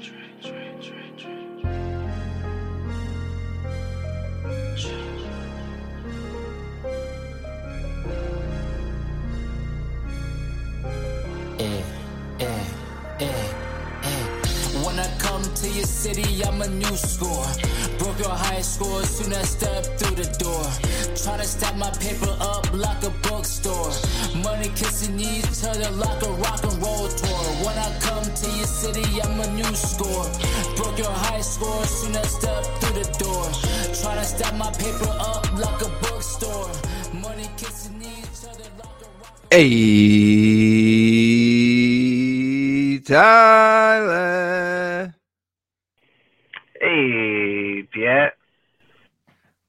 to your city, I'm a new score. Broke your high score soon I step through the door. Trying to stack my paper up like a bookstore. Money kissing each other like a rock and roll tour. When I come to your city, I'm a new score. Broke your high score soon I step through the door. Trying to stack my paper up like a bookstore. Money kissing each other like a rock. and roll tour. Hey, Tyler. Hey, Piet.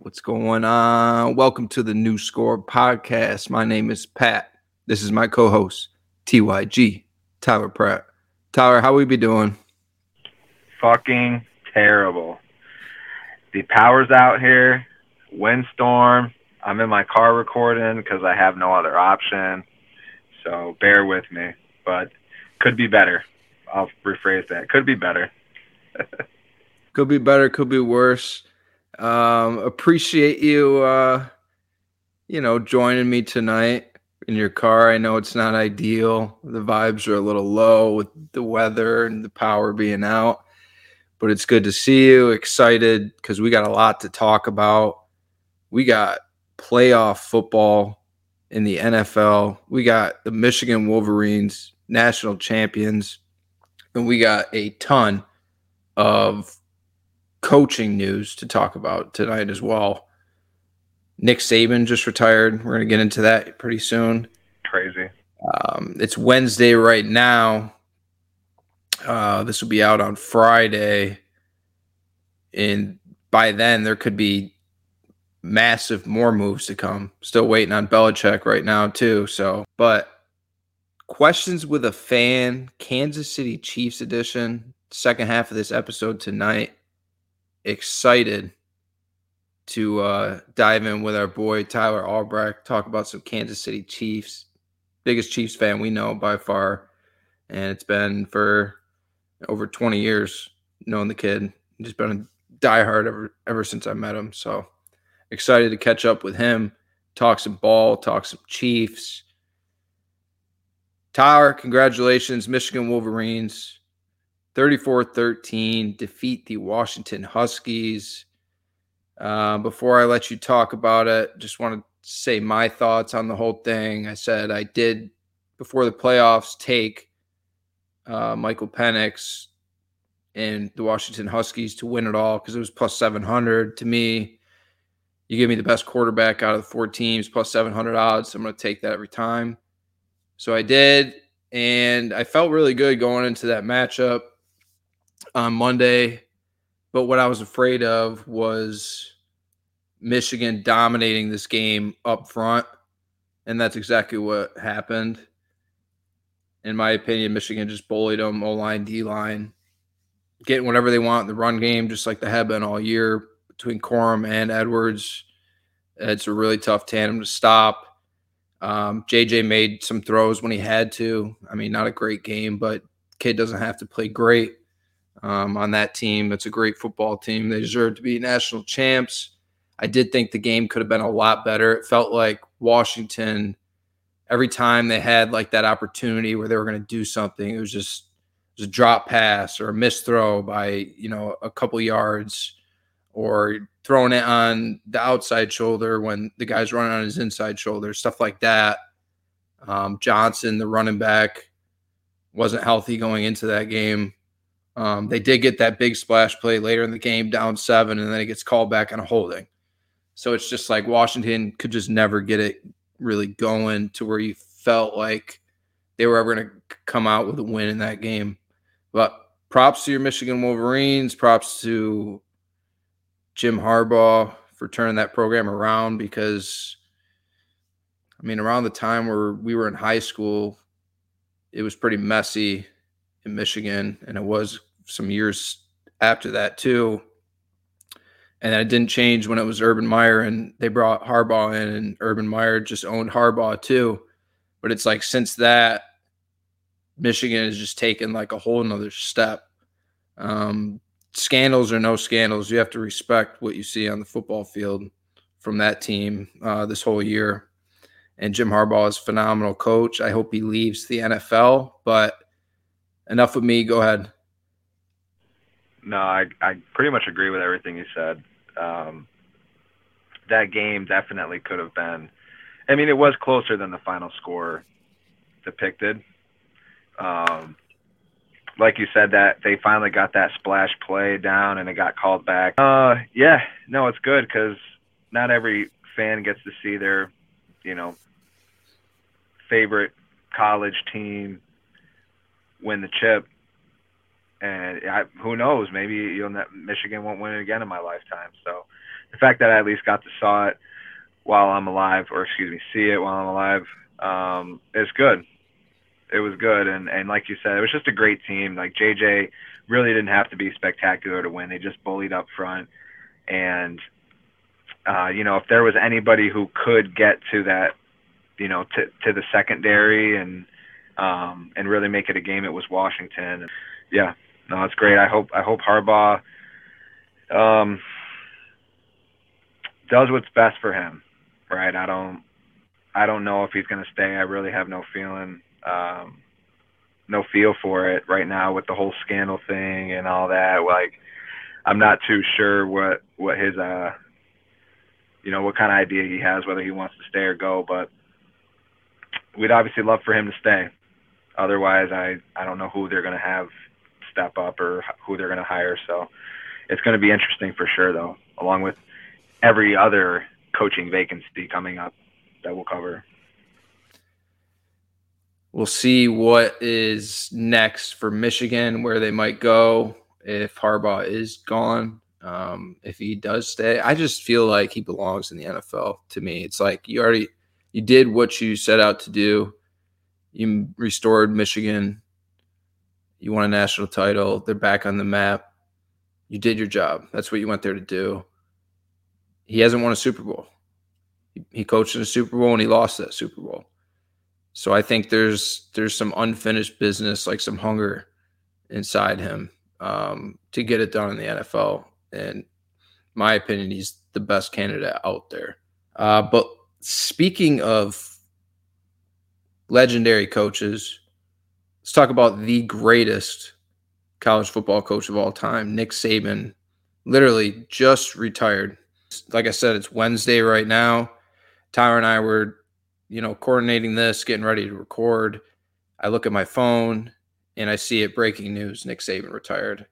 What's going on? Welcome to the New Score podcast. My name is Pat. This is my co-host, TYG, Tyler Pratt. Tyler, how we be doing? Fucking terrible. The power's out here, windstorm. I'm in my car recording because I have no other option. So bear with me. But could be better. I'll rephrase that. Could be better. Could be better, could be worse. Um, appreciate you uh, you know, joining me tonight in your car. I know it's not ideal. The vibes are a little low with the weather and the power being out. But it's good to see you. Excited because we got a lot to talk about. We got playoff football in the NFL. We got the Michigan Wolverines, national champions, and we got a ton of coaching news to talk about tonight as well. Nick Saban just retired. We're going to get into that pretty soon. Crazy. Um, it's Wednesday right now. Uh, this will be out on Friday. And by then, there could be massive more moves to come. Still waiting on Belichick right now, too. So, but questions with a fan, Kansas City Chiefs edition, second half of this episode tonight. Excited to uh, dive in with our boy Tyler Albrecht, talk about some Kansas City Chiefs. Biggest Chiefs fan we know by far. And it's been for over 20 years knowing the kid. Just been a diehard ever ever since I met him. So excited to catch up with him, talk some ball, talk some Chiefs. Tyler, congratulations, Michigan Wolverines. 34 13, defeat the Washington Huskies. Uh, before I let you talk about it, just want to say my thoughts on the whole thing. I said I did, before the playoffs, take uh, Michael Penix and the Washington Huskies to win it all because it was plus 700 to me. You give me the best quarterback out of the four teams, plus 700 odds. I'm going to take that every time. So I did, and I felt really good going into that matchup on Monday. But what I was afraid of was Michigan dominating this game up front. And that's exactly what happened. In my opinion, Michigan just bullied them, O line, D line, getting whatever they want in the run game, just like they have been all year between Corum and Edwards. It's a really tough tandem to stop. Um, JJ made some throws when he had to. I mean, not a great game, but kid doesn't have to play great um, on that team. It's a great football team. They deserve to be national champs. I did think the game could have been a lot better. It felt like Washington, every time they had like that opportunity where they were going to do something, it was just it was a drop pass or a missed throw by you know a couple yards, or throwing it on the outside shoulder when the guy's running on his inside shoulder, stuff like that. Um, Johnson, the running back, wasn't healthy going into that game. Um, they did get that big splash play later in the game, down seven, and then it gets called back on a holding. So it's just like Washington could just never get it really going to where you felt like they were ever going to come out with a win in that game. But props to your Michigan Wolverines. Props to Jim Harbaugh for turning that program around because, I mean, around the time where we were in high school, it was pretty messy in Michigan, and it was some years after that too. And it didn't change when it was Urban Meyer and they brought Harbaugh in, and Urban Meyer just owned Harbaugh too. But it's like since that, Michigan has just taken like a whole another step. Um, scandals or no scandals, you have to respect what you see on the football field from that team uh, this whole year. And Jim Harbaugh is phenomenal coach. I hope he leaves the NFL. But enough of me. Go ahead. No, I I pretty much agree with everything you said. Um, that game definitely could have been. I mean, it was closer than the final score depicted. Um, like you said, that they finally got that splash play down and it got called back. Uh, yeah, no, it's good because not every fan gets to see their, you know, favorite college team win the chip. And I, who knows? Maybe you know, Michigan won't win it again in my lifetime. So the fact that I at least got to saw it while I'm alive, or excuse me, see it while I'm alive, um, is good. It was good, and and like you said, it was just a great team. Like JJ really didn't have to be spectacular to win. They just bullied up front, and uh, you know if there was anybody who could get to that, you know, to to the secondary and um, and really make it a game, it was Washington. Yeah, no, it's great. I hope I hope Harbaugh. Um, does what's best for him, right? I don't, I don't know if he's going to stay. I really have no feeling, um, no feel for it right now with the whole scandal thing and all that. Like, I'm not too sure what what his uh, you know, what kind of idea he has, whether he wants to stay or go. But we'd obviously love for him to stay. Otherwise, I I don't know who they're going to have step up or who they're going to hire. So it's going to be interesting for sure, though, along with every other coaching vacancy coming up that we'll cover. We'll see what is next for Michigan, where they might go if Harbaugh is gone. Um, if he does stay, I just feel like he belongs in the NFL. To me, it's like you already you did what you set out to do. You restored Michigan. You won a national title. They're back on the map. You did your job. That's what you went there to do he hasn't won a Super Bowl. He, he coached in a Super Bowl and he lost that Super Bowl. So I think there's there's some unfinished business, like some hunger inside him um, to get it done in the NFL. And my opinion, he's the best candidate out there. Uh, but speaking of legendary coaches, let's talk about the greatest college football coach of all time, Nick Saban. Literally just retired like I said, it's Wednesday right now. Tyler and I were, you know, coordinating this, getting ready to record. I look at my phone and I see it breaking news Nick Saban retired.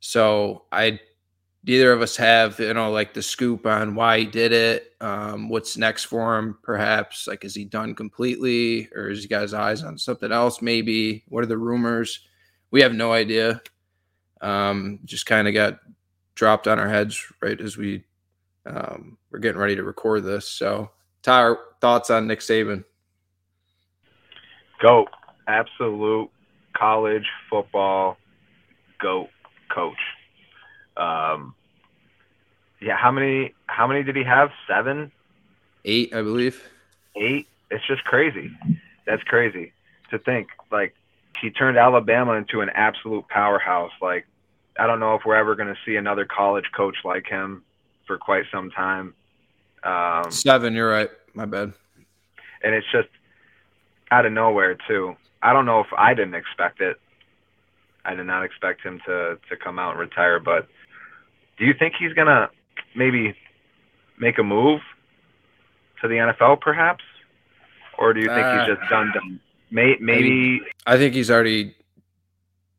So I neither of us have, you know, like the scoop on why he did it, um, what's next for him, perhaps. Like, is he done completely or has he got his eyes on something else, maybe? What are the rumors? We have no idea. Um, just kind of got dropped on our heads right as we um, we're getting ready to record this. So, Tyler, thoughts on Nick Saban? Go, absolute college football goat coach. Um, yeah, how many? How many did he have? Seven, eight, I believe. Eight. It's just crazy. That's crazy to think. Like he turned Alabama into an absolute powerhouse. Like I don't know if we're ever going to see another college coach like him for quite some time. Um, Seven, you're right. My bad. And it's just out of nowhere too. I don't know if I didn't expect it. I did not expect him to to come out and retire. But do you think he's gonna maybe make a move to the NFL, perhaps, or do you think uh, he's just done done? May, maybe I think he's already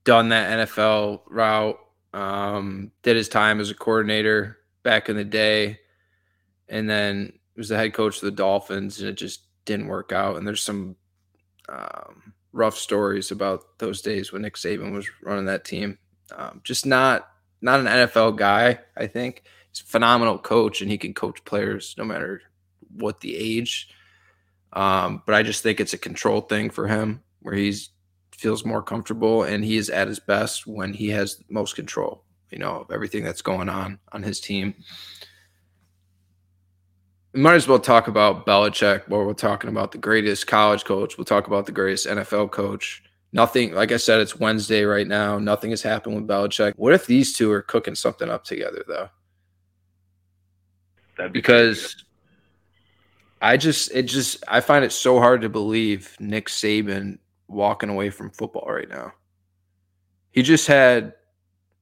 done that NFL route. Um, did his time as a coordinator back in the day, and then was the head coach of the Dolphins, and it just didn't work out. And there's some um, rough stories about those days when Nick Saban was running that team. Um, just not not an NFL guy. I think he's a phenomenal coach, and he can coach players no matter what the age. Um, but I just think it's a control thing for him, where he's feels more comfortable, and he is at his best when he has most control you know, of everything that's going on on his team. Might as well talk about Belichick while we're talking about the greatest college coach. We'll talk about the greatest NFL coach. Nothing, like I said, it's Wednesday right now. Nothing has happened with Belichick. What if these two are cooking something up together, though? That'd be Because I just, it just, I find it so hard to believe Nick Saban walking away from football right now. He just had,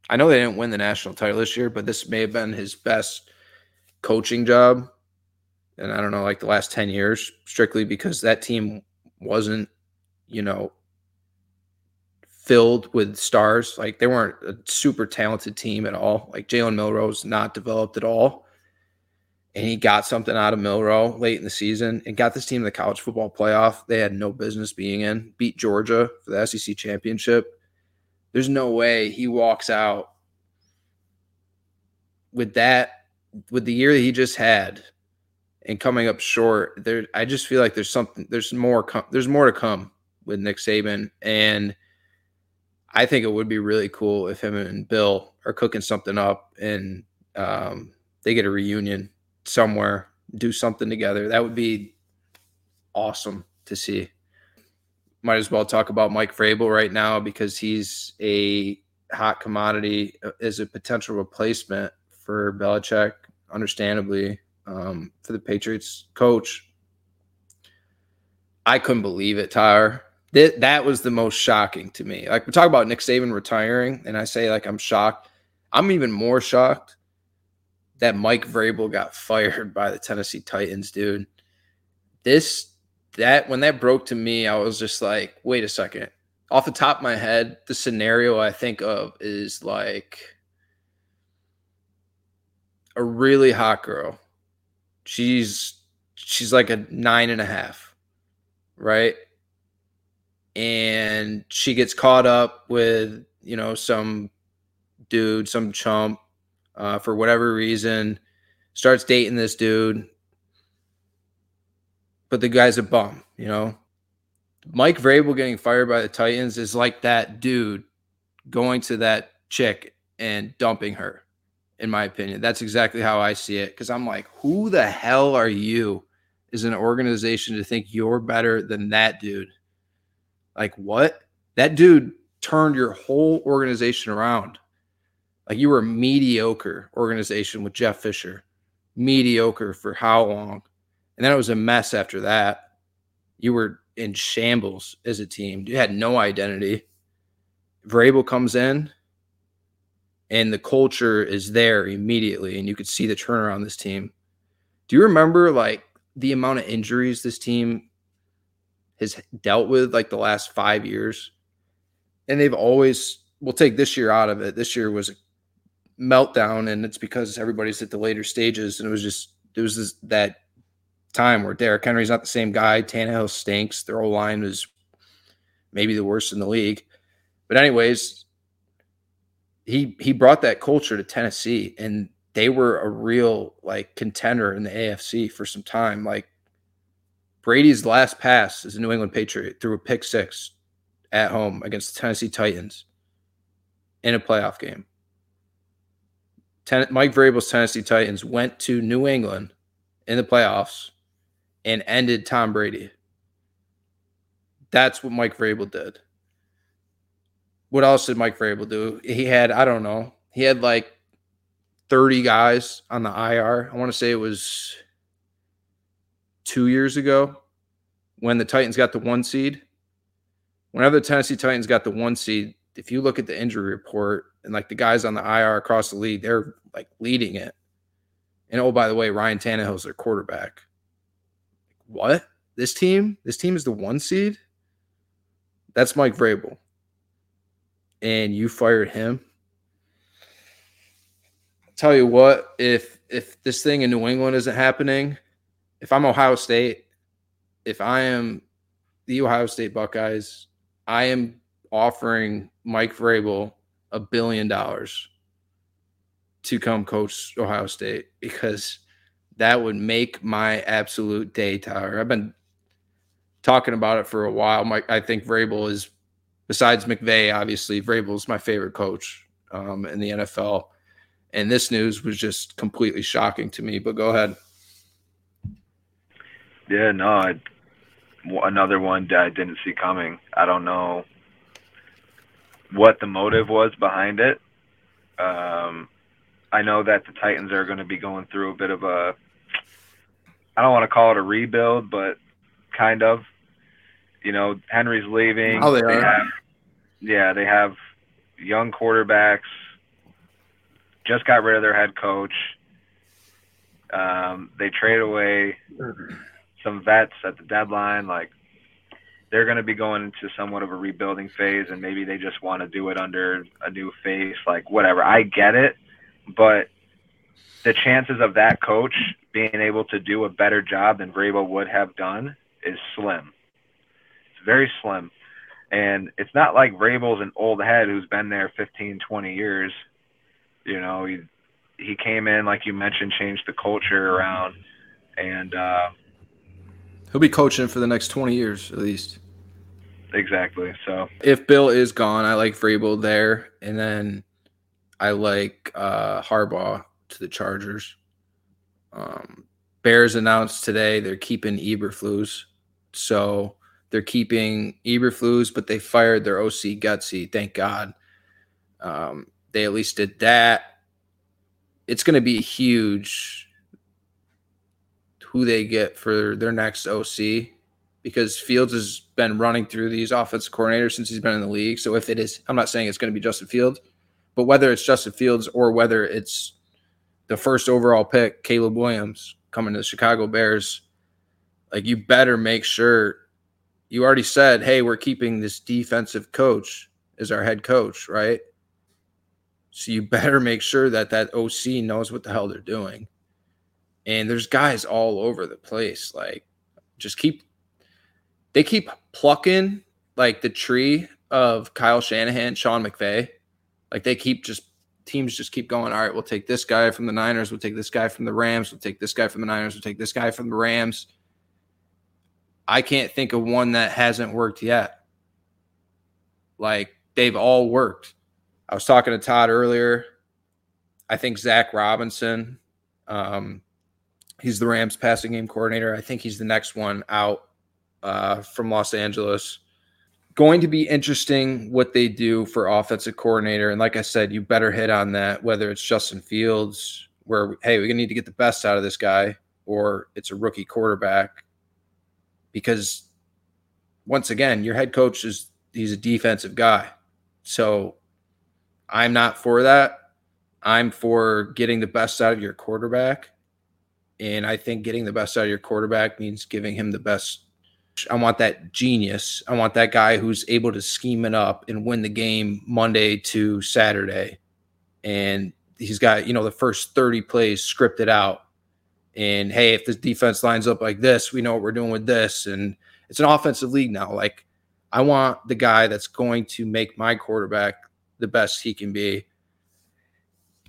I know they didn't win the national title this year, but this may have been his best coaching job. And I don't know, like the last 10 years, strictly because that team wasn't, you know, filled with stars. Like they weren't a super talented team at all. Like Jalen Milroe's not developed at all. And he got something out of Milroe late in the season and got this team in the college football playoff. They had no business being in, beat Georgia for the SEC championship. There's no way he walks out with that, with the year that he just had and coming up short. There, I just feel like there's something, there's more, com- there's more to come with Nick Saban. And I think it would be really cool if him and Bill are cooking something up and um, they get a reunion somewhere, do something together. That would be awesome to see. Might as well talk about Mike Vrabel right now because he's a hot commodity uh, as a potential replacement for Belichick, understandably, um, for the Patriots coach. I couldn't believe it, Tyler. That that was the most shocking to me. Like we talk about Nick Saban retiring, and I say like I'm shocked. I'm even more shocked that Mike Vrabel got fired by the Tennessee Titans, dude. This that when that broke to me, I was just like, wait a second. Off the top of my head, the scenario I think of is like a really hot girl. She's she's like a nine and a half, right? And she gets caught up with, you know, some dude, some chump, uh, for whatever reason, starts dating this dude, but the guy's a bum, you know. Mike Vrabel getting fired by the Titans is like that dude going to that chick and dumping her, in my opinion. That's exactly how I see it. Cause I'm like, who the hell are you as an organization to think you're better than that dude? Like, what? That dude turned your whole organization around. Like you were a mediocre organization with Jeff Fisher, mediocre for how long? And then it was a mess after that. You were in shambles as a team. You had no identity. Vrabel comes in, and the culture is there immediately, and you could see the turnaround this team. Do you remember like the amount of injuries this team has dealt with like the last five years? And they've always we'll take this year out of it. This year was a meltdown, and it's because everybody's at the later stages, and it was just it was this, that time where Derrick Henry's not the same guy. Tannehill stinks. Their whole line was maybe the worst in the league. But anyways, he he brought that culture to Tennessee, and they were a real like contender in the AFC for some time. Like Brady's last pass as a New England Patriot threw a pick six at home against the Tennessee Titans in a playoff game. Ten- Mike Vrabel's Tennessee Titans went to New England in the playoffs and ended Tom Brady. That's what Mike Vrabel did. What else did Mike Vrabel do? He had, I don't know, he had like 30 guys on the IR. I want to say it was two years ago when the Titans got the one seed. Whenever the Tennessee Titans got the one seed, if you look at the injury report and like the guys on the IR across the league, they're like leading it. And oh, by the way, Ryan Tannehill's their quarterback. What? This team? This team is the one seed? That's Mike Vrabel. And you fired him. tell you what, if if this thing in New England isn't happening, if I'm Ohio State, if I am the Ohio State Buckeyes, I am offering Mike Vrabel a billion dollars to come coach Ohio State because that would make my absolute day, Tyler. I've been talking about it for a while. Mike, I think Vrabel is, besides McVay, obviously, Vrabel is my favorite coach um, in the NFL. And this news was just completely shocking to me. But go ahead. Yeah, no, I, another one that I didn't see coming. I don't know what the motive was behind it. Um, I know that the Titans are going to be going through a bit of a I don't want to call it a rebuild, but kind of. You know, Henry's leaving. Oh, they are. have, yeah, they have young quarterbacks. Just got rid of their head coach. Um, they trade away some vets at the deadline. Like they're going to be going into somewhat of a rebuilding phase, and maybe they just want to do it under a new face. Like whatever, I get it, but the chances of that coach being able to do a better job than Vrabel would have done is slim. It's very slim. And it's not like Vrabel's an old head who's been there 15, 20 years. You know, he he came in like you mentioned, changed the culture around, and uh, he'll be coaching for the next 20 years at least. Exactly. So if Bill is gone, I like Vrabel there, and then I like uh, Harbaugh to the Chargers. Um, Bears announced today they're keeping Eberflus, so they're keeping Eberflus, but they fired their OC Getsy. Thank God. Um, they at least did that. It's going to be huge who they get for their next OC because Fields has been running through these offensive coordinators since he's been in the league. So if it is, I'm not saying it's going to be Justin Fields, but whether it's Justin Fields or whether it's the first overall pick, Caleb Williams, coming to the Chicago Bears, like you better make sure you already said, hey, we're keeping this defensive coach as our head coach, right? So you better make sure that that OC knows what the hell they're doing. And there's guys all over the place. Like, just keep, they keep plucking like the tree of Kyle Shanahan, Sean McVay. Like they keep just teams just keep going, all right, we'll take this guy from the Niners, we'll take this guy from the Rams, we'll take this guy from the Niners, we'll take this guy from the Rams. I can't think of one that hasn't worked yet. Like they've all worked. I was talking to Todd earlier. I think Zac Robinson, um, he's the Rams passing game coordinator. I think he's the next one out uh, from Los Angeles going to be interesting what they do for offensive coordinator. And like I said, you better hit on that, whether it's Justin Fields, where, hey, we're going to need to get the best out of this guy, or it's a rookie quarterback. Because once again, your head coach is he's a defensive guy. So I'm not for that. I'm for getting the best out of your quarterback. And I think getting the best out of your quarterback means giving him the best I want that genius. I want that guy who's able to scheme it up and win the game Monday to Saturday. And he's got, you know, the first 30 plays scripted out. And hey, if this defense lines up like this, we know what we're doing with this. And it's an offensive league now. Like, I want the guy that's going to make my quarterback the best he can be.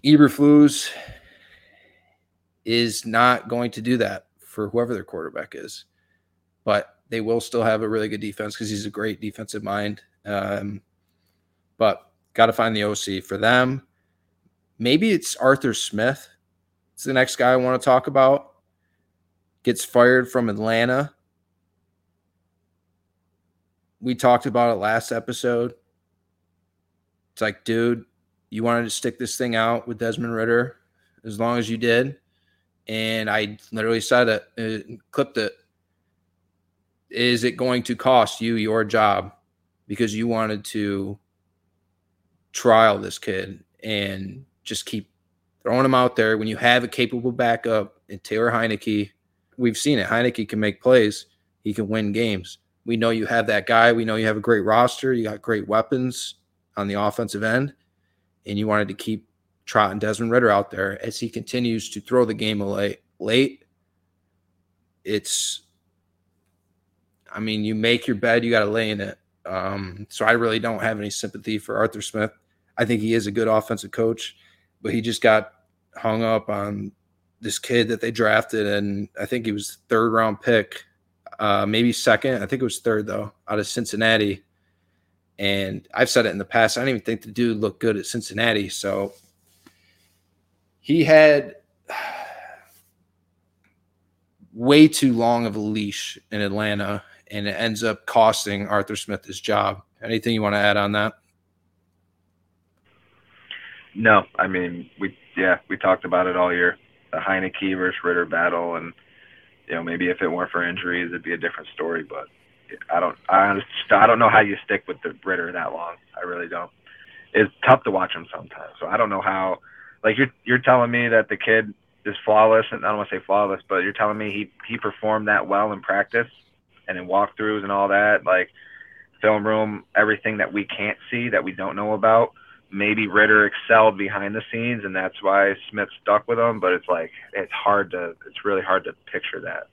Eberflus is not going to do that for whoever their quarterback is. But they will still have a really good defense because he's a great defensive mind. Um, but got to find the OC for them. Maybe it's Arthur Smith. It's the next guy I want to talk about. Gets fired from Atlanta. We talked about it last episode. It's like, dude, you wanted to stick this thing out with Desmond Ridder as long as you did. And I literally said it, uh, clipped it is it going to cost you your job because you wanted to trial this kid and just keep throwing him out there when you have a capable backup in Taylor Heinicke? We've seen it. Heinicke can make plays. He can win games. We know you have that guy. We know you have a great roster. You got great weapons on the offensive end, and you wanted to keep trotting Desmond Ridder out there as he continues to throw the game away late. It's I mean, you make your bed, you got to lay in it. Um, so I really don't have any sympathy for Arthur Smith. I think he is a good offensive coach, but he just got hung up on this kid that they drafted, and I think he was third round pick, uh, maybe second. I think it was third though, out of Cincinnati. And I've said it in the past. I don't even think the dude looked good at Cincinnati. So he had way too long of a leash in Atlanta and it ends up costing Arthur Smith his job. Anything you want to add on that? No, I mean we yeah we talked about it all year. The Heinicke versus Ridder battle, and you know maybe if it weren't for injuries, it'd be a different story. But I don't I I don't know how you stick with the Ridder that long. I really don't. It's tough to watch him sometimes. So I don't know how. Like you're you're telling me that the kid is flawless, and I don't want to say flawless, but you're telling me he he performed that well in practice and in walkthroughs and all that, like film room, everything that we can't see that we don't know about. Maybe Ridder excelled behind the scenes, and that's why Smith stuck with him. But it's like it's hard to, it's really hard to picture that.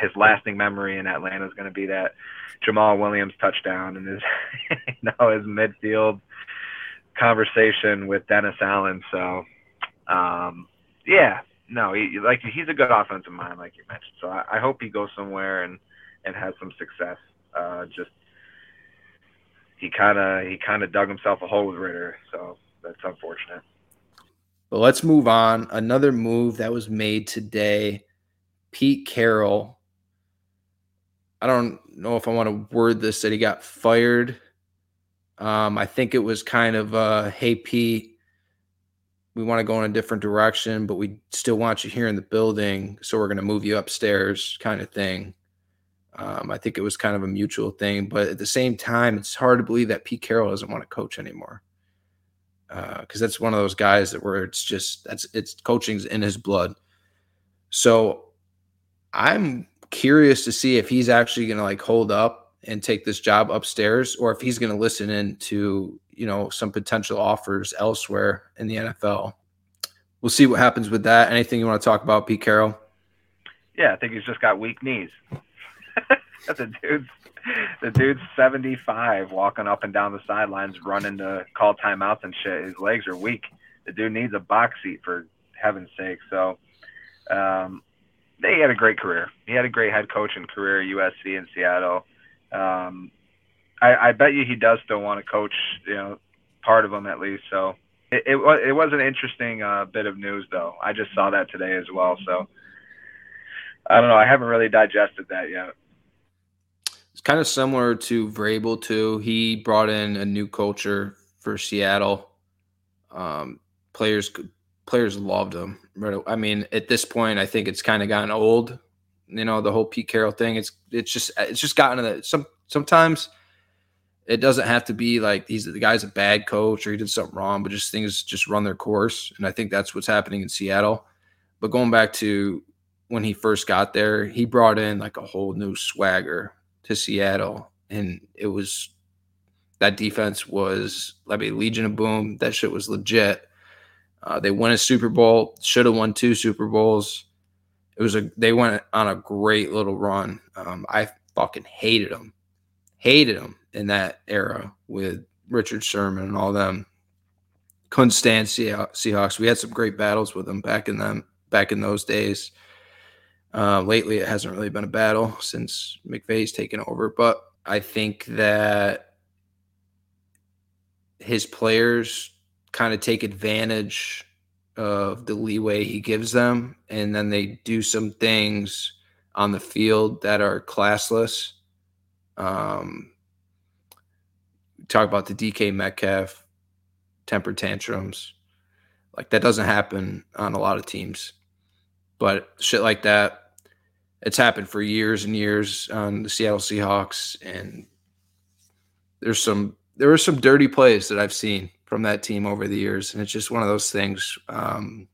His lasting memory in Atlanta is going to be that Jamaal Williams touchdown and his, you know, his midfield conversation with Dennis Allen. So, um, yeah, no, he, like he's a good offensive mind, like you mentioned. So I, I hope he goes somewhere and and has some success. Uh, just he kind of he kind of dug himself a hole with Ridder, so that's unfortunate. But let's move on. Another move that was made today, Pete Carroll. I don't know if I want to word this that he got fired. Um, I think it was kind of, uh, hey Pete, we want to go in a different direction, but we still want you here in the building, so we're going to move you upstairs, kind of thing. Um, I think it was kind of a mutual thing, but at the same time, it's hard to believe that Pete Carroll doesn't want to coach anymore because uh, that's one of those guys that where it's just that's it's coaching's in his blood. So I'm curious to see if he's actually going to like hold up and take this job upstairs, or if he's going to listen in to you know some potential offers elsewhere in the NFL. We'll see what happens with that. Anything you want to talk about, Pete Carroll? Yeah, I think he's just got weak knees. the dude's the dude's 75 walking up and down the sidelines running to call timeouts and shit his legs are weak the dude needs a box seat for heaven's sake so um he had a great career he had a great head coaching career at usc in seattle um i i bet you he does still want to coach you know part of them at least so it, it was it was an interesting uh, bit of news though i just saw that today as well so i don't know i haven't really digested that yet it's kind of similar to Vrabel too. He brought in a new culture for Seattle. Um, players players loved him. I mean, at this point, I think it's kind of gotten old. You know, the whole Pete Carroll thing. It's it's just it's just gotten to the some sometimes it doesn't have to be like he's the guy's a bad coach or he did something wrong, but just things just run their course. And I think that's what's happening in Seattle. But going back to when he first got there, he brought in like a whole new swagger to Seattle, and it was that defense was I mean Legion of Boom. That shit was legit. Uh, they won a Super Bowl. Should have won two Super Bowls. It was a they went on a great little run. Um, I fucking hated them, hated them in that era with Richard Sherman and all them. Couldn't stand Seahawks. We had some great battles with them back in them back in those days. Uh, lately, it hasn't really been a battle since McVay's taken over, but I think that his players kind of take advantage of the leeway he gives them, and then they do some things on the field that are classless. Um, talk about the DK Metcalf temper tantrums. Like that doesn't happen on a lot of teams. But shit like that, it's happened for years and years on the Seattle Seahawks, and there's some there are some dirty plays that I've seen from that team over the years, and it's just one of those things um,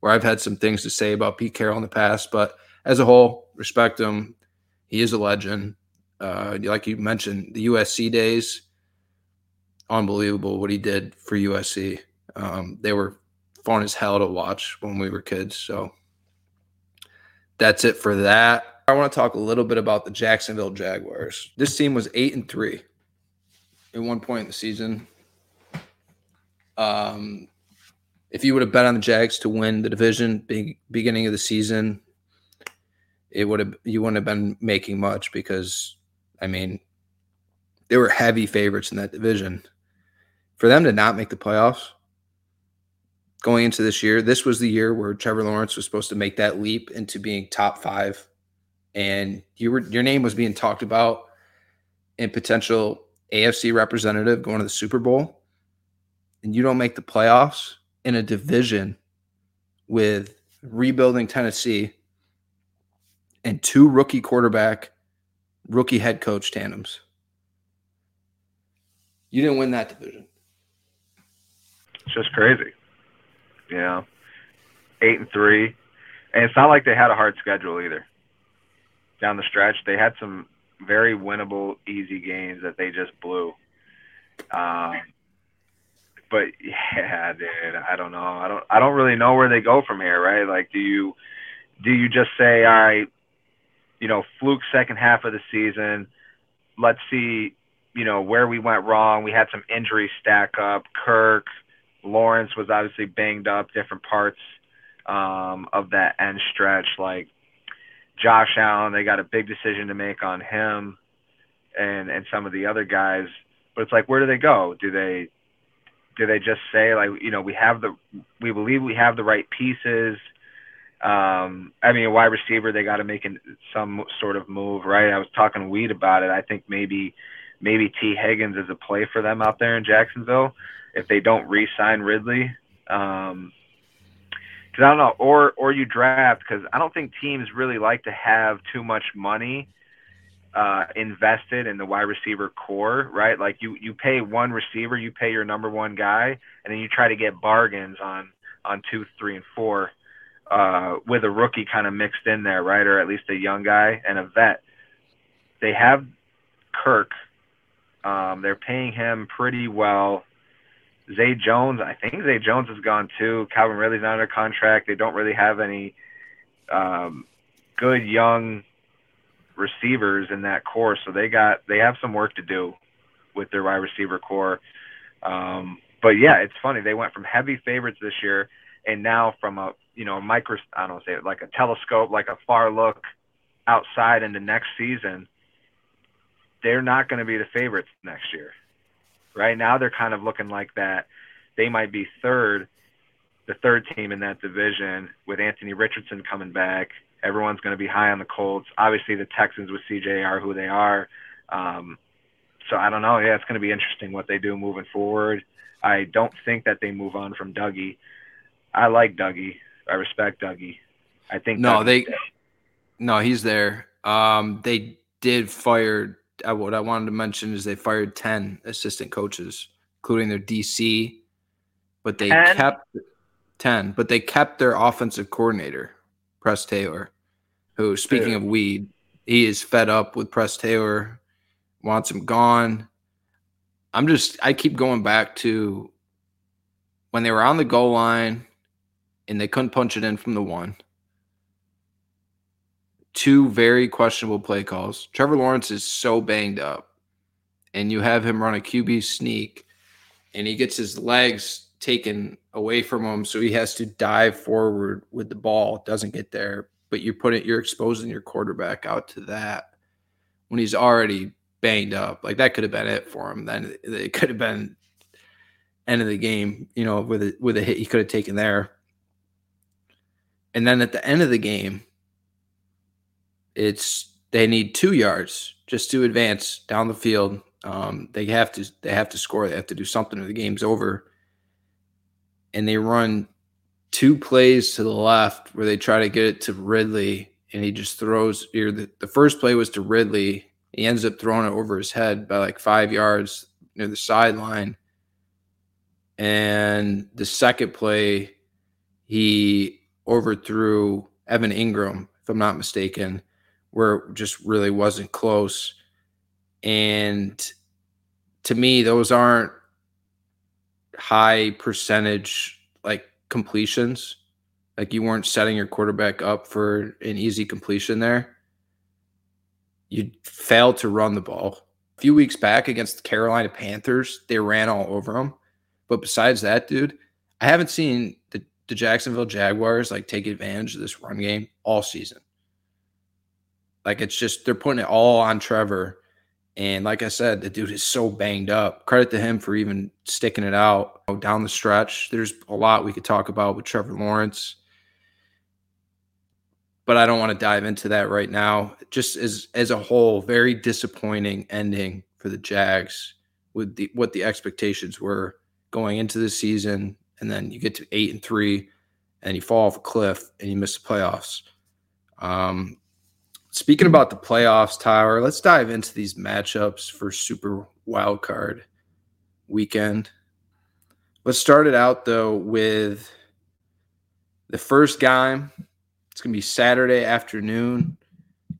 where I've had some things to say about Pete Carroll in the past, but as a whole, respect him. He is a legend. Uh, like you mentioned, the USC days, unbelievable what he did for USC. Um, they were fun as hell to watch when we were kids. So that's it for that. I want to talk a little bit about the Jacksonville Jaguars. This team was eight and three at one point in the season. Um, if you would have bet on the Jags to win the division be- beginning of the season, it would have you wouldn't have been making much because I mean they were heavy favorites in that division. For them to not make the playoffs, going into this year. This was the year where Trevor Lawrence was supposed to make that leap into being top five, and you were your name was being talked about in potential AFC representative going to the Super Bowl. and you don't make the playoffs in a division with rebuilding Tennessee and two rookie quarterback, rookie head coach tandems. You didn't win that division. It's just crazy. You know, eight and three, and it's not like they had a hard schedule either. Down the stretch, they had some very winnable, easy games that they just blew. Um, but yeah, dude, I don't know. I don't. I don't really know where they go from here, right? Like, do you do you just say, all right, you know, fluke second half of the season. Let's see, you know, where we went wrong. We had some injuries stack up. Kirk, Lawrence was obviously banged up, different parts um, of that end stretch. Like Josh Allen, they got a big decision to make on him and and some of the other guys. But it's like, where do they go? Do they do they just say like, you know, we have the we believe we have the right pieces? Um, I mean, a wide receiver, they got to make an, some sort of move, right? I was talking Weed about it. I think maybe maybe Tee Higgins is a play for them out there in Jacksonville if they don't re-sign Ridley. Um, because I don't know, or or you draft because I don't think teams really like to have too much money uh, invested in the wide receiver core, right? Like you you pay one receiver, you pay your number one guy, and then you try to get bargains on on two, three, and four uh, with a rookie kind of mixed in there, right? Or at least a young guy and a vet. They have Kirk. Um, they're paying him pretty well. Zay Jones, I think Zay Jones is gone too. Calvin Ridley's not under contract. They don't really have any um, good young receivers in that core, so they got they have some work to do with their wide receiver core. Um, but yeah, it's funny. They went from heavy favorites this year, and now from a you know micro I don't say it like a telescope, like a far look outside into next season. They're not going to be the favorites next year. Right now, they're kind of looking like that. They might be third, the third team in that division with Anthony Richardson coming back. Everyone's going to be high on the Colts. Obviously, the Texans with CJ are who they are. Um, so I don't know. Yeah, it's going to be interesting what they do moving forward. I don't think that they move on from Dougie. I like Dougie. I respect Dougie. I think no, they dead. no, he's there. Um, they did fire. Uh, what I wanted to mention is they fired ten assistant coaches, including their DC, but they 10? kept ten. But they kept their offensive coordinator, Press Taylor, who, speaking of weed, he is fed up with Press Taylor, wants him gone. I'm just, I keep going back to when they were on the goal line and they couldn't punch it in from the one. Two very questionable play calls. Trevor Lawrence is so banged up, and you have him run a QB sneak, and he gets his legs taken away from him, so he has to dive forward with the ball. Doesn't get there, but you put it, you're exposing your quarterback out to that when he's already banged up. Like that could have been it for him. Then it could have been end of the game. You know, with a, with a hit he could have taken there. And then at the end of the game, it's they need two yards just to advance down the field. Um, they have to they have to score. They have to do something, or the game's over. And they run two plays to the left where they try to get it to Ridley, and he just throws. Here, the, the first play was to Ridley. He ends up throwing it over his head by like five yards near the sideline. And the second play, he overthrew Evan Engram, if I'm not mistaken, where it just really wasn't close. And to me, those aren't high percentage like completions. Like you weren't setting your quarterback up for an easy completion there. You failed to run the ball. A few weeks back against the Carolina Panthers, they ran all over them. But besides that, dude, I haven't seen the the Jacksonville Jaguars like take advantage of this run game all season. Like it's just they're putting it all on Trevor. And like I said, the dude is so banged up. Credit to him for even sticking it out down the stretch. There's a lot we could talk about with Trevor Lawrence. But I don't want to dive into that right now. Just as as a whole, very disappointing ending for the Jags with the what the expectations were going into the season, and then you get to eight and three, and you fall off a cliff and you miss the playoffs. Um, speaking about the playoffs, Tyler, let's dive into these matchups for Super Wild Card weekend. Let's start it out though with the first game. It's going to be Saturday afternoon.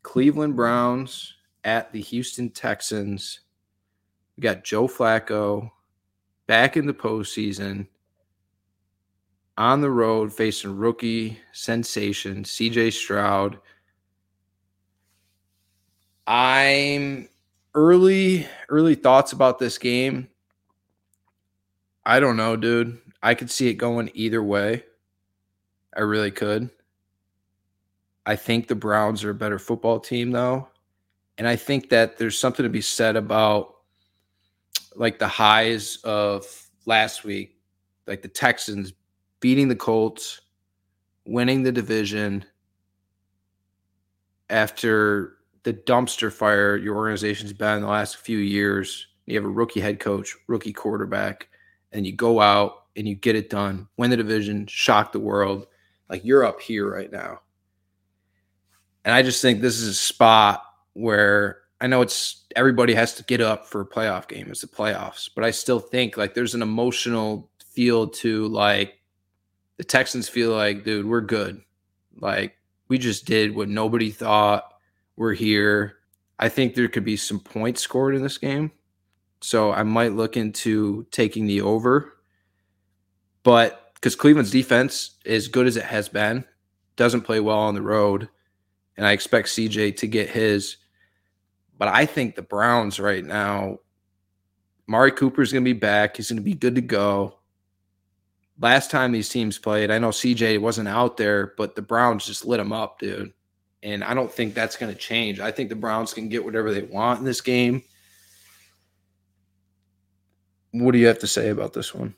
Cleveland Browns at the Houston Texans. We got Joe Flacco back in the postseason on the road facing rookie sensation CJ Stroud. I'm early early thoughts about this game. I don't know, dude. I could see it going either way. I really could. I think the Browns are a better football team though. And I think that there's something to be said about like the highs of last week, like the Texans beating the Colts, winning the division after the dumpster fire your organization's been in the last few years. You have a rookie head coach, rookie quarterback, and you go out and you get it done, win the division, shock the world. Like you're up here right now. And I just think this is a spot where I know it's everybody has to get up for a playoff game. It's the playoffs, but I still think like there's an emotional feel to like the Texans feel like, dude, we're good. Like we just did what nobody thought. We're here. I think there could be some points scored in this game. So I might look into taking the over. But because Cleveland's defense, as good as it has been, doesn't play well on the road. And I expect CJ to get his. But I think the Browns right now, Amari Cooper is going to be back. He's going to be good to go last time these teams played, I know CJ wasn't out there, but the Browns just lit him up, dude. And I don't think that's going to change. I think the Browns can get whatever they want in this game. What do you have to say about this one?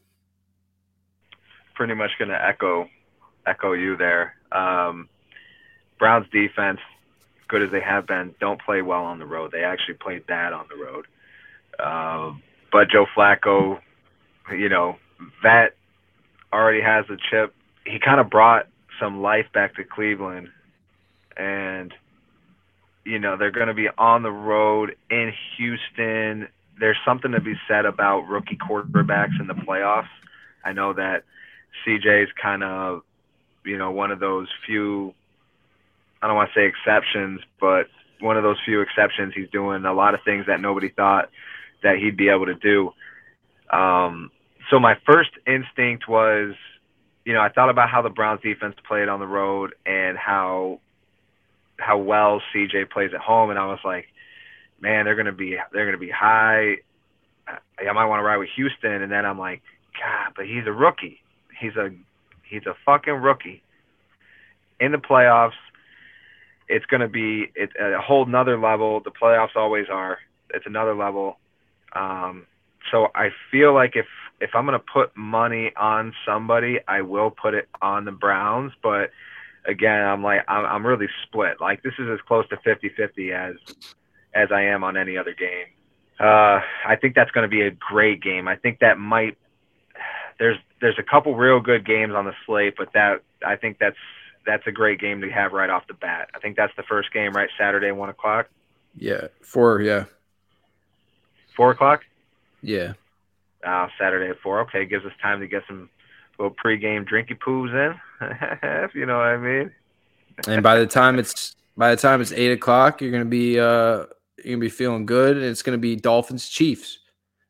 Pretty much going to echo echo you there. Um, Browns defense, good as they have been, don't play well on the road. They actually played bad on the road. Um, but Joe Flacco, you know, that already has a chip. He kind of brought some life back to Cleveland, and you know they're going to be on the road in Houston. There's something to be said about rookie quarterbacks in the playoffs. I know that CJ's kind of, you know, one of those few. I don't want to say exceptions, but one of those few exceptions. He's doing a lot of things that nobody thought that he'd be able to do. Um, so my first instinct was, you know, I thought about how the Browns defense played on the road and how how well CJ plays at home, and I was like, man, they're gonna be they're gonna be high. I might want to ride with Houston, and then I'm like, God, but he's a rookie. He's a he's a fucking rookie. In the playoffs, it's gonna be it's a whole nother level. The playoffs always are. It's another level. Um, so I feel like if if I'm to put money on somebody, I will put it on the Browns. But again, I'm like, I'm, I'm really split. Like this is as close to 50-50 as as I am on any other game. Uh, I think that's going to be a great game. I think that might. There's there's a couple real good games on the slate, but that I think that's that's a great game to have right off the bat. I think that's the first game, right? Saturday, one o'clock. Yeah, four. Yeah, four o'clock. Yeah uh, Saturday at four. Okay, gives us time to get some little pregame drinky poos in, if you know what I mean. and by the time it's by the time it's eight o'clock, you're gonna be uh you're gonna be feeling good, and it's gonna be Dolphins Chiefs.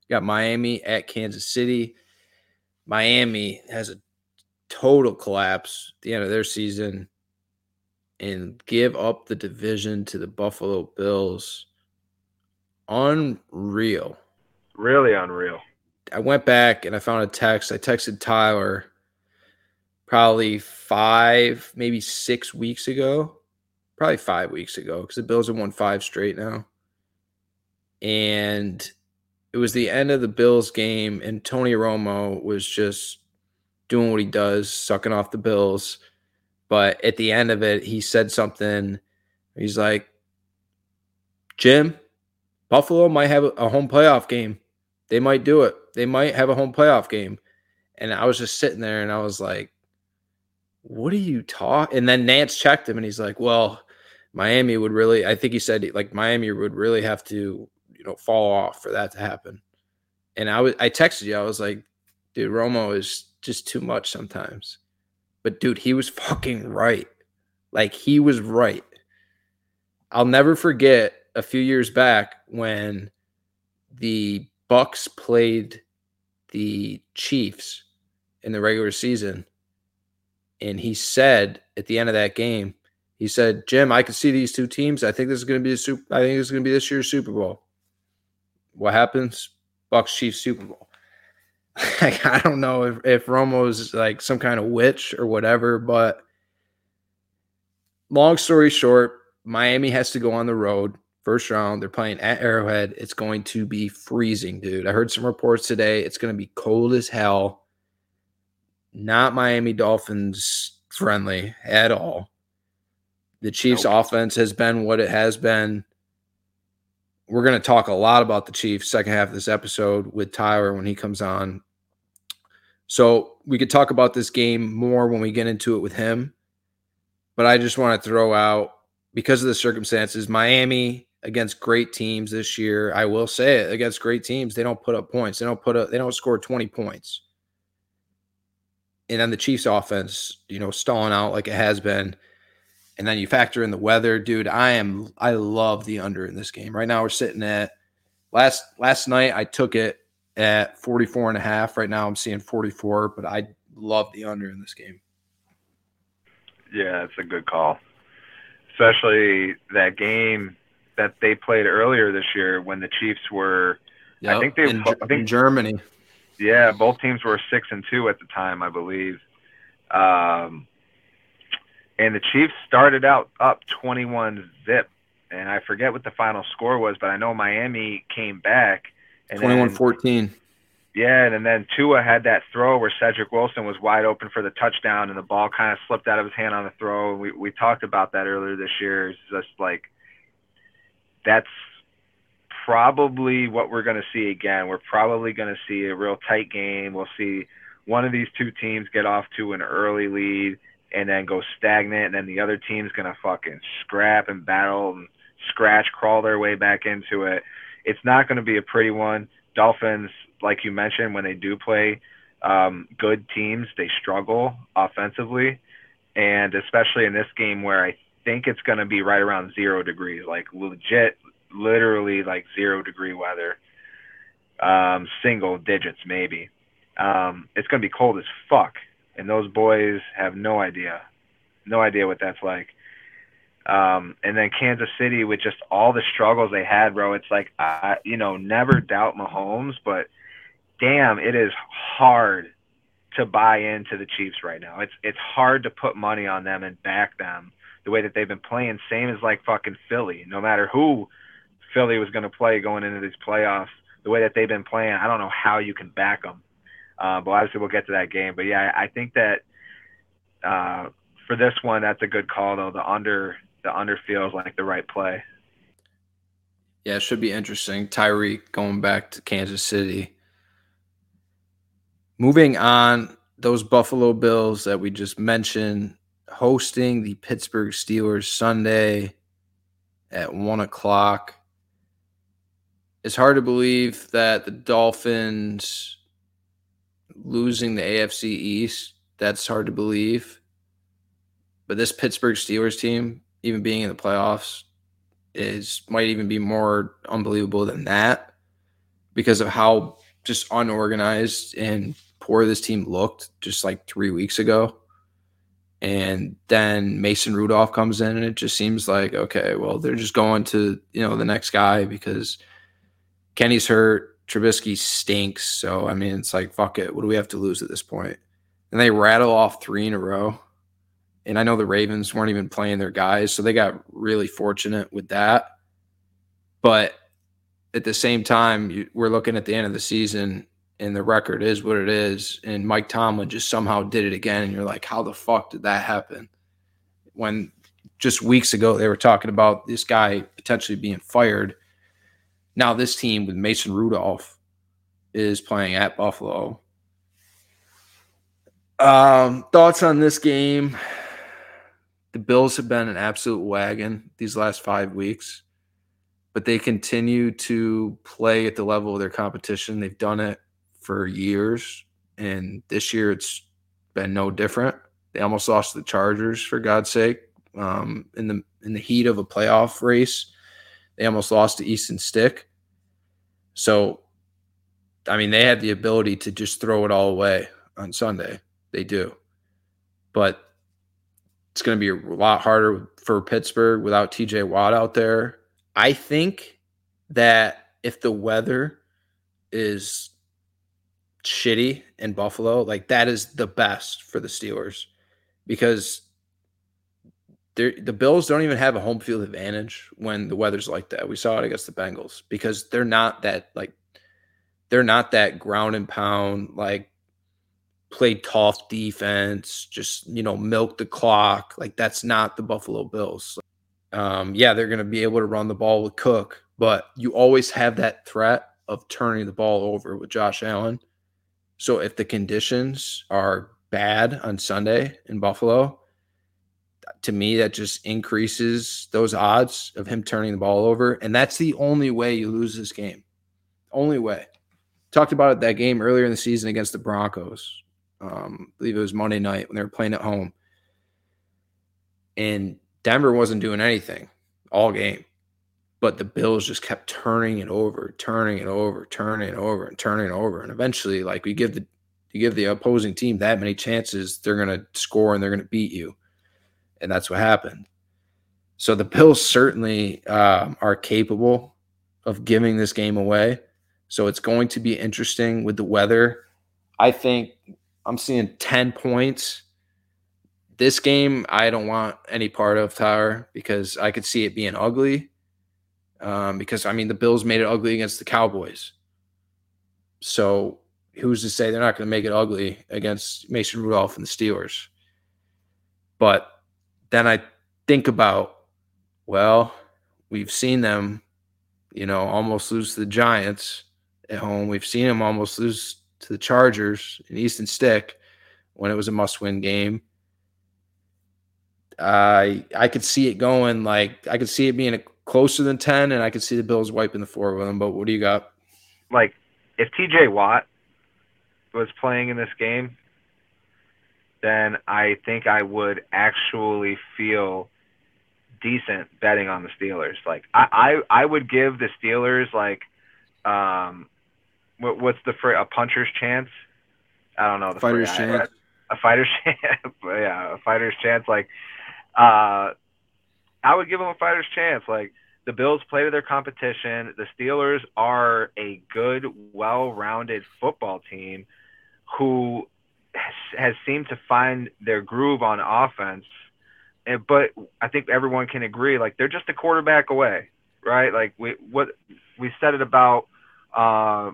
You got Miami at Kansas City. Miami has a total collapse at the end of their season and give up the division to the Buffalo Bills. Unreal. Really unreal. I went back and I found a text. I texted Tyler probably five, maybe six weeks ago. Probably five weeks ago because the Bills have won five straight now. And it was the end of the Bills game, and Tony Romo was just doing what he does, sucking off the Bills. But at the end of it, he said something. He's like, Jim, Buffalo might have a home playoff game They might do it. They might have a home playoff game. And I was just sitting there and I was like, what are you talking? And then Nantz checked him and he's like, well, Miami would really, I think he said like Miami would really have to, you know, fall off for that to happen. And I was, I texted you, I was like, dude, Romo is just too much sometimes. But dude, he was fucking right. Like he was right. I'll never forget a few years back when the Bucks played the Chiefs in the regular season. And he said at the end of that game, he said, Jim, I can see these two teams. I think this is going to be a super I think is going to be this year's Super Bowl. What happens? Bucks Chiefs Super Bowl. like, I don't know if, if Romo's like some kind of witch or whatever, but long story short, Miami has to go on the road first round. They're playing at Arrowhead. It's going to be freezing, dude. I heard some reports today. It's going to be cold as hell. Not Miami Dolphins friendly at all. The Chiefs' nope. offense has been what it has been. We're going to talk a lot about the Chiefs second half of this episode with Tyler when he comes on. So we could talk about this game more when we get into it with him. But I just want to throw out because of the circumstances, Miami against great teams this year. I will say it against great teams, they don't put up points. They don't put up. They don't score twenty points. And then the Chiefs' offense, you know, stalling out like it has been. And then you factor in the weather, dude. I am. I love the under in this game. Right now, we're sitting at last last night. I took it at 44 and a half. Right now, I'm seeing 44, but I love the under in this game. Yeah, it's a good call. Especially that game that they played earlier this year when the Chiefs were yep. I think they in, I think Germany. Yeah, both teams were 6 and 2 at the time, I believe. Um and the Chiefs started out up 21 zip and I forget what the final score was, but I know Miami came back and 21-14. Yeah, and then Tua had that throw where Cedric Wilson was wide open for the touchdown, and the ball kind of slipped out of his hand on the throw. And we we talked about that earlier this year. It's just like that's probably what we're going to see again. We're probably going to see a real tight game. We'll see one of these two teams get off to an early lead and then go stagnant, and then the other team's going to fucking scrap and battle and scratch, crawl their way back into it. It's not going to be a pretty one. Dolphins like you mentioned, when they do play um, good teams, they struggle offensively, and especially in this game where I think it's going to be right around zero degrees, like legit, literally like zero degree weather, um, single digits maybe. Um, it's going to be cold as fuck, and those boys have no idea, no idea what that's like. Um, and then Kansas City with just all the struggles they had, bro. It's like, I, you know, never doubt Mahomes, but damn, it is hard to buy into the Chiefs right now. It's it's hard to put money on them and back them the way that they've been playing. Same as like fucking Philly. No matter who Philly was going to play going into these playoffs, the way that they've been playing, I don't know how you can back them. Uh, but obviously, we'll get to that game. But yeah, I think that uh, for this one, that's a good call though. The under the under feels like the right play. Yeah, it should be interesting. Tyreek going back to Kansas City Moving on, those Buffalo Bills that we just mentioned hosting the Pittsburgh Steelers Sunday at one o'clock. It's hard to believe that the Dolphins losing the AFC East. That's hard to believe. But this Pittsburgh Steelers team, even being in the playoffs, is might even be more unbelievable than that because of how just unorganized and poor this team looked just like three weeks ago. And then Mason Rudolph comes in, and it just seems like, okay, well, they're just going to, you know, the next guy because Kenny's hurt. Trubisky stinks. So, I mean, it's like, fuck it. What do we have to lose at this point? And they rattle off three in a row. And I know the Ravens weren't even playing their guys. So they got really fortunate with that. But at the same time, we're looking at the end of the season and the record is what it is. And Mike Tomlin just somehow did it again. And you're like, how the fuck did that happen? When just weeks ago they were talking about this guy potentially being fired. Now this team with Mason Rudolph is playing at Buffalo. Um, thoughts on this game? The Bills have been an absolute wagon these last five weeks, but they continue to play at the level of their competition. They've done it for years, and this year it's been no different. They almost lost to the Chargers for God's sake um, in the in the heat of a playoff race. They almost lost to Easton Stick. So, I mean, they have the ability to just throw it all away on Sunday. They do, but it's going to be a lot harder for Pittsburgh without TJ Watt out there. I think that if the weather is shitty in Buffalo, like that is the best for the Steelers because the Bills don't even have a home field advantage when the weather's like that. We saw it against the Bengals because they're not that like they're not that ground and pound like play tough defense, just you know milk the clock. Like that's not the Buffalo Bills. Um, yeah, they're going to be able to run the ball with Cook, but you always have that threat of turning the ball over with Josh Allen. So if the conditions are bad on Sunday in Buffalo, to me that just increases those odds of him turning the ball over, and that's the only way you lose this game. Only way. Talked about it that game earlier in the season against the Broncos. Um, I believe it was Monday night when they were playing at home, and Denver wasn't doing anything all game, but the Bills just kept turning it over, turning it over, turning it over, and turning it over, and eventually, like we give the you give the opposing team that many chances, they're going to score and they're going to beat you and that's what happened. So the Bills certainly um, are capable of giving this game away. So it's going to be interesting with the weather. I think I'm seeing 10 points. This game, I don't want any part of Tower because I could see it being ugly. Um, because I mean, the Bills made it ugly against the Cowboys. So who's to say they're not going to make it ugly against Mason Rudolph and the Steelers? But then I think about, well, we've seen them, you know, almost lose to the Giants at home. We've seen them almost lose to the Chargers in Easton Stick when it was a must-win game. I I could see it going like I could see it being a, closer than ten, and I could see the Bills wiping the floor with them. But what do you got? Like if T.J. Watt was playing in this game, then I think I would actually feel decent betting on the Steelers. Like I, I, I would give the Steelers like, um, what, what's the phrase? A puncher's chance? I don't know. The fighter's phrase. chance. A fighter's chance. yeah, a fighter's chance. Like, uh, I would give them a fighter's chance. Like the Bills play to their competition. The Steelers are a good, well-rounded football team who has seemed to find their groove on offense. And, but I think everyone can agree, like they're just a quarterback away, right? Like we what we said it about uh,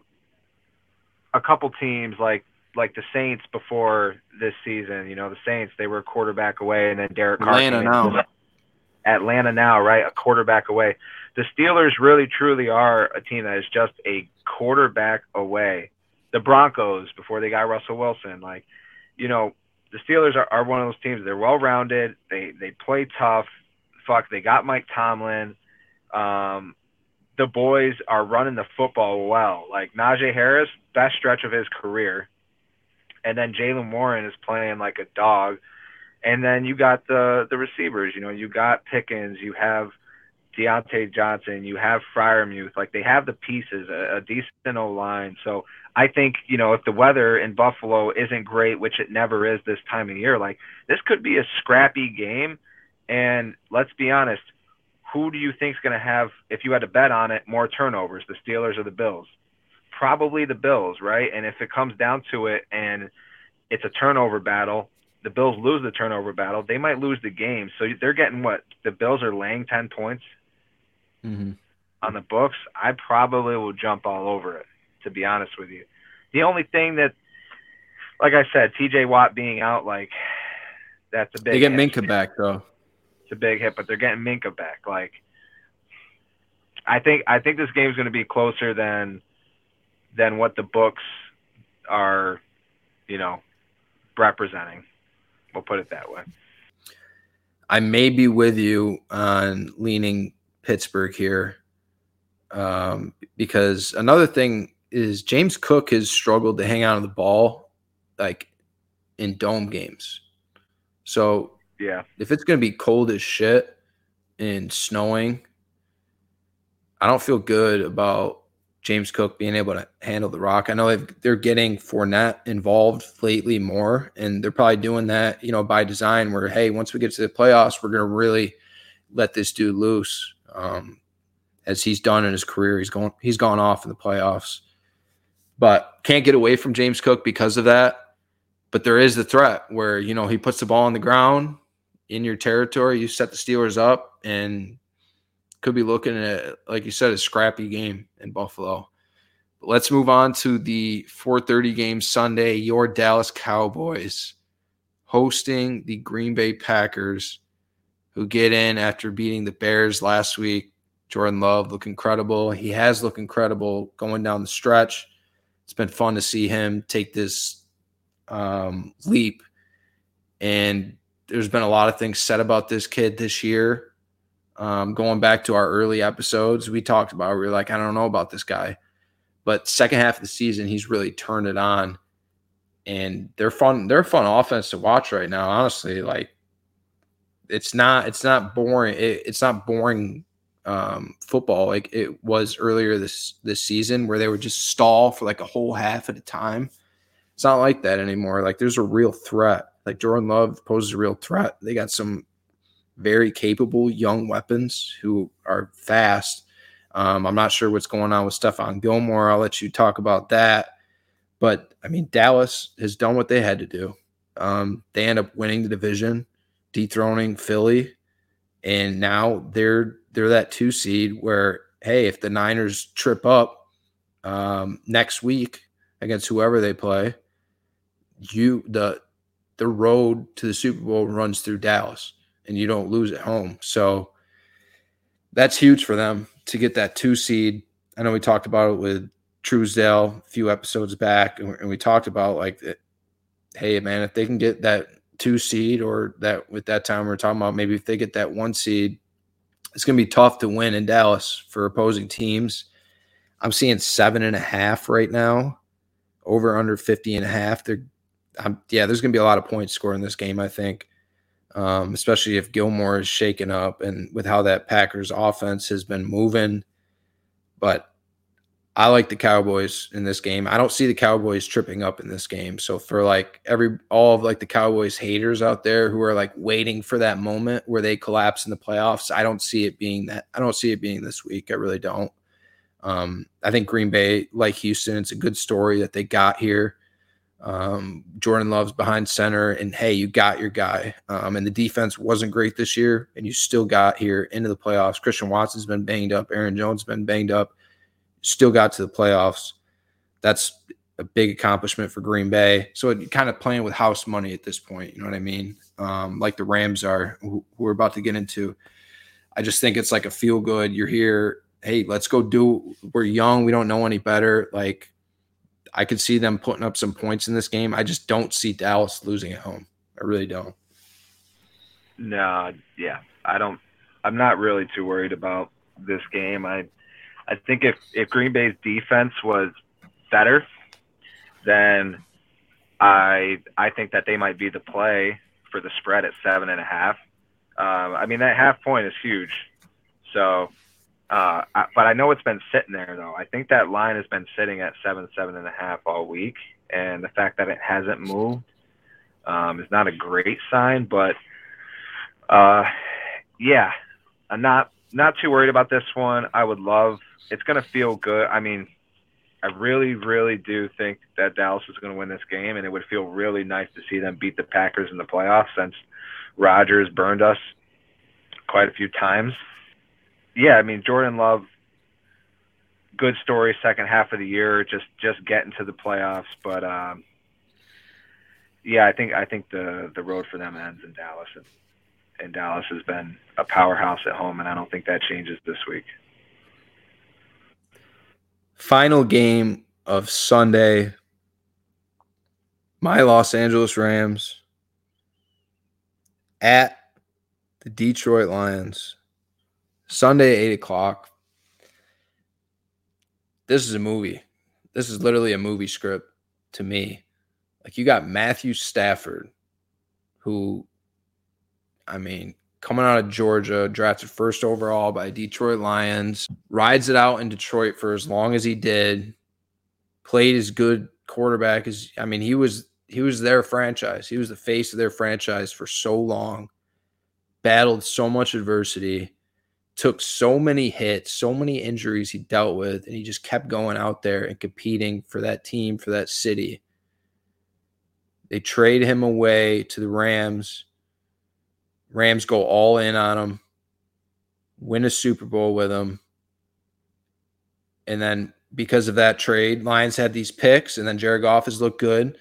a couple teams, like like the Saints before this season. You know, the Saints they were a quarterback away, and then Derek Carr. Atlanta now. Atlanta now, right? A quarterback away. The Steelers really truly are a team that is just a quarterback away the Broncos before they got Russell Wilson. Like, you know, the Steelers are, are one of those teams. They're well rounded. They they play tough. Fuck, they got Mike Tomlin. Um, the boys are running the football well. Like Najee Harris, best stretch of his career, and then Jaylen Warren is playing like a dog. And then you got the the receivers. You know, you got Pickens. You have Diontae Johnson, you have Freiermuth, like they have the pieces, a, a decent O line. So I think, you know, if the weather in Buffalo isn't great, which it never is this time of year, like this could be a scrappy game. And let's be honest, who do you think is going to have, if you had to bet on it, more turnovers, the Steelers or the Bills? Probably the Bills, right? And if it comes down to it and it's a turnover battle, the Bills lose the turnover battle, they might lose the game. So they're getting what? The Bills are laying 10 points mm-hmm. on the books, I probably will jump all over it. To be honest with you, the only thing that, like I said, T.J. Watt being out, like that's a big. They get hit. Minkah back though. It's a big hit, but they're getting Minkah back. Like, I think I think this game is going to be closer than than what the books are, you know, representing. We'll put it that way. I may be with you on leaning Pittsburgh here. Um, because another thing is James Cook has struggled to hang on to the ball like in dome games. So yeah, if it's going to be cold as shit and snowing, I don't feel good about James Cook being able to handle the rock. I know they're getting Fournette involved lately more, and they're probably doing that, you know, by design. Where hey, once we get to the playoffs, we're going to really let this dude loose, um, as he's done in his career. He's going, he's gone off in the playoffs, but can't get away from James Cook because of that. But there is the threat where you know he puts the ball on the ground in your territory. You set the Steelers up, and could be looking at, like you said, a scrappy game in Buffalo. But let's move on to the 4:30 game Sunday. Your Dallas Cowboys hosting the Green Bay Packers, who get in after beating the Bears last week. Jordan Love look incredible. He has looked incredible going down the stretch. It's been fun to see him take this um, leap. And there's been a lot of things said about this kid this year um, going back to our early episodes, we talked about we were like, I don't know about this guy, but second half of the season, he's really turned it on, and they're fun. They're fun offense to watch right now. Honestly, like it's not it's not boring. It, it's not boring um, football like it was earlier this this season where they would just stall for like a whole half at a time. It's not like that anymore. Like there's a real threat. Like Jordan Love poses a real threat. They got some very capable young weapons who are fast. Um, I'm not sure what's going on with Stephon Gilmore. I'll let you talk about that. But I mean, Dallas has done what they had to do. Um, they end up winning the division, dethroning Philly, and now they're they're that two seed where hey, if the Niners trip up um, next week against whoever they play, you the the road to the Super Bowl runs through Dallas and you don't lose at home. So that's huge for them to get that two seed. I know we talked about it with Truesdale a few episodes back, and we talked about like, hey man, if they can get that two seed, or that with that time we are talking about maybe if they get that one seed, it's going to be tough to win in Dallas for opposing teams. I'm seeing seven and a half right now, over under 50 and a half. I'm, yeah, there's going to be a lot of points scored in this game, I think um, especially if Gilmore is shaken up and with how that Packers offense has been moving. But I like the Cowboys in this game. I don't see the Cowboys tripping up in this game. So for like every all of like the Cowboys haters out there who are like waiting for that moment where they collapse in the playoffs, I don't see it being that. I don't see it being this week. I really don't. Um, I think Green Bay, like Houston, it's a good story that they got here. Um, Jordan Love's behind center, and hey, you got your guy. Um, and the defense wasn't great this year, and you still got here into the playoffs. Christian Watson's been banged up, Aaron Jones has been banged up, still got to the playoffs. That's a big accomplishment for Green Bay. So it kind of playing with house money at this point. You know what I mean? Um, like the Rams are, who, we're about to get into. I just think it's like a feel good. You're here. Hey, let's go do. We're young. We don't know any better. Like I could see them putting up some points in this game. I just don't see Dallas losing at home. I really don't. No, yeah, I don't. I'm not really too worried about this game. I, I think if if Green Bay's defense was better, then I I think that they might be the play for the spread at seven and a half. Um, I mean that half point is huge. So uh, I, but I know it's been sitting there though. I think that line has been sitting at seven, seven and a half all week, and the fact that it hasn't moved um, is not a great sign. But uh, yeah, I'm not not too worried about this one. I would love. It's going to feel good. I mean, I really, really do think that Dallas is going to win this game, and it would feel really nice to see them beat the Packers in the playoffs since Rodgers burned us quite a few times yeah, I mean Jordan Love, good story second half of the year, just just getting to the playoffs, but um, yeah, I think I think the the road for them ends in Dallas, and, and Dallas has been a powerhouse at home, and I don't think that changes this week. Final game of Sunday. My Los Angeles Rams at the Detroit Lions. Sunday, 8 o'clock. This is a movie. This is literally a movie script to me. Like you got Matthew Stafford, who, I mean, coming out of Georgia, drafted first overall by Detroit Lions, rides it out in Detroit for as long as he did, played as good quarterback as I mean, he was he was their franchise. He was the face of their franchise for so long. Battled so much adversity, took so many hits, so many injuries he dealt with, and he just kept going out there and competing for that team, for that city. They trade him away to the Rams. Rams go all in on him, win a Super Bowl with him. And then because of that trade, Lions had these picks, and then Jared Goff has looked good.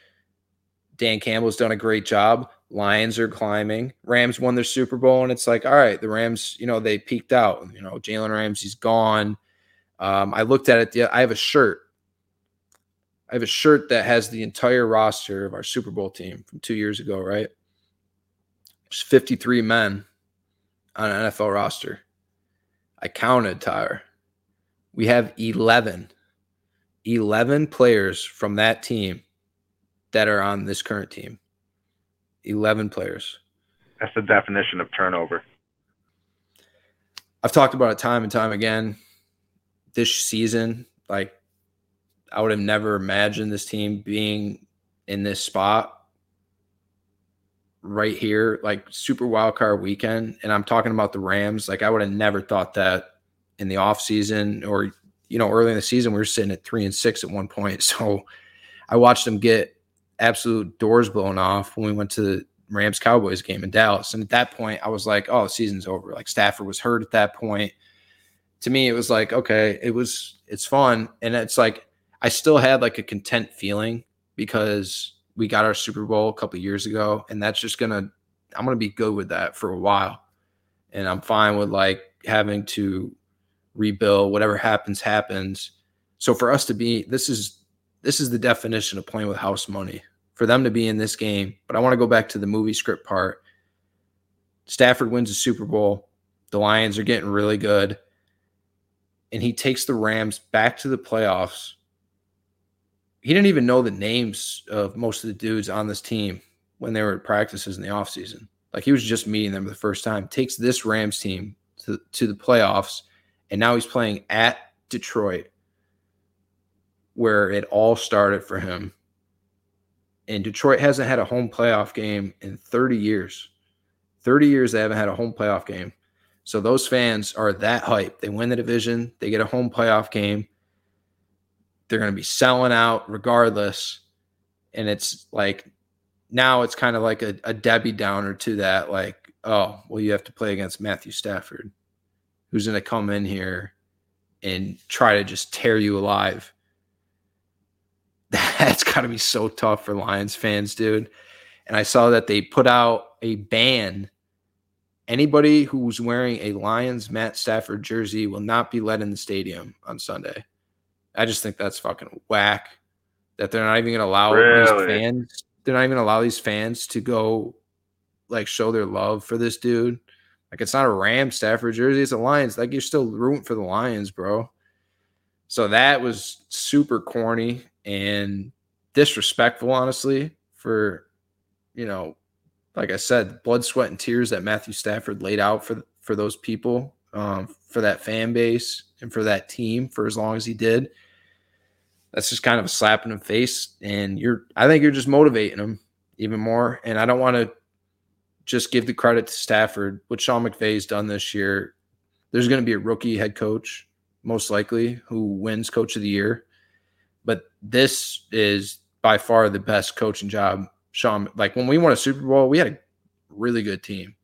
Dan Campbell's done a great job. Lions are climbing. Rams won their Super Bowl, and it's like, all right, the Rams, you know, they peaked out. You know, Jalen Ramsey's gone. Um, I looked at it. The, I have a shirt. I have a shirt that has the entire roster of our Super Bowl team from two years ago, right? There's 53 men on an NFL roster. I counted, Tyre. We have 11, 11 players from that team that are on this current team. 11 players. That's the definition of turnover. I've talked about it time and time again this season. Like, I would have never imagined this team being in this spot right here, like super wild card weekend. And I'm talking about the Rams. Like, I would have never thought that in the offseason or, you know, early in the season, we were sitting at three and six at one point. So I watched them get absolute doors blown off when we went to the Rams Cowboys game in Dallas. And at that point, I was like, oh, the season's over. Like Stafford was hurt at that point. To me, it was like, okay, it was, it's fun. And it's like, I still had like a content feeling because we got our Super Bowl a couple years ago. And that's just to, I'm to be good with that for a while. And I'm fine with like having to rebuild, whatever happens, happens. So for us to be, this is, this is the definition of playing with house money for them to be in this game. But I want to go back to the movie script part. Stafford wins the Super Bowl. The Lions are getting really good. And he takes the Rams back to the playoffs. He didn't even know the names of most of the dudes on this team when they were at practices in the offseason. Like he was just meeting them for the first time. Takes this Rams team to, to the playoffs. And now he's playing at Detroit, where it all started for him and Detroit hasn't had a home playoff game in 30 years. 30 years they haven't had a home playoff game. So those fans are that hype. They win the division, they get a home playoff game. They're going to be selling out regardless. And it's like now it's kind of like a, a Debbie Downer to that. Like, oh, well, you have to play against Matthew Stafford, who's going to come in here and try to just tear you alive that's got to be so tough for Lions fans, dude. And I saw that they put out a ban. Anybody who's wearing a Lions Matt Stafford jersey will not be let in the stadium on Sunday. I just think that's fucking whack. That they're not even going to allow really? these fans. They're not even allow these fans to go, like, show their love for this dude. Like, it's not a Ram Stafford jersey; it's a Lions. Like, you're still rooting for the Lions, bro. So that was super corny and disrespectful, honestly, for you know, like I said, blood, sweat, and tears that Matthew Stafford laid out for for those people, um, for that fan base, and for that team for as long as he did. That's just kind of a slap in the face, and you're. I think you're just motivating them even more. And I don't want to just give the credit to Stafford. What Sean McVay's done this year, there's going to be a rookie head coach, most likely, who wins Coach of the Year. But this is by far the best coaching job. Sean, like when we won a Super Bowl, we had a really good team,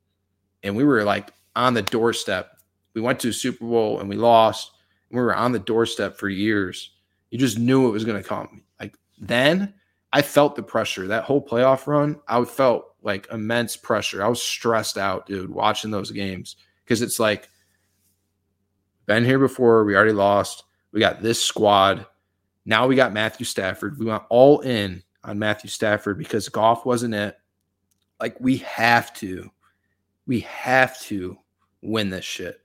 and we were like on the doorstep. We went to a Super Bowl and we lost. We were on the doorstep for years. You just knew it was going to come. Like then, I felt the pressure. That whole playoff run, I felt like immense pressure. I was stressed out, dude, watching those games because it's like been here before. We already lost. We got this squad Now we got Matthew Stafford. We went all in on Matthew Stafford because Goff wasn't it. Like we have to, we have to win this shit.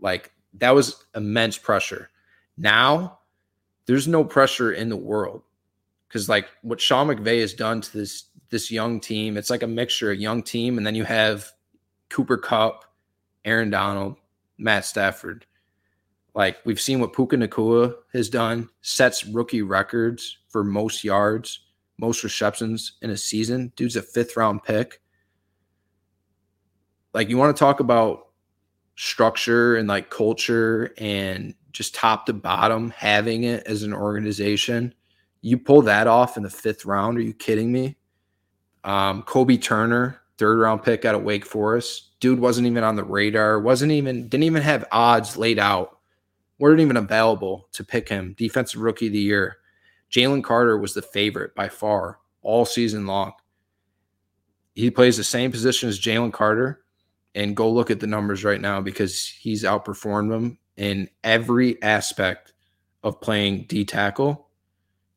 Like that was immense pressure. Now there's no pressure in the world because like what Sean McVay has done to this this young team, it's like a mixture of young team, and then you have Cooper Kupp, Aaron Donald, Matt Stafford. Like we've seen what Puka Nacua has done, sets rookie records for most yards, most receptions in a season. Dude's a fifth round pick. Like you want to talk about structure and like culture and just top to bottom having it as an organization. You pull that off in the fifth round. Are you kidding me? Um, Kobie Turner, third round pick out of Wake Forest. Dude wasn't even on the radar, wasn't even, didn't even have odds laid out, weren't even available to pick him. Defensive rookie of the year. Jalen Carter was the favorite by far all season long. He plays the same position as Jalen Carter. And go look at the numbers right now because he's outperformed them in every aspect of playing D tackle.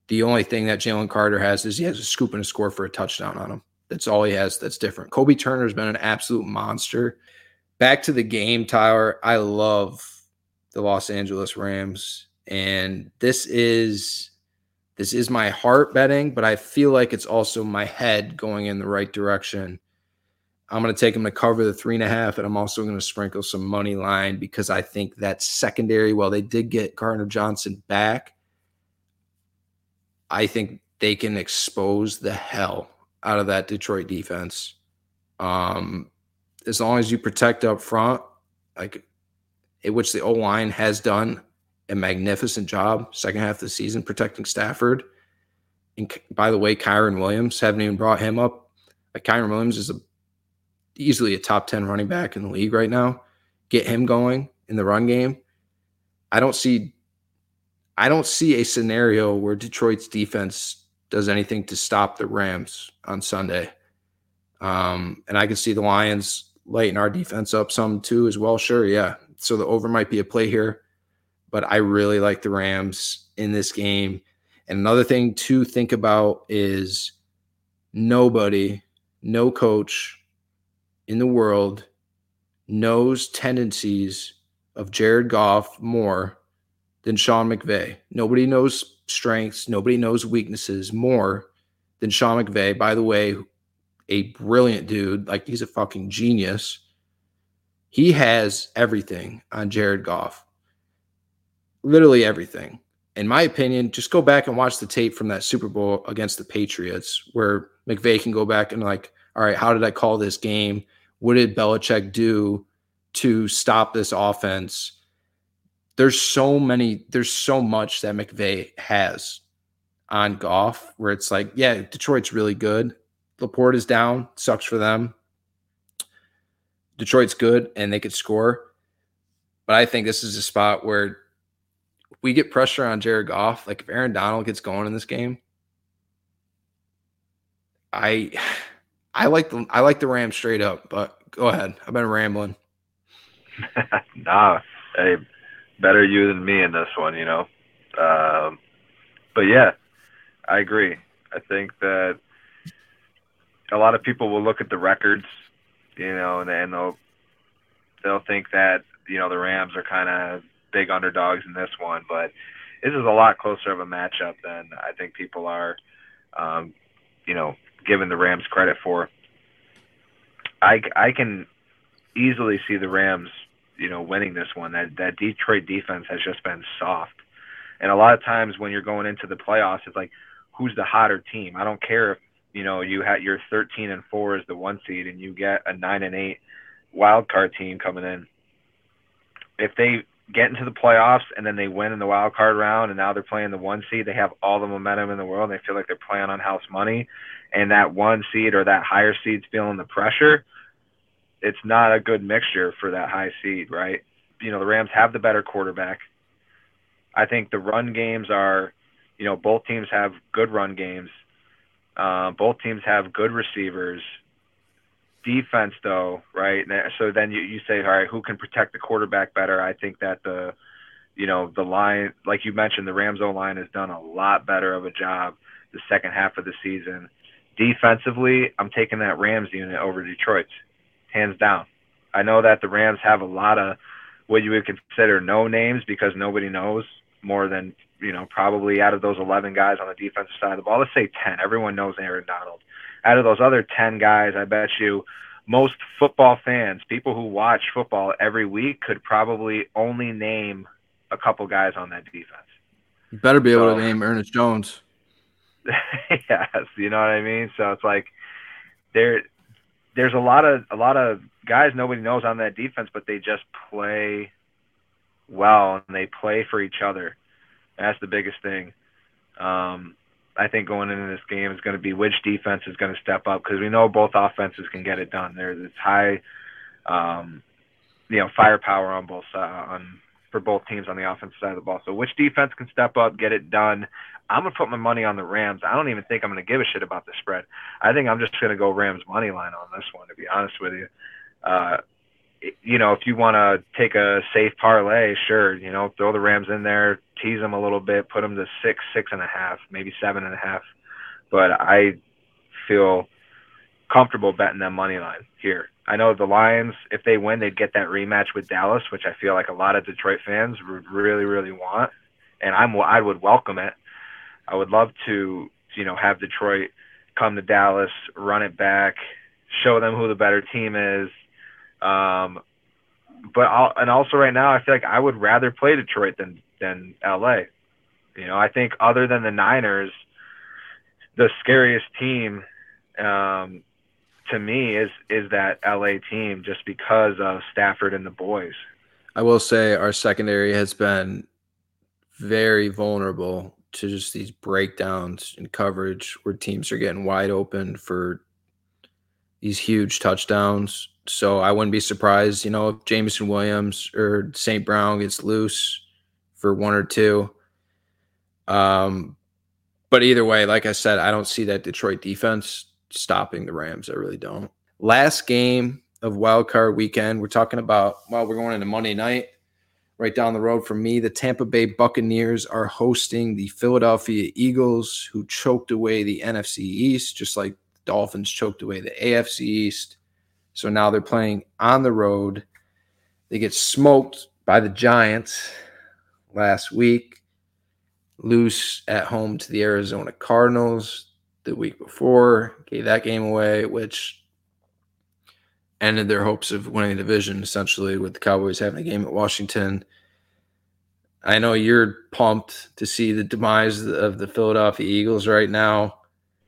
The only thing that Jalen Carter has is he has a scoop and a score for a touchdown on him. That's all he has. That's different. Kobie Turner's been an absolute monster. Back to the game, Tyler. I love the Los Angeles Rams, and this is this is my heart betting, but I feel like it's also my head going in the right direction. I'm going to take them to cover the three and a half, and I'm also going to sprinkle some money line because I think that secondary, while they did get Gardner Johnson back, I think they can expose the hell out of that Detroit defense. Um, as long as you protect up front, like which the O line has done a magnificent job second half of the season protecting Stafford. And by the way, Kyren Williams haven't even brought him up. Like Kyren Williams is a easily a top 10 running back in the league right now. Get him going in the run game. I don't see I don't see a scenario where Detroit's defense does anything to stop the Rams on Sunday. Um, and I can see the Lions lighting our defense up some too as well. Sure, yeah. So the over might be a play here, but I really like the Rams in this game. And another thing to think about is nobody, no coach, in the world knows tendencies of Jared Goff more than Sean McVay. Nobody knows strengths, nobody knows weaknesses more than Sean McVay. By the way, a brilliant dude, like he's a fucking genius. He has everything on Jared Goff. Literally everything. In my opinion, just go back and watch the tape from that Super Bowl against the Patriots where McVay can go back and like, all right, how did I call this game? What did Belichick do to stop this offense? There's so many, there's so much that McVay has on Goff where it's like, yeah, Detroit's really good. LaPorta is down, sucks for them. Detroit's good and they could score. But I think this is a spot where we get pressure on Jared Goff. Like if Aaron Donald gets going in this game, I I like the I like the Rams straight up, but go ahead. I've been rambling. nah, hey, better you than me in this one, you know. Um, but yeah, I agree. I think that a lot of people will look at the records, you know, and, and they'll they'll think that you know the Rams are kind of big underdogs in this one, but this is a lot closer of a matchup than I think people are, um, you know, given the Rams credit for. I, I can easily see the Rams, you know, winning this one. That that Detroit defense has just been soft, and a lot of times when you're going into the playoffs, it's like, who's the hotter team? I don't care if you know you had your 13 and four as the one seed, and you get a nine and eight wild card team coming in. If they get into the playoffs and then they win in the wild card round and now they're playing the one seed, they have all the momentum in the world. And they feel like they're playing on house money and that one seed or that higher seed's feeling the pressure, it's not a good mixture for that high seed, right? You know, the Rams have the better quarterback. I think the run games are, you know, both teams have good run games. Uh, both teams have good receivers. Defense, though, right? So then you, you say, all right, who can protect the quarterback better? I think that the you know, the line, like you mentioned, the Rams O line has done a lot better of a job the second half of the season. Defensively, I'm taking that Rams unit over Detroit's, hands down. I know that the Rams have a lot of what you would consider no names because nobody knows more than, you know, probably out of those 11 guys on the defensive side of the ball. Let's say 10. Everyone knows Aaron Donald. Out of those other 10 guys, I bet you most football fans, people who watch football every week, could probably only name a couple guys on that defense. You better be able so, to name Ernest Jones. yes, you know what I mean. So it's like there, there's a lot of a lot of guys nobody knows on that defense, but they just play well and they play for each other. That's the biggest thing. Um, I think going into this game is going to be which defense is going to step up because we know both offenses can get it done. There's this high, um, you know, firepower on both uh, on for both teams on the offensive side of the ball. So which defense can step up, get it done? I'm gonna put my money on the Rams. I don't even think I'm gonna give a shit about the spread. I think I'm just gonna go Rams money line on this one. To be honest with you, uh, you know, if you want to take a safe parlay, sure, you know, throw the Rams in there, tease them a little bit, put them to six, six and a half, maybe seven and a half. But I feel comfortable betting them money line here. I know the Lions, if they win, they'd get that rematch with Dallas, which I feel like a lot of Detroit fans would really, really want, and I'm I would welcome it. I would love to, you know, have Detroit come to Dallas, run it back, show them who the better team is. Um, but I'll, and also right now, I feel like I would rather play Detroit than than LA. You know, I think other than the Niners, the scariest team um, to me is is that LA team just because of Stafford and the boys. I will say our secondary has been very vulnerable to just these breakdowns in coverage where teams are getting wide open for these huge touchdowns. So I wouldn't be surprised, you know, if Jameson Williams or St. Brown gets loose for one or two. Um, but either way, like I said, I don't see that Detroit defense stopping the Rams. I really don't. Last game of wild card weekend, we're talking about, well, we're going into Monday night. Right down the road from me, the Tampa Bay Buccaneers are hosting the Philadelphia Eagles, who choked away the NFC East, just like the Dolphins choked away the AFC East. So now they're playing on the road. They get smoked by the Giants last week, lose at home to the Arizona Cardinals the week before, gave that game away, which ended their hopes of winning the division essentially with the Cowboys having a game at Washington. I know you're pumped to see the demise of the Philadelphia Eagles right now.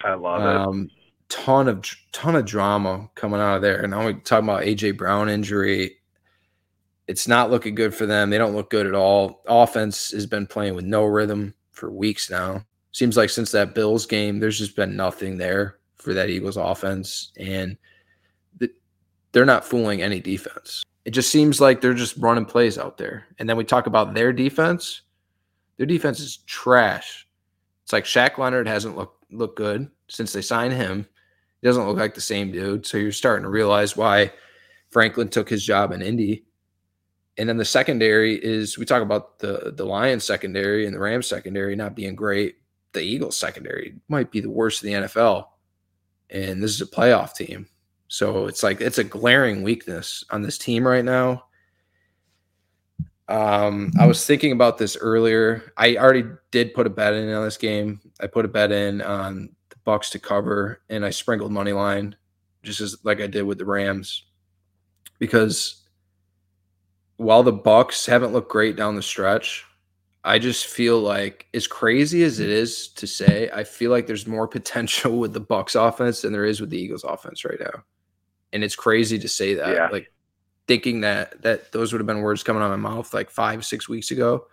I love um, it. Ton of ton of drama coming out of there. And now we talk about AJ Brown injury. It's not looking good for them. They don't look good at all. Offense has been playing with no rhythm for weeks now seems like since that Bills game, there's just been nothing there for that Eagles offense, and they're not fooling any defense. It just seems like they're just running plays out there. And then we talk about their defense. Their defense is trash. It's like Shaq Leonard hasn't looked looked good since they signed him. He doesn't look like the same dude. So you're starting to realize why Franklin took his job in Indy. And then the secondary is we talk about the the Lions secondary and the Rams secondary not being great, the Eagles secondary might be the worst in the NFL. And this is a playoff team. So it's like it's a glaring weakness on this team right now. Um, I was thinking about this earlier. I already did put a bet in on this game. I put a bet in on Bucks to cover, and I sprinkled money line, just as like I did with the Rams, because while the Bucks haven't looked great down the stretch, I just feel like as crazy as it is to say, I feel like there's more potential with the Bucks offense than there is with the Eagles offense right now. And it's crazy to say that. Yeah. Like thinking that that those would have been words coming out of my mouth like five, six weeks ago.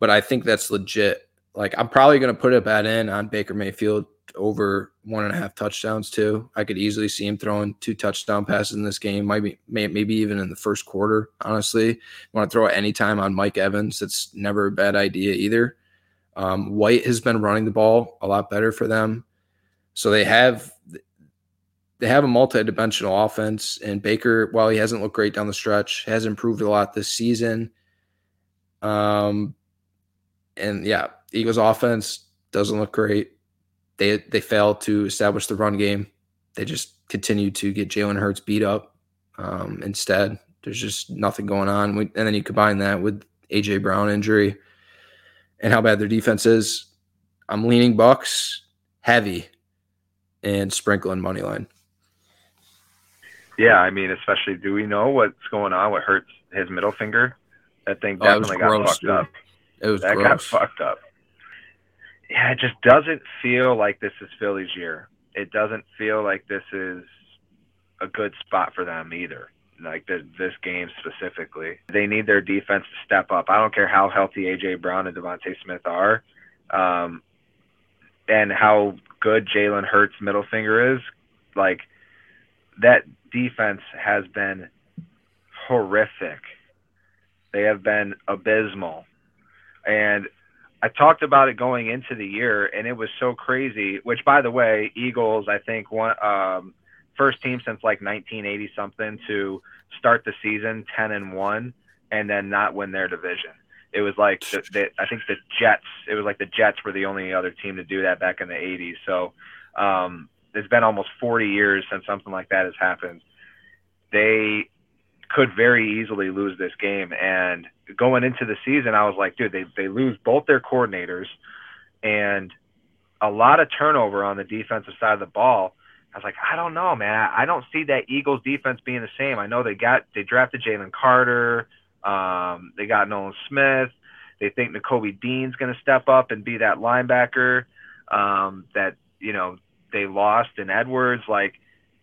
But I think that's legit. Like I'm probably gonna put a bet in on Baker Mayfield over one and a half touchdowns too. I could easily see him throwing two touchdown passes in this game, maybe maybe even in the first quarter. Honestly, want to throw it anytime on Mike Evans? That's never a bad idea either. Um, White has been running the ball a lot better for them, so they have they have a multi-dimensional offense. And Baker, while he hasn't looked great down the stretch, has improved a lot this season. Um, and yeah, Eagles offense doesn't look great. They they fail to establish the run game. They just continue to get Jalen Hurts beat up. Um, instead, there's just nothing going on. We, and then you combine that with AJ Brown injury and how bad their defense is. I'm leaning Bucks heavy and sprinkling money line. Yeah, I mean, especially do we know what's going on? What hurts his middle finger? That thing definitely oh, got gross, fucked dude. up. It was that gross. got fucked up. Yeah, it just doesn't feel like this is Philly's year. It doesn't feel like this is a good spot for them either. Like this, this game specifically, they need their defense to step up. I don't care how healthy AJ Brown and DeVonta Smith are, um, and how good Jalen Hurts' middle finger is. Like that defense has been horrific. They have been abysmal. And I talked about it going into the year, and it was so crazy. Which, by the way, Eagles, I think, one um, first team since like 1980 something to start the season 10 and one, and then not win their division. It was like the, the, I think the Jets. It was like the Jets were the only other team to do that back in the 80s. So um, it's been almost 40 years since something like that has happened. They could very easily lose this game. And going into the season, I was like, dude, they, they lose both their coordinators and a lot of turnover on the defensive side of the ball. I was like, I don't know, man. I don't see that Eagles defense being the same. I know they got they drafted Jalen Carter, um, they got Nolan Smith. They think Nakobe Dean's going to step up and be that linebacker um, that you know they lost in Edwards. Like,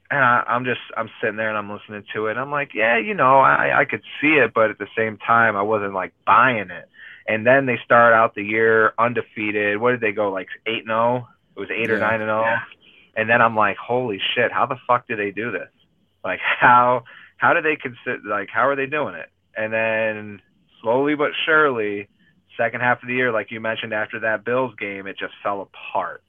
and I, I'm just I'm sitting there and I'm listening to it. And I'm like, yeah, you know, I I could see it, but at the same time, I wasn't like buying it. And then they start out the year undefeated. What did they go like eight and zero? Oh? It was eight yeah. or nine and zero. Oh? And then I'm like, holy shit, how the fuck do they do this? Like how how do they consider like how are they doing it? And then slowly but surely, second half of the year, like you mentioned after that Bills game, it just fell apart.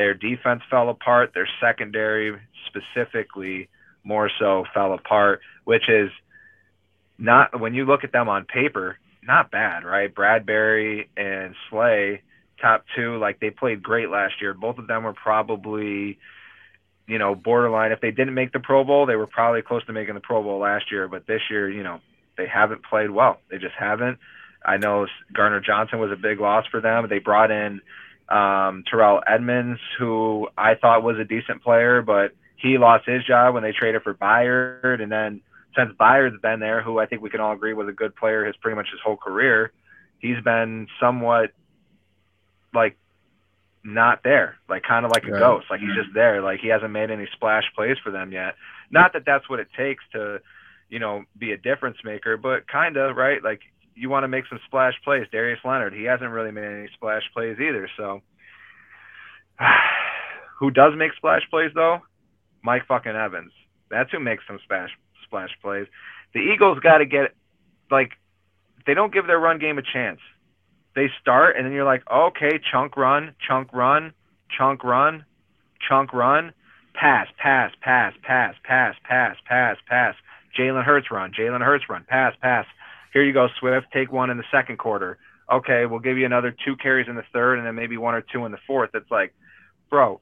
Their defense fell apart. Their secondary, specifically, more so fell apart, which is not when you look at them on paper, not bad, right? Bradberry and Slay, top two, like they played great last year. Both of them were probably, you know, borderline. If they didn't make the Pro Bowl, they were probably close to making the Pro Bowl last year. But this year, you know, they haven't played well. They just haven't. I know Gardner Johnson was a big loss for them. They brought in um, Terrell Edmunds, who I thought was a decent player, but he lost his job when they traded for Byard. And then since Byard's been there, who I think we can all agree was a good player his pretty much his whole career, he's been somewhat like not there, like kind of like a right. ghost. Like he's just there. Like he hasn't made any splash plays for them yet. Not that that's what it takes to, you know, be a difference maker, but kind of right. Like you want to make some splash plays. Darius Leonard, he hasn't really made any splash plays either. So, who does make splash plays though? Mike fucking Evans. That's who makes some splash splash plays. The Eagles got to get like they don't give their run game a chance. They start and then you're like, okay, chunk run, chunk run, chunk run, chunk run, pass, pass, pass, pass, pass, pass, pass, pass. Jalen Hurts run, Jalen Hurts run, pass, pass here you go, Swift, take one in the second quarter. Okay, we'll give you another two carries in the third and then maybe one or two in the fourth. It's like, bro,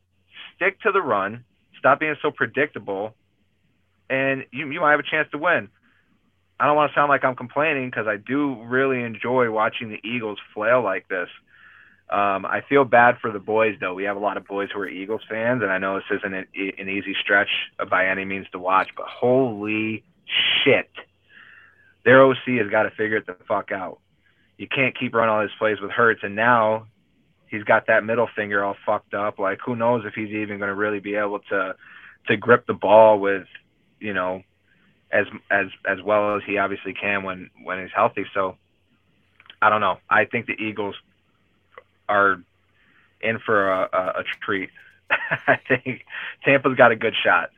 stick to the run, stop being so predictable, and you, you might have a chance to win. I don't want to sound like I'm complaining because I do really enjoy watching the Eagles flail like this. Um, I feel bad for the boys, though. We have a lot of boys who are Eagles fans, and I know this isn't an, an easy stretch by any means to watch, but holy shit – their OC has got to figure it the fuck out. You can't keep running all these plays with Hurts, and now he's got that middle finger all fucked up. Like who knows if he's even going to really be able to to grip the ball with, you know, as as as well as he obviously can when when he's healthy. So I don't know. I think the Eagles are in for a, a, a treat. I think Tampa's got a good shot.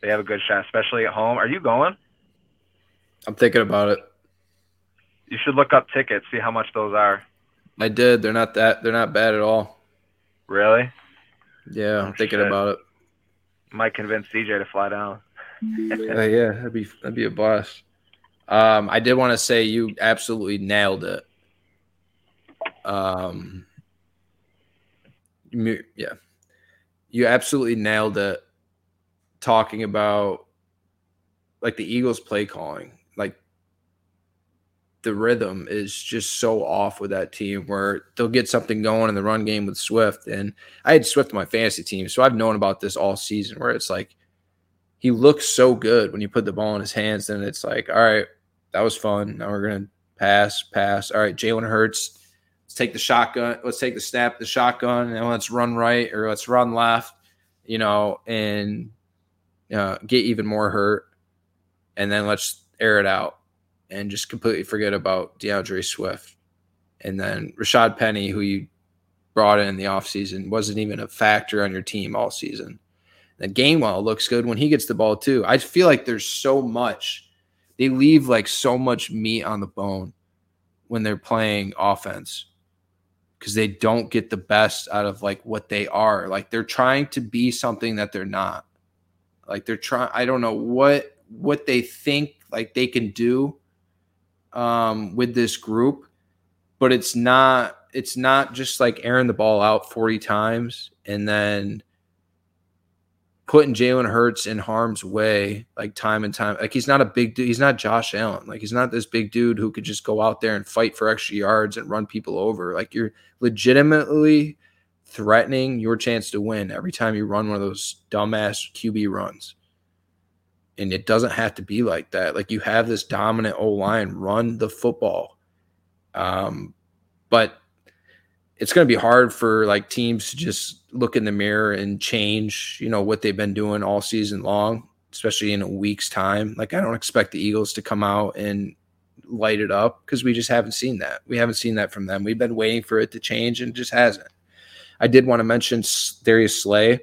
They have a good shot, especially at home. Are you going? I'm thinking about it. You should look up tickets, see how much those are. I did. They're not that. They're not bad at all. Really? Yeah, I'm oh, thinking shit. about it. Might convince DJ to fly down. uh, yeah, that'd be that'd be a blast. Um, I did want to say you absolutely nailed it. Um, yeah, you absolutely nailed it. Talking about like the Eagles play calling, the rhythm is just so off with that team where they'll get something going in the run game with Swift. And I had Swift on my fantasy team, so I've known about this all season where it's like he looks so good when you put the ball in his hands, and it's like, all right, that was fun. Now we're gonna pass, pass. All right, Jalen Hurts. Let's take the shotgun. Let's take the snap, the shotgun, and let's run right or let's run left. You know, and uh, get even more hurt, and then let's air it out and just completely forget about D'Andre Swift. And then Rashad Penny, who you brought in, the offseason, wasn't even a factor on your team all season. And Gainwell looks good when he gets the ball too. I feel like there's so much. They leave like so much meat on the bone when they're playing offense because they don't get the best out of like what they are. Like they're trying to be something that they're not. Like they're trying I don't know what what they think like they can do um with this group, but it's not it's not just like airing the ball out 40 times and then putting Jalen Hurts in harm's way like time and time. Like he's not a big dude. He's not Josh Allen. Like he's not this big dude who could just go out there and fight for extra yards and run people over. Like you're legitimately threatening your chance to win every time you run one of those dumbass QB runs. And it doesn't have to be like that. Like you have this dominant O line, run the football. Um, but it's going to be hard for like teams to just look in the mirror and change, you know, what they've been doing all season long, especially in a week's time. Like I don't expect the Eagles to come out and light it up because we just haven't seen that. We haven't seen that from them. We've been waiting for it to change and it just hasn't. I did want to mention Darius Slay.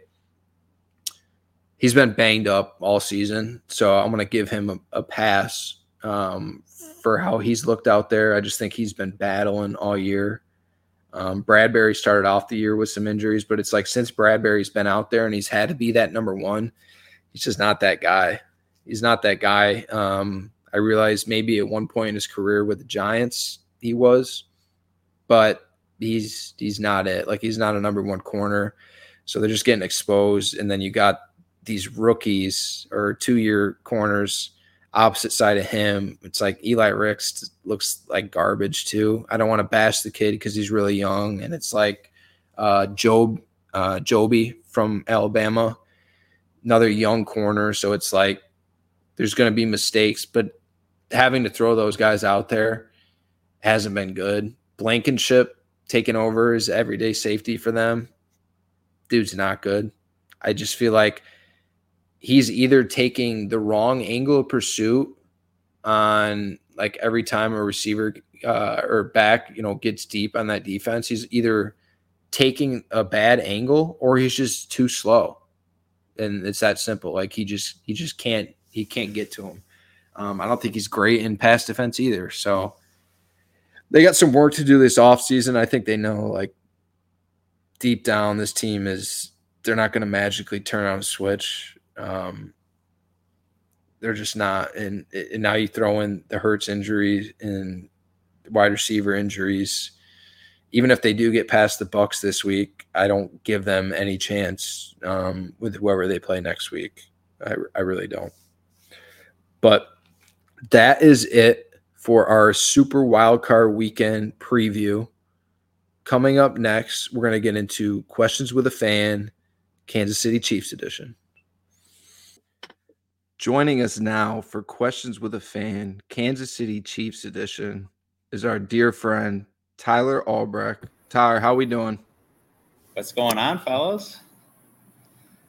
He's been banged up all season, so I'm going to give him a, a pass um, for how he's looked out there. I just think he's been battling all year. Um, Bradberry started off the year with some injuries, but it's like since Bradberry's been out there and he's had to be that number one, he's just not that guy. He's not that guy. Um, I realized maybe at one point in his career with the Giants he was, but he's he's not it. Like he's not a number one corner. So they're just getting exposed, and then you got these rookies or two year corners opposite side of him, it's like Eli Ricks looks like garbage too. I don't want to bash the kid because he's really young, and it's like uh, Job uh, Joby from Alabama, another young corner. So it's like there's going to be mistakes, but having to throw those guys out there hasn't been good. Blankenship taking over is everyday safety for them. Dude's not good. I just feel like he's either taking the wrong angle of pursuit on like every time a receiver uh, or back, you know, gets deep on that defense. He's either taking a bad angle or he's just too slow, and it's that simple. Like he just he just can't he can't get to him. Um, I don't think he's great in pass defense either. So they got some work to do this offseason. I think they know like deep down this team is they're not going to magically turn on a switch. Um, they're just not. And, and now you throw in the Hurts injuries and wide receiver injuries. Even if they do get past the Bucks this week, I don't give them any chance um, with whoever they play next week. I, I really don't. But that is it for our Super Wildcard Weekend preview. Coming up next, we're going to get into questions with a fan, Kansas City Chiefs edition. Joining us now for Questions with a Fan, Kansas City Chiefs edition, is our dear friend Tyler Albrecht. Tyler, how we doing? What's going on, fellas?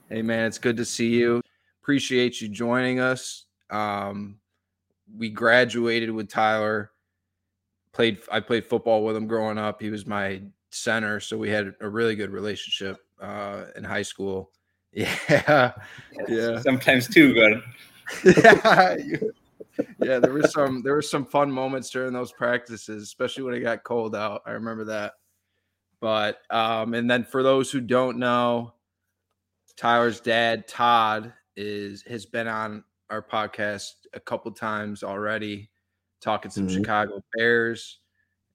Hey man, it's good to see you. Appreciate you joining us. Um, we graduated with Tyler. Played I played football with him growing up. He was my center, so we had a really good relationship uh, in high school. Yeah, yeah. Sometimes too good. yeah, yeah. There were some there were some fun moments during those practices, especially when it got cold out. I remember that. But um, and then for those who don't know, Tyler's dad, Todd, is has been on our podcast a couple times already. talking some Mhm. Chicago Bears,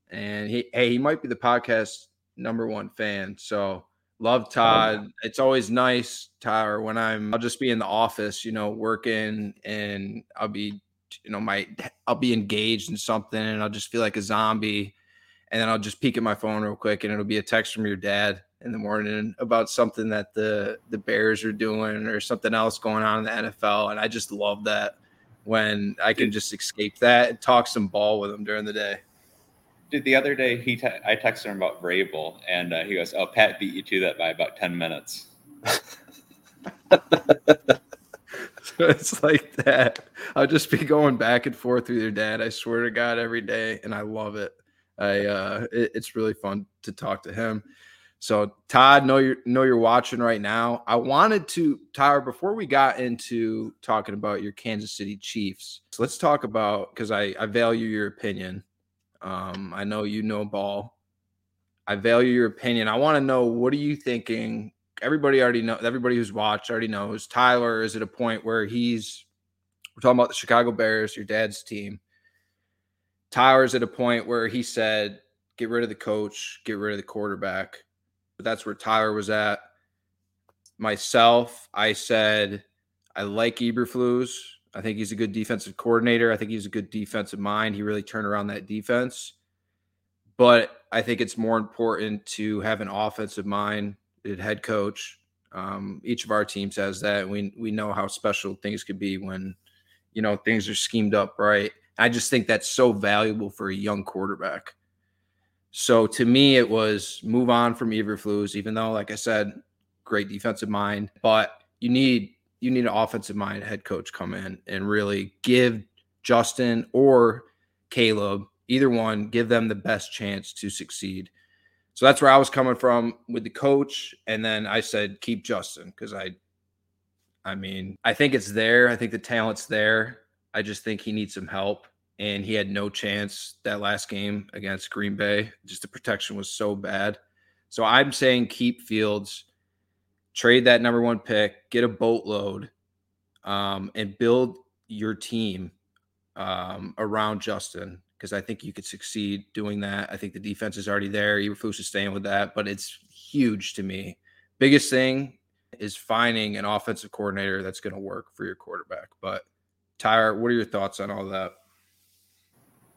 and he hey he might be the podcast number one fan. So love Todd. It's always nice, Tyler, when I'm I'll just be in the office, you know, working, and I'll be you know my I'll be engaged in something, and I'll just feel like a zombie, and then I'll just peek at my phone real quick, and it'll be a text from your dad in the morning about something that the the Bears are doing or something else going on in the NFL, and I just love that when I can just escape that and talk some ball with him during the day. Dude, the other day he te- I texted him about Vrabel, and uh, he goes, "Oh, Pat beat you to that by about ten minutes." So it's like that. I'll just be going back and forth with your dad. I swear to God, every day, and I love it. I uh, it- it's really fun to talk to him. So Todd, know you're know you're watching right now. I wanted to Tyler before we got into talking about your Kansas City Chiefs. So let's talk about because I I value your opinion. Um, I know you know ball. I value your opinion. I want to know what are you thinking everybody already know everybody who's watched already knows Tyler is at a point where he's we're talking about the Chicago Bears, your dad's team. Tyler's at a point where he said, get rid of the coach, get rid of the quarterback. But that's where Tyler was at. Myself, I said, I like Eberflus. I think he's a good defensive coordinator. I think he's a good defensive mind. He really turned around that defense. But I think it's more important to have an offensive mind head coach. Um, each of our teams has that. We we know how special things could be when you know things are schemed up right. I just think that's so valuable for a young quarterback. So to me, it was move on from Eberflus, even though, like I said, great defensive mind, but you need you need an offensive mind head coach come in and really give Justin or Caleb, either one, give them the best chance to succeed. So that's where I was coming from with the coach. And then I said, keep Justin because I, I mean, I think it's there. I think the talent's there. I just think he needs some help. And he had no chance that last game against Green Bay. Just the protection was so bad. So I'm saying keep Fields, trade that number one pick, get a boatload, um, and build your team um, around Justin because I think you could succeed doing that. I think the defense is already there. Eberflus is staying with that, but it's huge to me. Biggest thing is finding an offensive coordinator that's going to work for your quarterback. But Tyler, what are your thoughts on all that?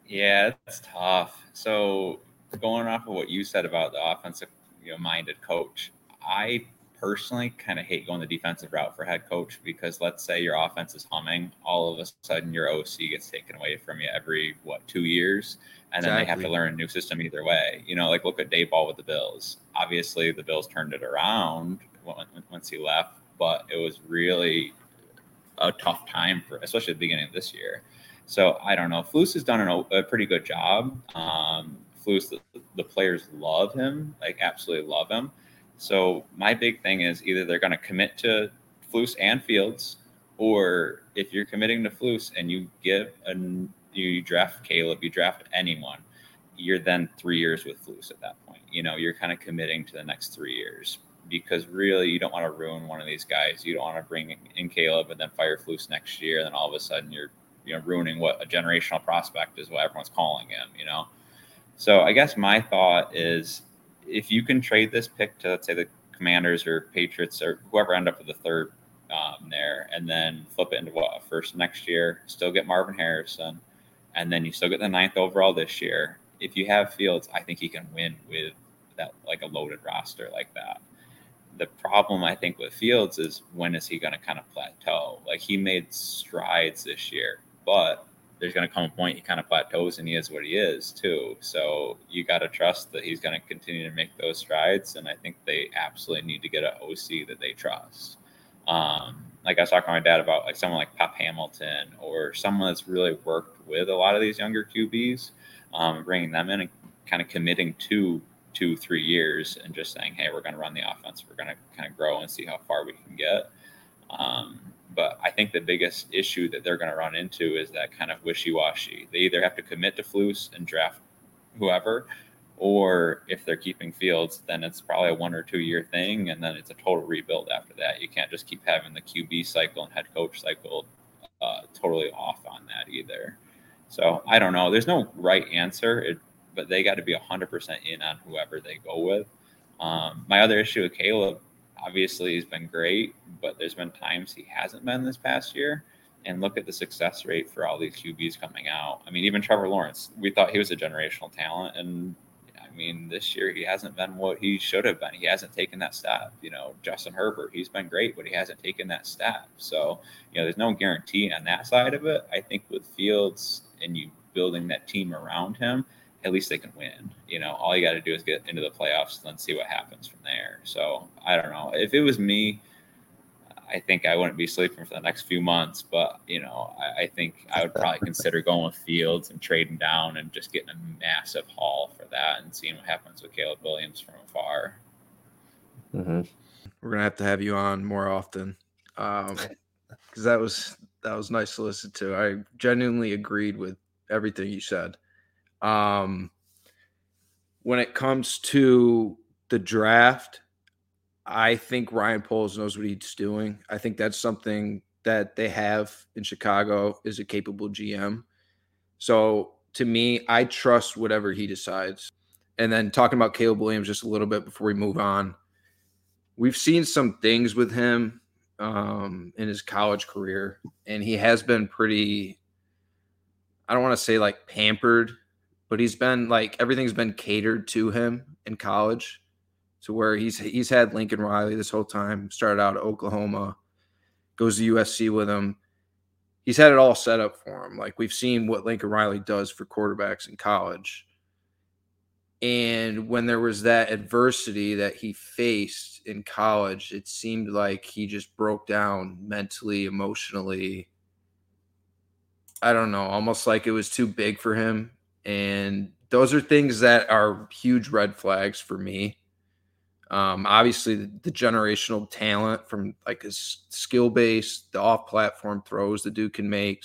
Yeah, it's tough. So going off of what you said about the offensive you know, minded coach, I personally kind of hate going the defensive route for head coach because let's say your offense is humming, all of a sudden your OC gets taken away from you every what two years, and then they have to learn a new system either way. You know, like look at Daboll with the Bills. Obviously, the Bills turned it around once he left, but it was really a tough time for, especially at the beginning of this year. So I don't know. Flus has done an, a pretty good job. Um, Flus, the, the players love him, like absolutely love him. So my big thing is either they're going to commit to Flus and Fields, or if you're committing to Flus and you give a you draft Caleb, you draft anyone, you're then three years with Flus at that point. You know, you're kind of committing to the next three years because really you don't want to ruin one of these guys. You don't want to bring in Caleb and then fire Flus next year, and then all of a sudden you're you know ruining what a generational prospect is what everyone's calling him. You know, so I guess my thought is if you can trade this pick to let's say the Commanders or Patriots or whoever end up with the third um, there, and then flip it into what a first next year, still get Marvin Harrison, and then you still get the ninth overall this year. If you have Fields, I think he can win with that like a loaded roster like that. The problem I think with Fields is when is he going to kind of plateau? Like he made strides this year, but there's going to come a point he kind of plateaus and he is what he is too. So you got to trust that he's going to continue to make those strides. And I think they absolutely need to get an OC that they trust. Um, like I was talking to my dad about, like someone like Pep Hamilton or someone that's really worked with a lot of these younger QBs, um, bringing them in and kind of committing to two, three years and just saying, hey, we're going to run the offense. We're going to kind of grow and see how far we can get. Um, but I think the biggest issue that they're going to run into is that kind of wishy washy. They either have to commit to Flus and draft whoever, or if they're keeping Fields, then it's probably a one or two year thing, and then it's a total rebuild after that. You can't just keep having the QB cycle and head coach cycle uh, totally off on that either. So I don't know. There's no right answer, it, but they got to be 100% in on whoever they go with. Um, my other issue with Caleb, obviously, he's been great, but there's been times he hasn't been this past year. And look at the success rate for all these QBs coming out. I mean, even Trevor Lawrence, we thought he was a generational talent, and I mean, this year he hasn't been what he should have been. He hasn't taken that step. You know, Justin Herbert, he's been great, but he hasn't taken that step. So, you know, there's no guarantee on that side of it. I think with Fields and you building that team around him, at least they can win. You know, all you got to do is get into the playoffs and then see what happens from there. So I don't know. If it was me, I think I wouldn't be sleeping for the next few months. But you know, I, I think I would probably consider going with Fields and trading down and just getting a massive haul for that and seeing what happens with Caleb Williams from afar. Mm-hmm. We're gonna have to have you on more often, because um, that was that was nice to listen to. I genuinely agreed with everything you said. Um, when it comes to the draft, I think Ryan Poles knows what he's doing. I think that's something that they have in Chicago is a capable GM. So to me, I trust whatever he decides. And then talking about Caleb Williams just a little bit before we move on, we've seen some things with him um, in his college career, and he has been pretty. I don't want to say like pampered, but he's been like everything's been catered to him in college to where he's he's had Lincoln Riley this whole time. Started out at Oklahoma, goes to USC with him. He's had it all set up for him. Like we've seen what Lincoln Riley does for quarterbacks in college. And when there was that adversity that he faced in college, it seemed like he just broke down mentally, emotionally. I don't know, almost like it was too big for him. And those are things that are huge red flags for me. Um, obviously, the, the, generational talent from like his skill base, the off platform throws the dude can make.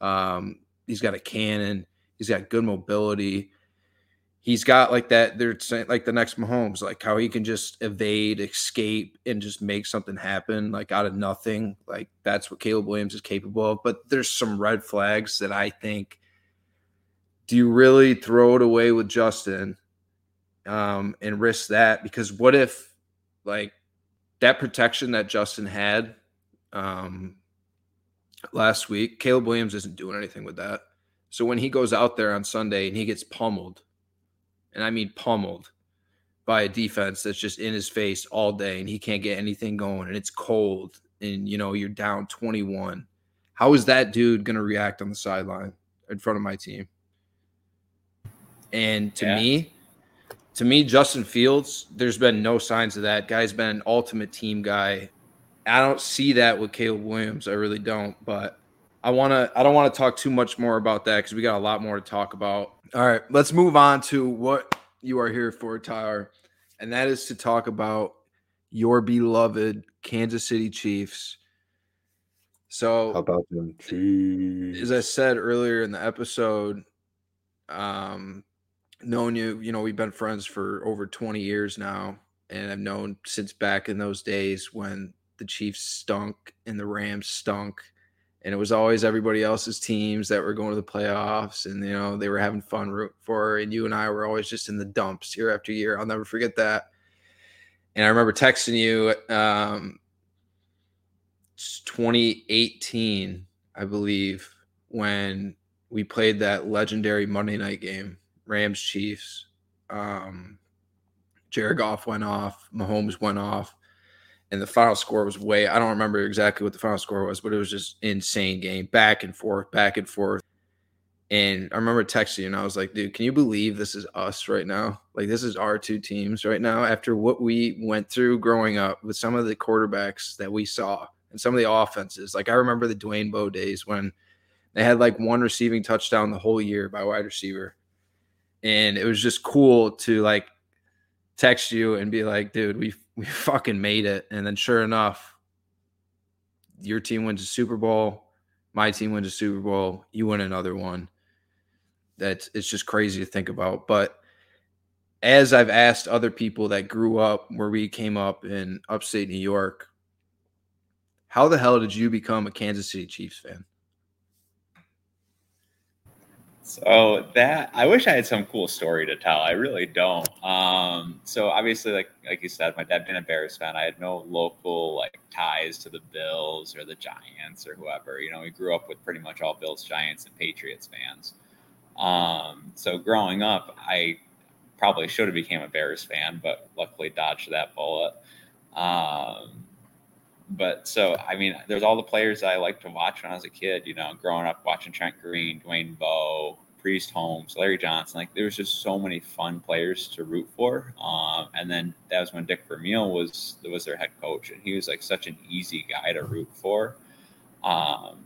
Um, he's got a cannon. He's got good mobility. He's got like that. They're saying like the next Mahomes, like how he can just evade, escape, and just make something happen like out of nothing. Like that's what Caleb Williams is capable of. But there's some red flags that I think. Do you really throw it away with Justin? um, and risk that because what if like that protection that Justin had um, last week, Caleb Williams isn't doing anything with that. So when he goes out there on Sunday and he gets pummeled, and I mean pummeled by a defense that's just in his face all day and he can't get anything going and it's cold and you know you're down 21. How is that dude going to react on the sideline in front of my team? And to yeah. me, to me, Justin Fields, there's been no signs of that. Guy's been an ultimate team guy. I don't see that with Caleb Williams. I really don't. But I want to. I don't want to talk too much more about that because we got a lot more to talk about. All right, let's move on to what you are here for, Tyler, and that is to talk about your beloved Kansas City Chiefs. So, how about them Chiefs? As I said earlier in the episode, um, known you, you know, we've been friends for over 20 years now. And I've known since back in those days when the Chiefs stunk and the Rams stunk. And it was always everybody else's teams that were going to the playoffs and, you know, they were having fun root for. And you and I were always just in the dumps year after year. I'll never forget that. And I remember texting you, um, 2018, I believe, when we played that legendary Monday night game Rams Chiefs. Um, Jared Goff went off, Mahomes went off, and the final score was way. I don't remember exactly what the final score was, but it was just insane game, back and forth, back and forth. And I remember texting you, and I was like, "Dude, can you believe this is us right now? Like, this is our two teams right now after what we went through growing up with some of the quarterbacks that we saw and some of the offenses. Like, I remember the Dwayne Bowe days when they had like one receiving touchdown the whole year by wide receiver and it was just cool to like text you and be like, dude, we we fucking made it. And then sure enough, your team wins a Super Bowl, my team wins a Super Bowl, you win another one. That's it's just crazy to think about. But as I've asked other people that grew up where we came up in upstate New York, how the hell did you become a Kansas City Chiefs fan? So that I wish I had some cool story to tell. I really don't. Um, so obviously, like like you said, my dad being a Bears fan, I had no local like ties to the Bills or the Giants or whoever. You know, we grew up with pretty much all Bills, Giants, and Patriots fans. Um, so growing up, I probably should have became a Bears fan, but luckily dodged that bullet. Um, but so I mean, there's all the players I liked to watch when I was a kid. You know, growing up watching Trent Green, Dwayne Bowe, Priest Holmes, Larry Johnson. Like there was just so many fun players to root for. Um, and then that was when Dick Vermeil was was their head coach, and he was like such an easy guy to root for. Um,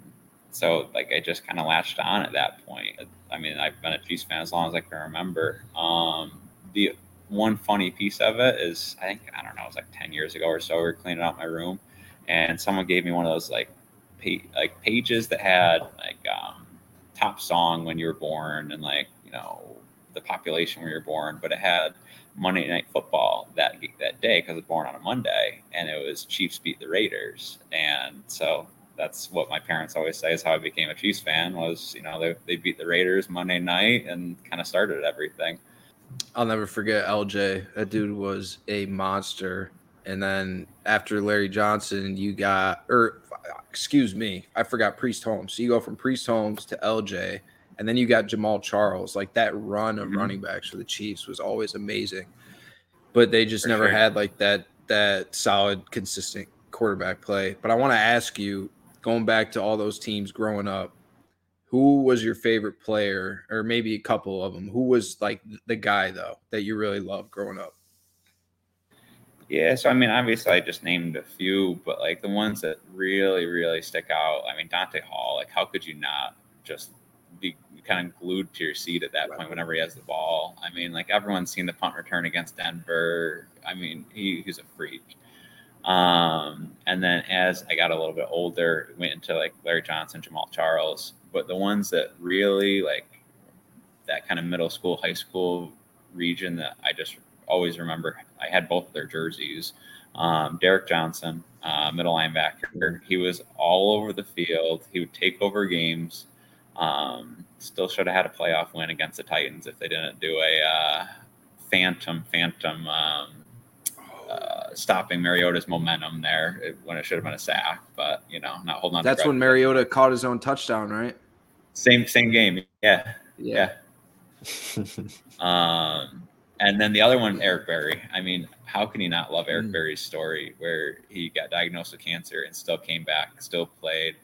so like I just kind of latched on at that point. I mean, I've been a Chiefs fan as long as I can remember. Um, the one funny piece of it is I think I don't know, it was like ten years ago or so. We were cleaning out my room and someone gave me one of those like pa- like pages that had like um, top song when you were born and like you know the population when you were born, but it had Monday Night Football that that day because it's born on a Monday, and it was Chiefs beat the Raiders, and so that's what my parents always say is how I became a Chiefs fan was you know they they beat the Raiders Monday night and kind of started everything. I'll never forget LJ. That dude was a monster. And then after Larry Johnson, you got, or excuse me, I forgot Priest Holmes. So you go from Priest Holmes to LJ, and then you got Jamaal Charles. Like that run of mm-hmm. running backs for the Chiefs was always amazing, but they just for never sure. had like that that solid, consistent quarterback play. But I want to ask you, going back to all those teams growing up, who was your favorite player, or maybe a couple of them? Who was like the guy though that you really loved growing up? Yeah, so I mean, obviously, I just named a few, but like the ones that really, really stick out. I mean, Dante Hall. Like, how could you not just be kind of glued to your seat at that point whenever he has the ball? I mean, like everyone's seen the punt return against Denver. I mean, he, he's a freak. Um, and then as I got a little bit older, went into like Larry Johnson, Jamaal Charles. But the ones that really like that kind of middle school, high school region that I just always remember I had both of their jerseys. Um, Derrick Johnson, uh, middle linebacker, he was all over the field. He would take over games. Um, still should have had a playoff win against the Titans if they didn't do a uh, phantom, phantom um, uh, stopping Mariota's momentum there when it should have been a sack. But you know, not holding on. That's when Mariota caught his own touchdown, right? Same same game. Yeah, yeah. yeah. um, and then the other one, Eric Berry. I mean, how can you not love Eric mm. Berry's story where he got diagnosed with cancer and still came back, still played?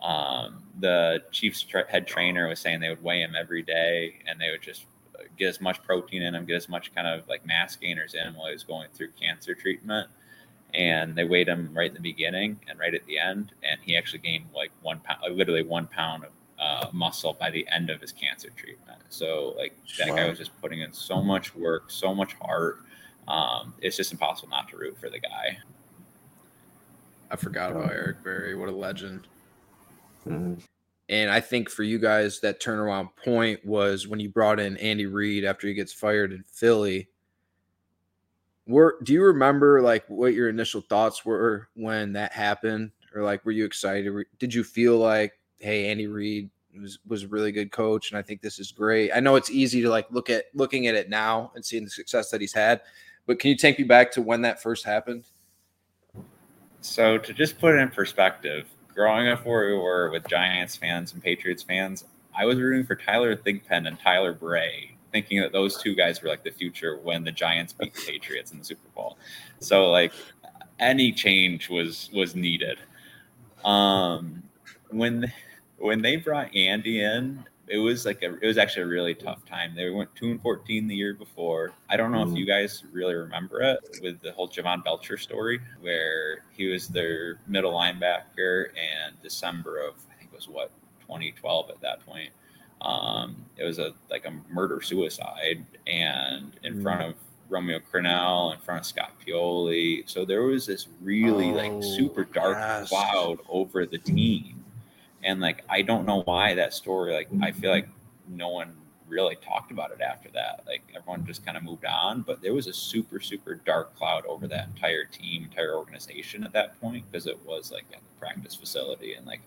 Um, the Chiefs tra- head trainer was saying they would weigh him every day and they would just get as much protein in him, get as much kind of like mass gainers in him while he was going through cancer treatment. And they weighed him right in the beginning and right at the end, and he actually gained like one pound, like literally one pound of uh, muscle by the end of his cancer treatment. So like that wow. guy was just putting in so much work, so much heart. Um, it's just impossible not to root for the guy. I forgot about Eric Berry. What a legend. Mm-hmm. And I think for you guys, that turnaround point was when you brought in Andy Reid after he gets fired in Philly. Were do you remember like what your initial thoughts were when that happened, or like were you excited? Did you feel like hey, Andy Reid was was a really good coach, and I think this is great. I know it's easy to like look at looking at it now and seeing the success that he's had, but can you take me back to when that first happened? So to just put it in perspective, growing up where we were with Giants fans and Patriots fans, I was rooting for Tyler Thigpen and Tyler Bray, thinking that those two guys were like the future when the Giants beat the Patriots in the Super Bowl. So like any change was was needed. Um, when when they brought Andy in, it was like a, it was actually a really tough time. They went two and fourteen the year before. I don't know mm. if you guys really remember it with the whole Jovan Belcher story, where he was their middle linebacker, and December of I think it was what 2012 at that point. Um, it was a like a murder suicide, and in mm. front of Romeo Crennel, in front of Scott Pioli. So there was this really oh, like super dark yes. cloud over the team and like I don't know why that story. Like I feel like no one really talked about it after that. Like everyone just kind of moved on, but there was a super super dark cloud over that entire team, entire organization at that point because it was like a practice facility and like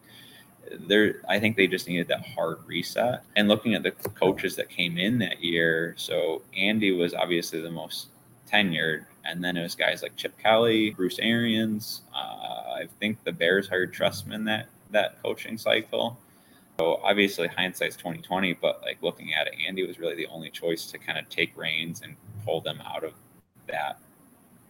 there I think they just needed that hard reset. And looking at the coaches that came in that year, so Andy was obviously the most tenured, and then it was guys like Chip Kelly, Bruce Arians. Uh, I think the Bears hired Trestman that that coaching cycle. So obviously hindsight's twenty twenty, but like looking at it, Andy was really the only choice to kind of take reins and pull them out of that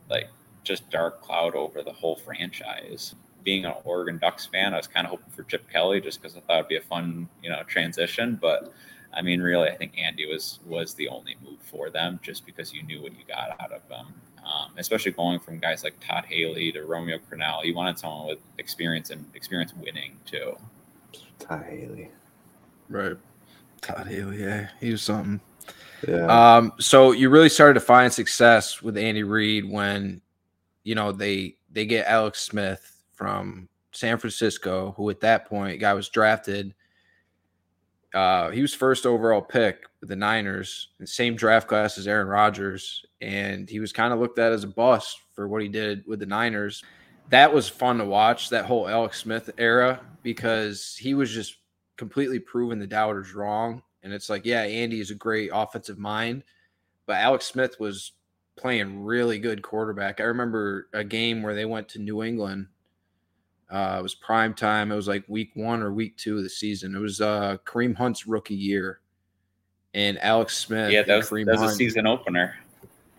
like just dark cloud over the whole franchise. Being an Oregon Ducks fan, I was kind of hoping for Chip Kelly just because I thought it'd be a fun, you know, transition. But I mean, really, I think Andy was was the only move for them, just because you knew what you got out of them. Um, especially going from guys like Todd Haley to Romeo Crennel, you wanted someone with experience and experience winning too. Todd Haley. Right. Todd Haley, yeah, he was something. Yeah. Um, so you really started to find success with Andy Reid when, you know, they they get Alex Smith from San Francisco, who at that point guy was drafted. Uh, he was first overall pick with the Niners, the same draft class as Aaron Rodgers, and he was kind of looked at as a bust for what he did with the Niners. That was fun to watch that whole Alex Smith era because he was just completely proving the doubters wrong and it's like, yeah, Andy is a great offensive mind, but Alex Smith was playing really good quarterback. I remember a game where they went to New England. Uh, it was prime time. It was like week one or week two of the season. It was uh, Kareem Hunt's rookie year, and Alex Smith. Yeah, that was, Kareem that was a season opener.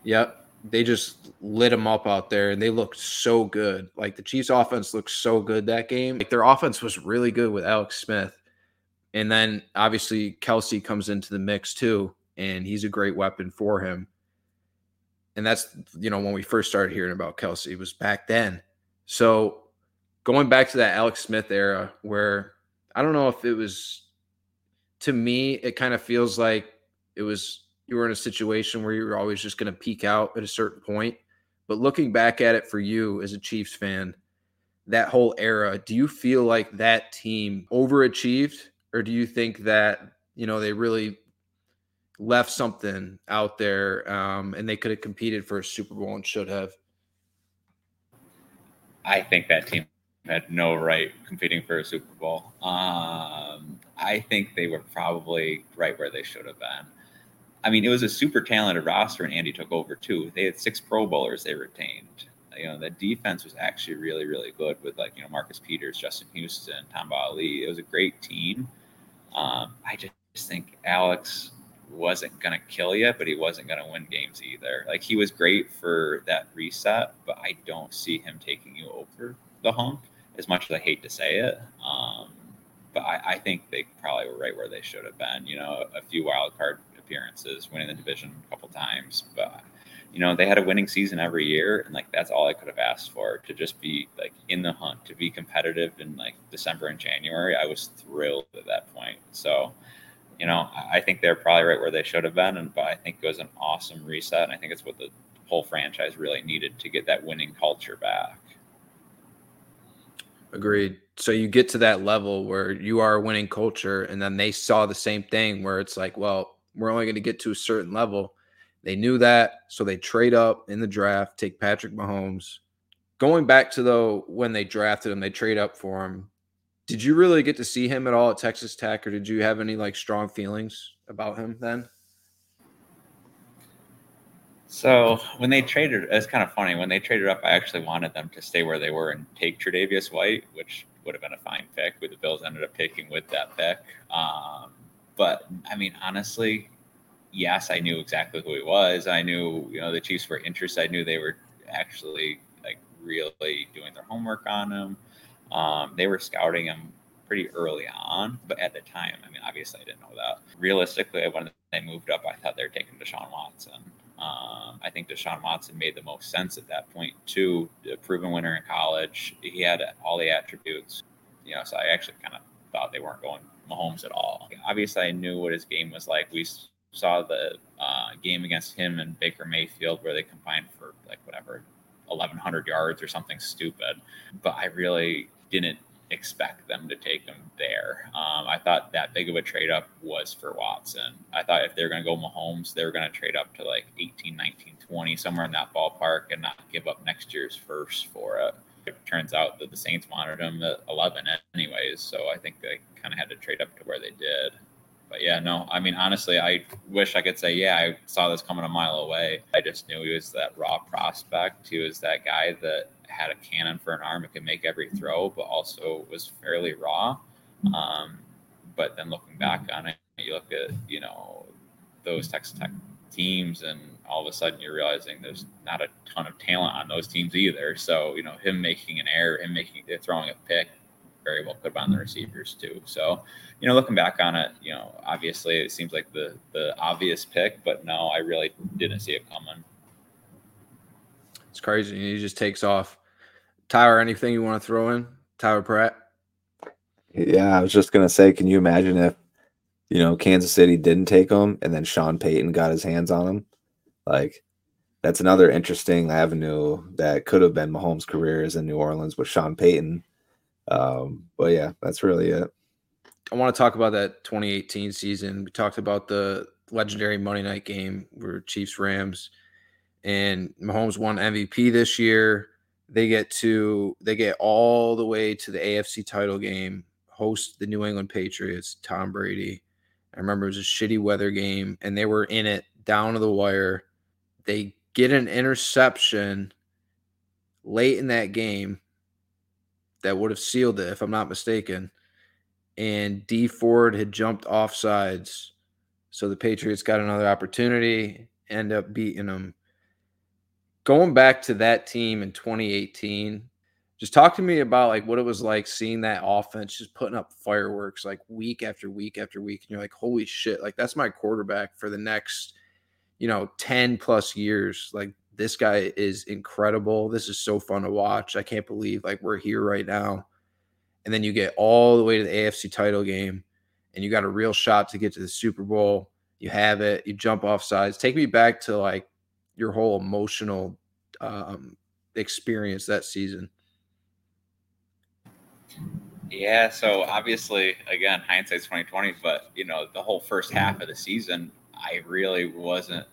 Yep. They just lit them up out there and they looked so good. Like the Chiefs offense looked so good that game. Like their offense was really good with Alex Smith. And then obviously Kelce comes into the mix too, and he's a great weapon for him. And that's you know when we first started hearing about Kelce it was back then. So going back to that Alex Smith era where I don't know if it was to me, it kind of feels like it was you were in a situation where you were always just going to peak out at a certain point. But looking back at it for you as a Chiefs fan, that whole era, do you feel like that team overachieved, or do you think that you know they really left something out there um, and they could have competed for a Super Bowl and should have? I think that team had no right competing for a Super Bowl. Um, I think they were probably right where they should have been. I mean, it was a super talented roster, and Andy took over too. They had six Pro Bowlers they retained. You know, the defense was actually really, really good with like you know Marcus Peters, Justin Houston, Tamba Hali. It was a great team. Um, I just think Alex wasn't going to kill you, but he wasn't going to win games either. Like he was great for that reset, but I don't see him taking you over the hump. As much as I hate to say it, um, but I, I think they probably were right where they should have been. You know, a few wild card appearances, winning the division a couple times, but you know they had a winning season every year, and like that's all I could have asked for to just be like in the hunt, to be competitive in like December and January. I was thrilled at that point. So you know, I think they're probably right where they should have been, and but I think it was an awesome reset, and I think it's what the whole franchise really needed to get that winning culture back. Agreed. So you get to that level where you are a winning culture, and then they saw the same thing where it's like, well, we're only going to get to a certain level. They knew that, so they trade up in the draft, take Patrick Mahomes. Going back to though when they drafted him, they trade up for him. Did you really get to see him at all at Texas Tech, or did you have any like strong feelings about him then? So when they traded, it's kind of funny. When they traded up, I actually wanted them to stay where they were and take Tre'Davious White, which would have been a fine pick. But the Bills ended up taking with that pick. Um, but I mean, honestly, yes, I knew exactly who he was. I knew, you know, the Chiefs were interested. I knew they were actually like really doing their homework on him. Um, they were scouting him pretty early on, but at the time, I mean, obviously, I didn't know that. Realistically, when they moved up, I thought they were taking Deshaun Watson. Um, I think Deshaun Watson made the most sense at that point too. A proven winner in college, he had all the attributes. You know, so I actually kind of thought they weren't going Mahomes at all. Obviously, I knew what his game was like. We saw the uh, game against him and Baker Mayfield where they combined for like whatever 1,100 yards or something stupid. But I really didn't expect them to take him there. Um, I thought that big of a trade up was for Watson. I thought if they're going to go Mahomes, they were going to trade up to like 18, 19, 20, somewhere in that ballpark and not give up next year's first for it. it turns out that the Saints wanted him at 11 anyways. So I think they kind of had to trade up to where they did. But yeah, no, I mean, honestly, I wish I could say, yeah, I saw this coming a mile away. I just knew he was that raw prospect. He was that guy that had a cannon for an arm and could make every throw, but also was fairly raw. Um, but then looking back on it, you look at, you know, those Texas Tech teams, and all of a sudden you're realizing there's not a ton of talent on those teams either. So, you know, him making an error, him making, throwing a pick, very well could have been the receivers too. So, you know, looking back on it, you know, obviously it seems like the the obvious pick, but no, I really didn't see it coming. It's crazy. He just takes off. Tyler, anything you want to throw in? Tyler Pratt. Yeah, I was just gonna say, can you imagine if you know Kansas City didn't take him and then Sean Payton got his hands on him? Like that's another interesting avenue that could have been Mahomes' career is in New Orleans with Sean Payton um, but yeah, that's really it. I want to talk about that 2018 season. We talked about the legendary Monday night game where Chiefs Rams and Mahomes won MVP this year. They get to they get all the way to the AFC title game, host the New England Patriots, Tom Brady. I remember it was a shitty weather game and they were in it down to the wire. They get an interception late in that game that would have sealed it, if I'm not mistaken. And Dee Ford had jumped off sides. So the Patriots got another opportunity, end up beating them. Going back to that team in 2018, just talk to me about like what it was like seeing that offense just putting up fireworks like week after week after week. And you're like, holy shit, like that's my quarterback for the next, you know, 10 plus years. Like this guy is incredible. This is so fun to watch. I can't believe like we're here right now. And then you get all the way to the AFC title game and you got a real shot to get to the Super Bowl. You have it, you jump off sides. Take me back to like your whole emotional um, experience that season. Yeah, so obviously, again, hindsight's twenty twenty, but you know, the whole first half of the season, I really wasn't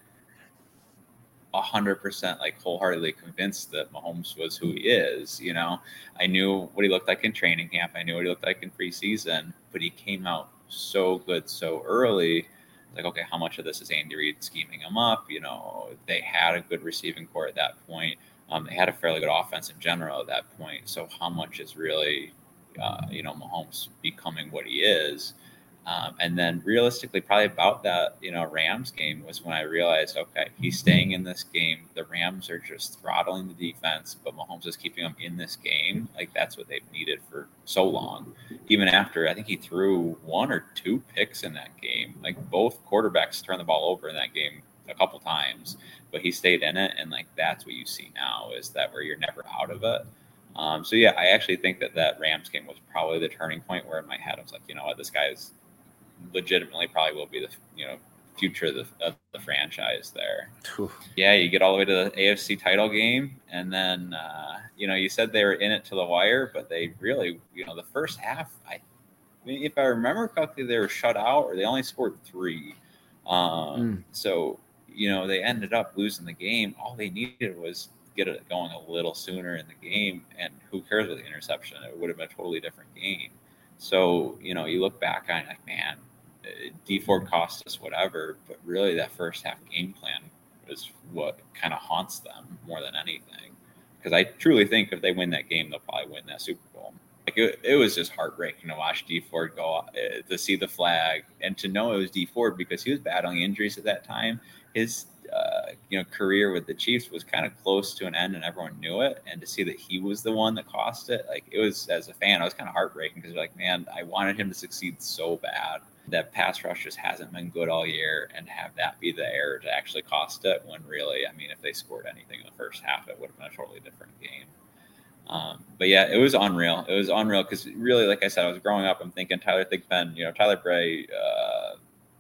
hundred percent like wholeheartedly convinced that Mahomes was who he is. You know, I knew what he looked like in training camp. I knew what he looked like in preseason, but he came out so good so early. Like, okay, how much of this is Andy Reid scheming him up? You know, they had a good receiving core at that point. Um, they had a fairly good offense in general at that point. So, how much is really, uh, you know, Mahomes becoming what he is? Um, and then realistically, probably about that, you know, Rams game was when I realized, okay, he's staying in this game. The Rams are just throttling the defense, but Mahomes is keeping them in this game. Like that's what they've needed for so long. Even after I think he threw one or two picks in that game. Like both quarterbacks turned the ball over in that game a couple times, but he stayed in it. And like that's what you see now is that where you're never out of it. Um, so yeah, I actually think that that Rams game was probably the turning point where in my head I was like, you know what, this guy's legitimately probably will be the you know future of the, of the franchise there. Yeah, you get all the way to the AFC title game, and then uh, you know you said they were in it to the wire, but they really you know the first half. I, if I remember correctly, they were shut out, or they only scored three. Um, mm. So you know they ended up losing the game. All they needed was get it going a little sooner in the game, and who cares with the interception? It would have been a totally different game. So, you know, you look back on it like, man, Dee Ford cost us whatever, but really that first half game plan is what kind of haunts them more than anything. Because I truly think if they win that game, they'll probably win that Super Bowl. Like it, it was just heartbreaking to watch Dee Ford go uh, to see the flag and to know it was Dee Ford because he was battling injuries at that time. His uh, you know career with the Chiefs was kind of close to an end, and everyone knew it. And to see that he was the one that cost it, like it was as a fan, I was kind of heartbreaking because you're like, man, I wanted him to succeed so bad. That pass rush just hasn't been good all year, and have that be the error to actually cost it. When really, I mean, if they scored anything in the first half, it would have been a totally different game. Um, but yeah, it was unreal. It was unreal because really, like I said, I was growing up. I'm thinking Tyler Thigpen, you know, Tyler Bray, uh,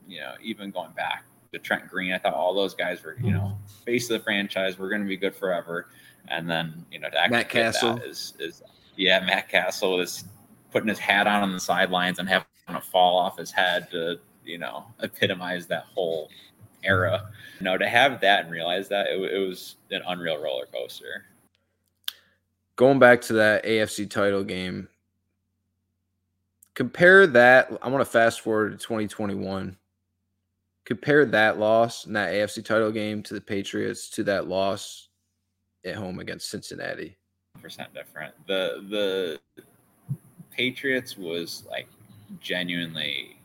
you know, even going back to Trent Green. I thought all those guys were, you know, mm-hmm. face of the franchise. We're going to be good forever. And then, you know, to Matt Cassel is, is, yeah, Matt Cassel is putting his hat on on the sidelines and having to fall off his head to, you know, epitomize that whole era. You know, to have that and realize that it, it was an unreal roller coaster. going back to that AFC title game, compare that. I want to fast forward to 2021. Compare that loss in that AFC title game to the Patriots to that loss at home against Cincinnati. Percent different. The the Patriots was like genuinely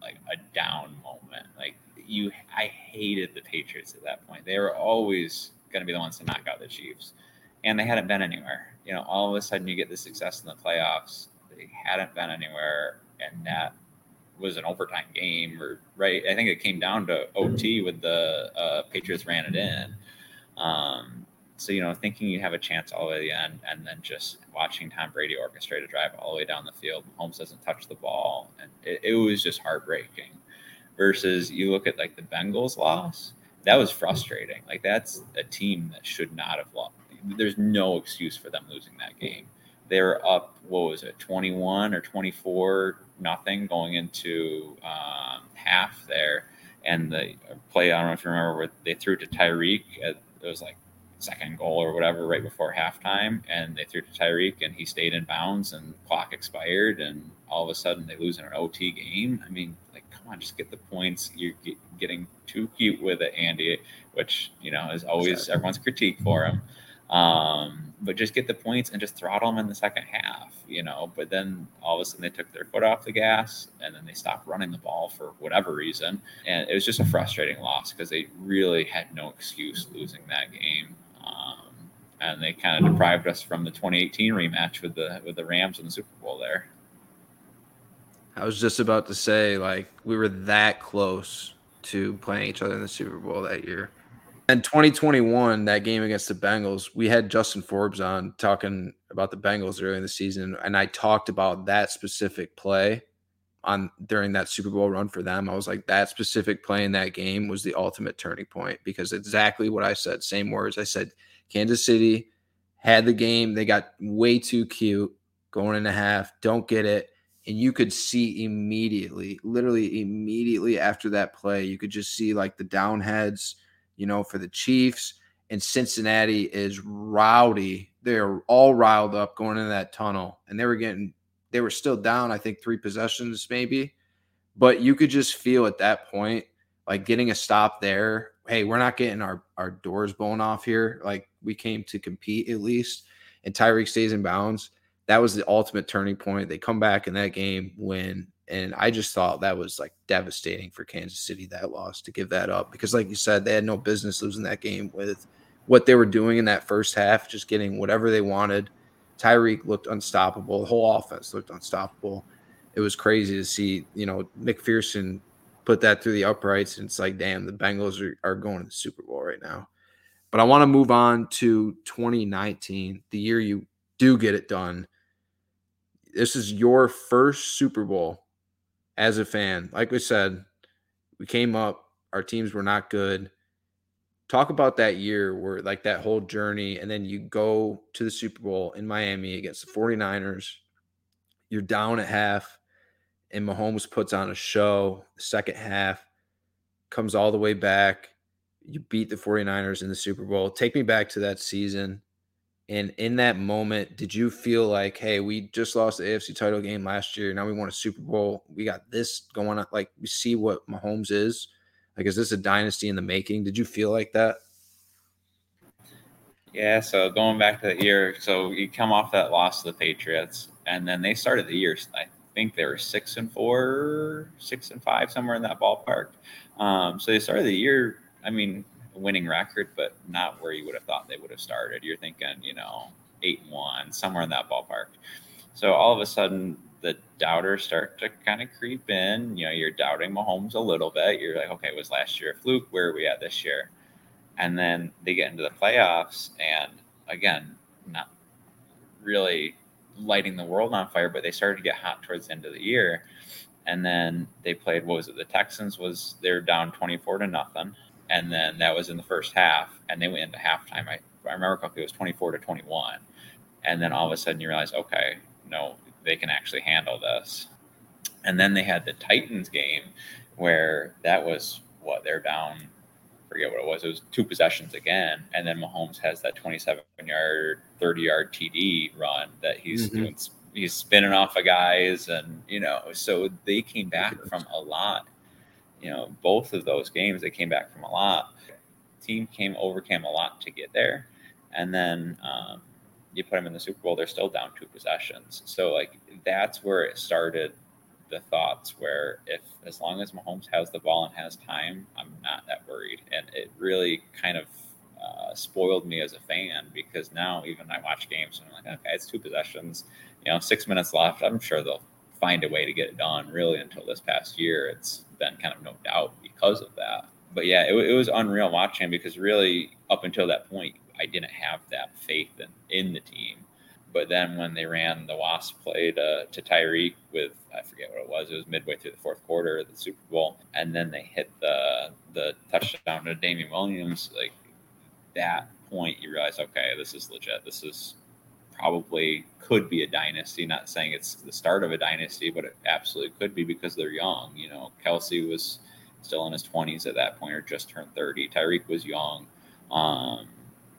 like a down moment. Like you, I hated the Patriots at that point. They were always going to be the ones to knock out the Chiefs, and they hadn't been anywhere. You know, all of a sudden you get the success in the playoffs. They hadn't been anywhere, and that was an overtime game, or right? I think it came down to OT with the uh, Patriots ran it in. Um, so you know, thinking you have a chance all the way to the end, and then just watching Tom Brady orchestrate a drive all the way down the field. Holmes doesn't touch the ball, and it, it was just heartbreaking. Versus you look at like the Bengals loss, that was frustrating. Like that's a team that should not have lost. There's no excuse for them losing that game. They were up, what was it, 21 or 24 nothing going into um, half there. And the play, I don't know if you remember, where they threw to Tyreek. It was like second goal or whatever right before halftime, and they threw to Tyreek, and he stayed in bounds, and clock expired, and all of a sudden they lose in an OT game. I mean, like, come on, just get the points. You're getting too cute with it, Andy, which you know is always everyone's critique for him. Um, but just get the points and just throttle them in the second half, you know. But then all of a sudden they took their foot off the gas and then they stopped running the ball for whatever reason. And it was just a frustrating loss because they really had no excuse losing that game. Um, and they kind of deprived us from the 2018 rematch with the with the Rams in the Super Bowl there. I was just about to say, like, we were that close to playing each other in the Super Bowl that year. And 2021, that game against the Bengals, we had Justin Forbes on talking about the Bengals early in the season, and I talked about that specific play on during that Super Bowl run for them. I was like, that specific play in that game was the ultimate turning point because exactly what I said, same words. I said, Kansas City had the game, they got way too cute going in a half, don't get it. And you could see immediately, literally immediately after that play, you could just see like the downheads, you know, for the Chiefs. And Cincinnati is rowdy. They're all riled up going into that tunnel. And they were getting they were still down, I think, three possessions maybe. But you could just feel at that point, like getting a stop there. Hey, we're not getting our, our doors blown off here. Like we came to compete at least. And Tyreek stays in bounds. That was the ultimate turning point. They come back in that game, win. And I just thought that was like devastating for Kansas City, that loss to give that up. Because, like you said, they had no business losing that game with what they were doing in that first half, just getting whatever they wanted Tyreek looked unstoppable. The whole offense looked unstoppable. It was crazy to see, you know, McPherson put that through the uprights. And it's like, damn, the Bengals are, are going to the Super Bowl right now. But I want to move on to 2019, the year you do get it done. This is your first Super Bowl as a fan. Like we said, we came up, our teams were not good. Talk about that year where like that whole journey and then you go to the super bowl in miami against the 49ers you're down at half and mahomes puts on a show the second half comes all the way back. You beat the 49ers in the super bowl. Take me back to that season and in that moment did you feel like hey we just lost the afc title game last year now we won a super bowl we got this going on like we see what mahomes is like, is this a dynasty in the making? Did you feel like that? Yeah. So going back to the year, so you come off that loss to the Patriots, and then they started the year. I think they were six and four, six and five, somewhere in that ballpark. Um, so they started the year. I mean, winning record, but not where you would have thought they would have started. You're thinking, you know, eight and one, somewhere in that ballpark. So all of a sudden, the doubters start to kind of creep in. You know, you're doubting Mahomes a little bit. You're like, okay, was last year a fluke? Where are we at this year? And then they get into the playoffs, and again, not really lighting the world on fire, but they started to get hot towards the end of the year. And then they played, what was it? The Texans was they're down 24 to nothing. And then that was in the first half, and they went into halftime. I, I remember correctly, it was 24 to 21. And then all of a sudden you realize, okay, no, they can actually handle this. And then they had the Titans game where that was what they're down forget what it was. It was two possessions again, and then Mahomes has that 27 yard, 30 yard TD run that he's mm-hmm. doing. He's spinning off of guys, and you know, so they came back from a lot. You know, both of those games they came back from a lot. Team came overcame a lot to get there, and then um, you put them in the Super Bowl, they're still down two possessions. So like that's where it started the thoughts where if as long as Mahomes has the ball and has time, I'm not that worried. And it really kind of uh, spoiled me as a fan because now even I watch games and I'm like, okay, it's two possessions, you know, six minutes left. I'm sure they'll find a way to get it done. Really, until this past year, it's been kind of no doubt because of that. But yeah, it, it was unreal watching because really up until that point, I didn't have that faith in, in the team. But then when they ran the Wasp play to, to Tyreek with I forget what it was, it was midway through the fourth quarter of the Super Bowl, and then they hit the the touchdown to Damien Williams. Like that point, you realize, okay, this is legit. This is probably could be a dynasty. Not saying it's the start of a dynasty, but it absolutely could be because they're young. You know, Kelce was still in his twenties at that point, or just turned thirty. Tyreek was young. Um,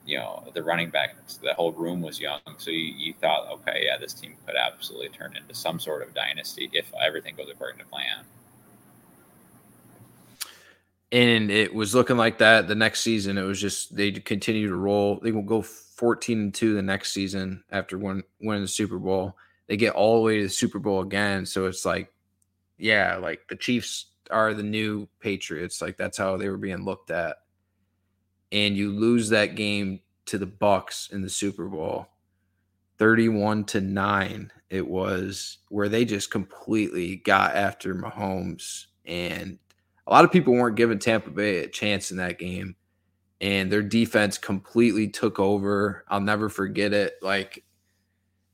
you know the running back the whole room was young so you, you thought okay yeah this team could absolutely turn into some sort of dynasty if everything goes according to plan and it was looking like that the next season it was just they continue to roll. They will go 14 and 2 the next season after win, winning the super bowl. They get all the way to the super bowl again so it's like yeah like the chiefs are the new patriots like that's how they were being looked at. And you lose that game to the Bucs in the Super Bowl 31 to 9 it was where they just completely got after Mahomes and a lot of people weren't giving Tampa Bay a chance in that game and their defense completely took over. I'll never forget it. Like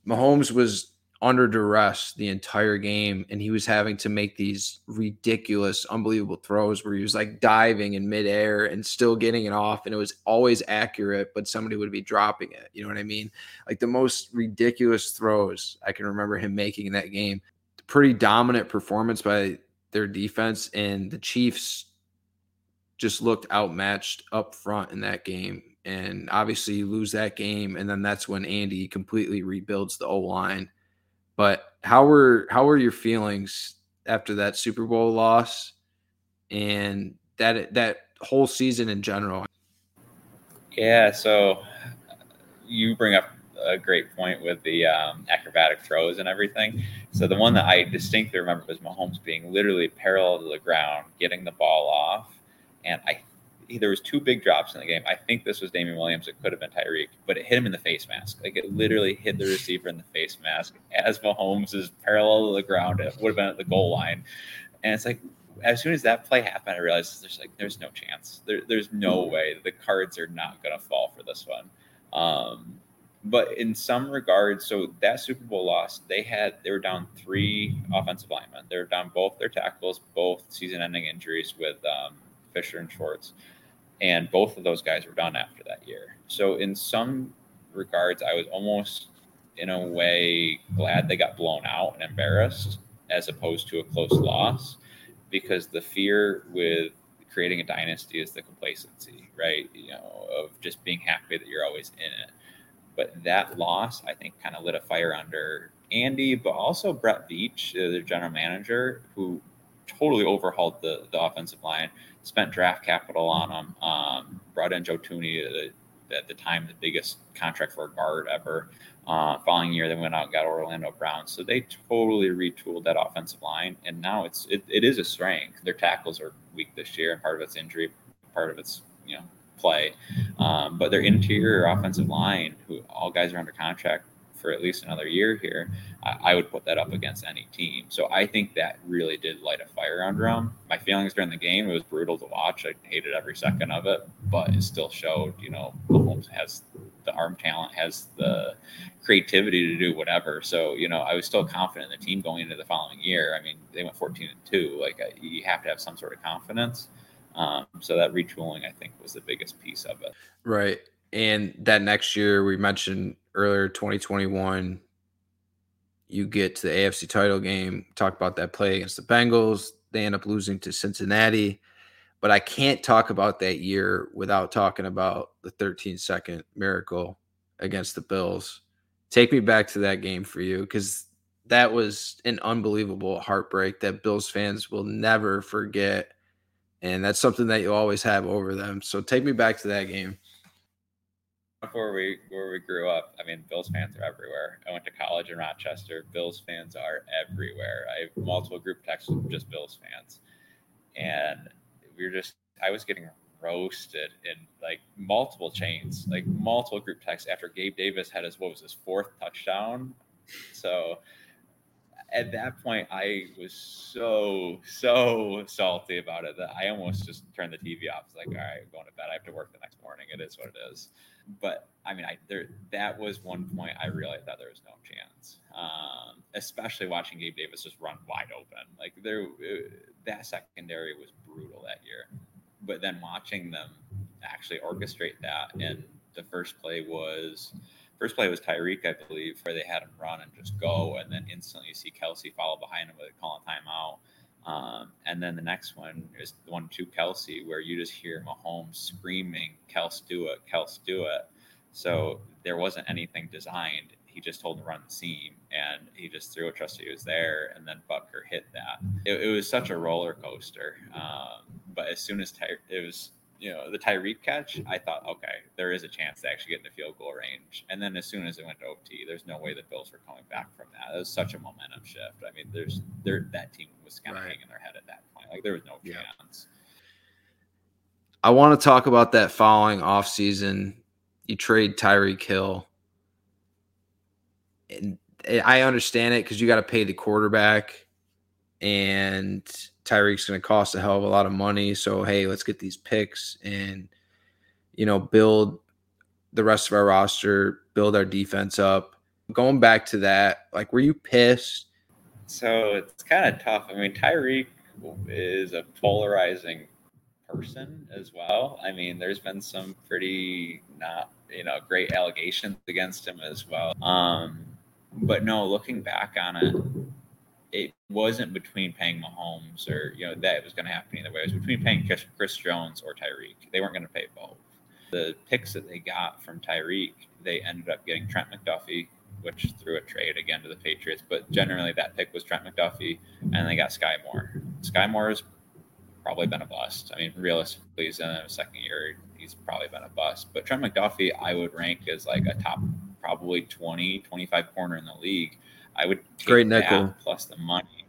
Mahomes was under duress the entire game and he was having to make these ridiculous unbelievable throws where he was like diving in midair and still getting it off and it was always accurate but somebody would be dropping it you know what i mean like the most ridiculous throws i can remember him making in that game pretty dominant performance by their defense and the chiefs just looked outmatched up front in that game and obviously you lose that game and then that's when andy completely rebuilds the o line but how were how were your feelings after that Super Bowl loss and that that whole season in general? Yeah, so you bring up a great point with the um, acrobatic throws and everything. So the one that I distinctly remember was Mahomes being literally parallel to the ground, getting the ball off, and I there was two big drops in the game. I think this was Damien Williams. It could have been Tyreek, but it hit him in the face mask. Like it literally hit the receiver in the face mask as Mahomes is parallel to the ground. It would have been at the goal line, and it's like as soon as that play happened, I realized there's like there's no chance. There, there's no way the cards are not going to fall for this one. Um, but in some regards, so that Super Bowl loss, they had they were down three offensive linemen. They were down both their tackles, both season-ending injuries with um, Fisher and Schwartz and both of those guys were done after that year. So in some regards, I was almost in a way glad they got blown out and embarrassed as opposed to a close loss because the fear with creating a dynasty is the complacency, right? You know, of just being happy that you're always in it. But that loss, I think, kind of lit a fire under Andy, but also Brett Veach, the general manager, who totally overhauled the, the offensive line spent draft capital on him. Um, brought in Joe Thuney, uh, at the time the biggest contract for a guard ever. Uh, following year, they went out and got Orlando Brown. So they totally retooled that offensive line, and now it's it, it is a strength. Their tackles are weak this year, and part of it's injury, part of it's you know play. Um, but their interior offensive line, who all guys are under contract, for at least another year here, I, I, would put that up against any team. So I think that really did light a fire under him. My feelings during the game, it was brutal to watch. I hated every second of it, but it still showed, you know, Mahomes has the arm talent, has the creativity to do whatever. So, you know, I was still confident in the team going into the following year. I mean, they went 14 and 2. Like, you have to have some sort of confidence. Um, so that retooling, I think, was the biggest piece of it. Right. And that next year, we mentioned earlier, 2021, you get to the AFC title game. Talk about that play against the Bengals. They end up losing to Cincinnati. But I can't talk about that year without talking about the 13 second miracle against the Bills. Take me back to that game for you because that was an unbelievable heartbreak that Bills fans will never forget. And that's something that you always have over them. So take me back to that game. Before we where we grew up, I mean, Bills fans are everywhere. I went to college in Rochester. Bills fans are everywhere. I have multiple group texts with just Bills fans, and we were just I was getting roasted in like multiple chains, like multiple group texts after Gabe Davis had his what was his fourth touchdown. So at that point, I was so so salty about it that I almost just turned the TV off. It's like, all right, I'm going to bed. I have to work the next morning. It is what it is. But I mean, I there that was one point I realized that there was no chance. Um, especially watching Gabe Davis just run wide open. Like there, uh, that secondary was brutal that year. But then watching them actually orchestrate that, and the first play was first play was Tyreek, I believe, where they had him run and just go, and then instantly you see Kelce follow behind him with a call timeout. Um, and then the next one is the one to Kelce, where you just hear Mahomes screaming, "Kels, do it! Kels, do it!" So there wasn't anything designed. He just told him to run the seam, and he just threw it, trusted he was there, and then Butker hit that. It, it was such a roller coaster. Um, but as soon as Ty- it was you know, the Tyreek catch, mm-hmm. I thought, okay, there is a chance to actually get in the field goal range. And then as soon as it went to OT, there's no way the Bills were coming back from that. It was such a momentum shift. I mean, there's there that team was kind of right. hanging their head at that point. Like there was no yeah. chance. I want to talk about that following offseason. You trade Tyreek Hill. And I understand it because you got to pay the quarterback and Tyreek's going to cost a hell of a lot of money. So hey, let's get these picks and you know build the rest of our roster, build our defense up. Going back to that, like, were you pissed? So it's kind of tough. I mean, Tyreek is a polarizing person as well. I mean, there's been some pretty not you know great allegations against him as well. Um, but no, looking back on it, it wasn't between paying Mahomes or you know that was going to happen either way. It was between paying Chris Jones or Tyreek. They weren't going to pay both. The picks that they got from Tyreek, they ended up getting Trent McDuffie, which threw a trade again to the Patriots. But generally, that pick was Trent McDuffie, and they got Skyy Moore. Skyy probably been a bust. I mean, realistically, he's in his second year. He's probably been a bust. But Trent McDuffie, I would rank as like a top, probably 20, 25 corner in the league I would take great nickel plus the money.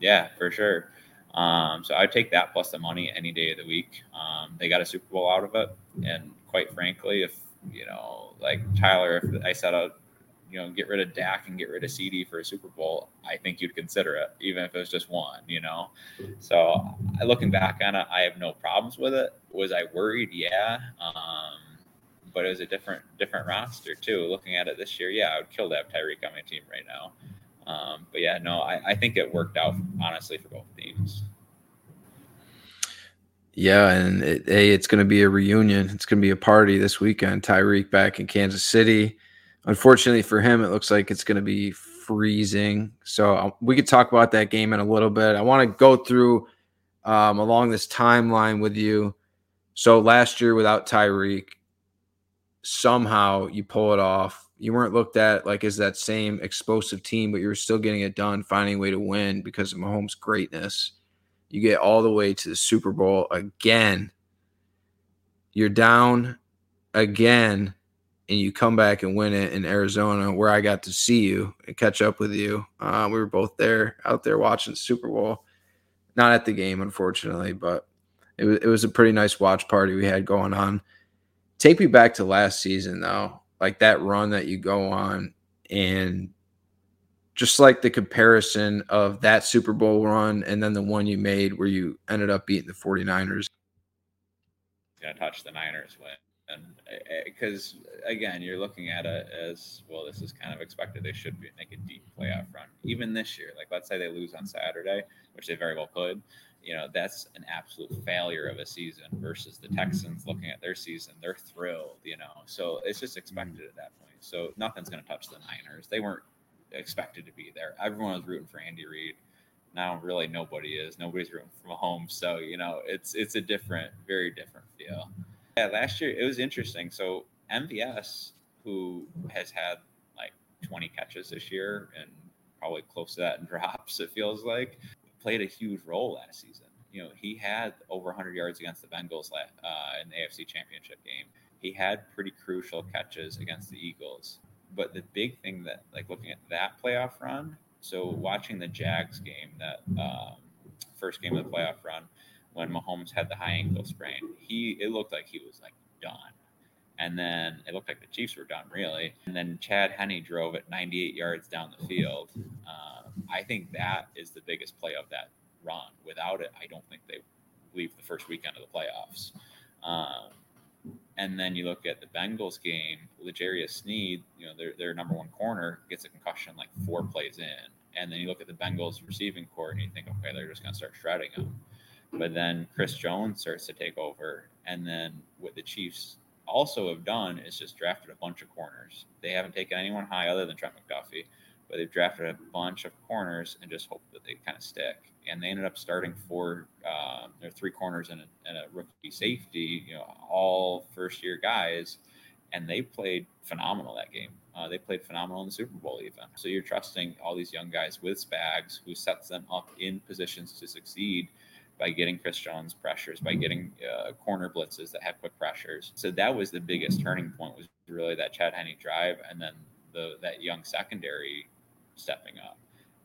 Yeah, for sure. Um, so I'd take that plus the money any day of the week. Um, they got a Super Bowl out of it, and quite frankly, if you know, like Tyler, if I set out, you know, get rid of Dak and get rid of CeeDee for a Super Bowl, I think you'd consider it, even if it was just one. You know, so looking back on it, I have no problems with it. Was I worried? Yeah. Um, but it was a different different roster too. Looking at it this year, yeah, I would kill to have Tyreek on my team right now. Um, but yeah, no, I, I think it worked out honestly for both teams. Yeah, and it, hey, it's going to be a reunion. It's going to be a party this weekend. Tyreek back in Kansas City. Unfortunately for him, it looks like it's going to be freezing. So um, we could talk about that game in a little bit. I want to go through um, along this timeline with you. So last year without Tyreek, somehow you pull it off. You weren't looked at like as that same explosive team, but you were still getting it done, finding a way to win because of Mahomes' greatness. You get all the way to the Super Bowl again. You're down again, and you come back and win it in Arizona, where I got to see you and catch up with you. Uh, we were both there, out there watching Super Bowl. Not at the game, unfortunately, but it was, it was a pretty nice watch party we had going on. Take me back to last season though, like that run that you go on and just like the comparison of that Super Bowl run and then the one you made where you ended up beating the 49ers. Gonna touch the Niners win. Because eh, eh, again, you're looking at it as well, this is kind of expected. They should be, make a deep playoff run. Even this year, like let's say they lose on Saturday, which they very well could you know that's an absolute failure of a season versus the Texans looking at their season they're thrilled you know so it's just mm-hmm. expected at that point so nothing's going to touch the Niners they weren't expected to be there everyone was rooting for Andy Reid now really nobody is. Nobody's rooting for Mahomes. So, you know, it's it's a different, very different feel. Yeah, last year it was interesting. So MVS, who has had like 20 catches this year and probably close to that in drops, it feels like, played a huge role last season. You know, he had over 100 yards against the Bengals uh, in the AFC Championship game. He had pretty crucial catches against the Eagles. But the big thing that, like, looking at that playoff run, so watching the Jags game, that um, first game of the playoff run, when Mahomes had the high ankle sprain, he it looked like he was like done. And then it looked like the Chiefs were done, really. And then Chad Henne drove it 98 yards down the field. Uh, I think that is the biggest play of that run. Without it, I don't think they leave the first weekend of the playoffs. Um, and then you look at the Bengals game, L'Jarius Sneed, you know, their, their number one corner gets a concussion like four plays in. And then you look at the Bengals receiving court and you think, okay, they're just going to start shredding them. But then Chris Jones starts to take over. And then what the Chiefs also have done is just drafted a bunch of corners. They haven't taken anyone high other than Trent McDuffie, but they've drafted a bunch of corners and just hope that they kind of stick. And they ended up starting four, uh, their three corners and a, and a rookie safety, you know, all first year guys, and they played phenomenal that game. Uh, they played phenomenal in the Super Bowl, even. So you're trusting all these young guys with Spags, who sets them up in positions to succeed by getting Chris Jones pressures, by getting uh, corner blitzes that have quick pressures. So that was the biggest turning point was really that Chad Henne drive and then the that young secondary stepping up.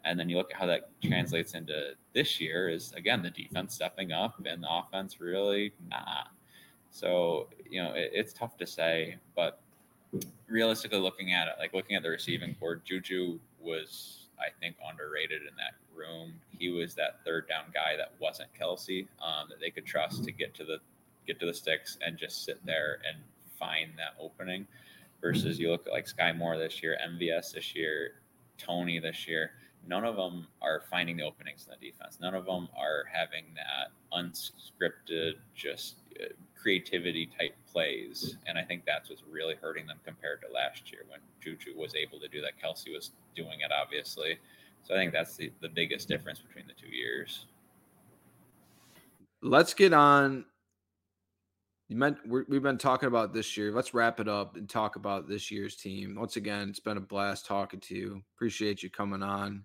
And then you look at how that translates into this year is again the defense stepping up and the offense really not. So you know it, it's tough to say, but realistically looking at it, like looking at the receiving core, Juju was I think, underrated in that room. He was that third down guy that wasn't Kelce um, that they could trust to get to the get to the sticks and just sit there and find that opening. Versus you look at like Skyy Moore this year, MVS this year, Toney this year. None of them are finding the openings in the defense. None of them are having that unscripted, just uh, creativity type plays. And I think that's what's really hurting them compared to last year when Juju was able to do that. Kelce was doing it, obviously. So I think that's the, the biggest difference between the two years. Let's get on. You meant we have been talking about this year. Let's wrap it up and talk about this year's team. Once again, it's been a blast talking to you. Appreciate you coming on.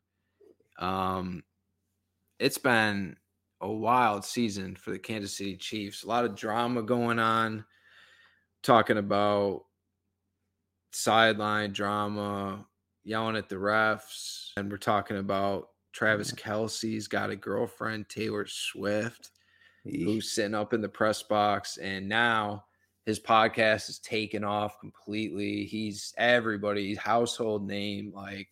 Um, it's been a wild season for the Kansas City Chiefs. A lot of drama going on, talking about sideline drama, yelling at the refs. And we're talking about Travis mm-hmm. Kelce's got a girlfriend, Taylor Swift, who's sitting up in the press box. And now his podcast is taken off completely. He's everybody's household name. Like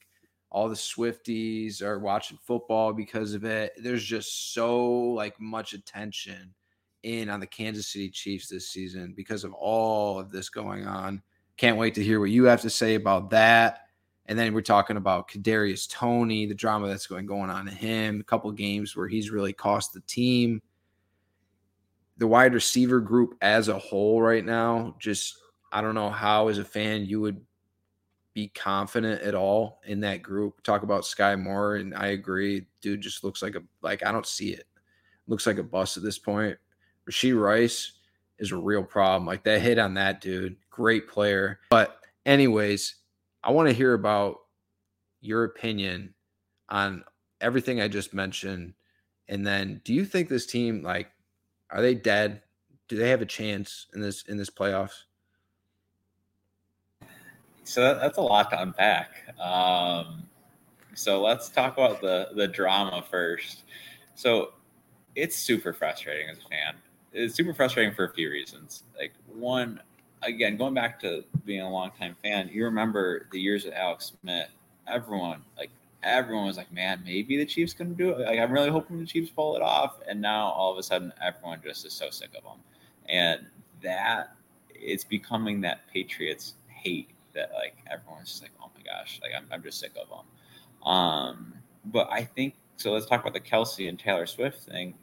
all the Swifties are watching football because of it. There's just so like much attention in on the Kansas City Chiefs this season because of all of this going on. Can't wait to hear what you have to say about that. And then we're talking about Kadarius Toney, the drama that's going going on to him, a couple games where he's really cost the team. The wide receiver group as a whole right now, just I don't know how as a fan you would be confident at all in that group. Talk about Skyy Moore, and I agree, dude. Just looks like a like I don't see it. Looks like a bust at this point. Rashee Rice is a real problem. Like that hit on that dude, great player. But anyways, I want to hear about your opinion on everything I just mentioned. And then do you think this team like are they dead? Do they have a chance in this in this playoffs? So that, that's a lot to unpack. Um, so let's talk about the the drama first. So it's super frustrating as a fan. It's super frustrating for a few reasons. Like one, again, going back to being a longtime fan, you remember the years with Alex Smith. Everyone, like everyone, was like, "Man, maybe the Chiefs can do it." Like, I'm really hoping the Chiefs pull it off. And now all of a sudden, everyone just is so sick of them, and that it's becoming that Patriots hate that like everyone's just like, "Oh my gosh!" Like I'm, I'm just sick of them. Um, but I think so. Let's talk about the Kelce and Taylor Swift thing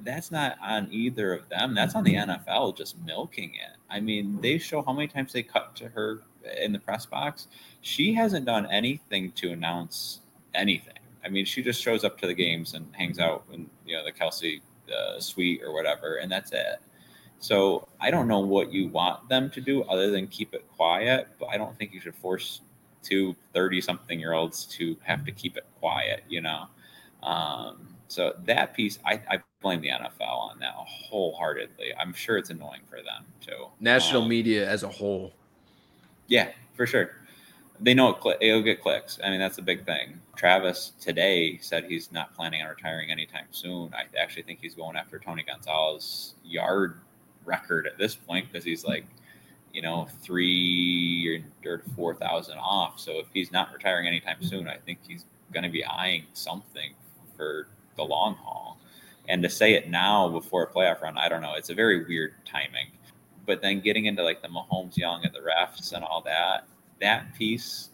that's not on either of them. That's on the NFL just milking it. I mean, they show how many times they cut to her in the press box. She hasn't done anything to announce anything. I mean, she just shows up to the games and hangs out in you know the Kelce uh, suite or whatever, and that's it. So I don't know what you want them to do other than keep it quiet, but I don't think you should force two 30 something year olds to have to keep it quiet, you know? Um, so that piece, I, I, blame the NFL on that wholeheartedly. I'm sure it's annoying for them too. National um, media as a whole. Yeah, for sure. They know it it'll get clicks. I mean, that's a big thing. Travis today said he's not planning on retiring anytime soon. I actually think he's going after Tony Gonzalez yard record at this point because he's like, you know, three or, four thousand off. So if he's not retiring anytime soon, I think he's going to be eyeing something for the long haul. And to say it now before a playoff run, I don't know. It's a very weird timing. But then getting into like the Mahomes Young and the refs and all that, that piece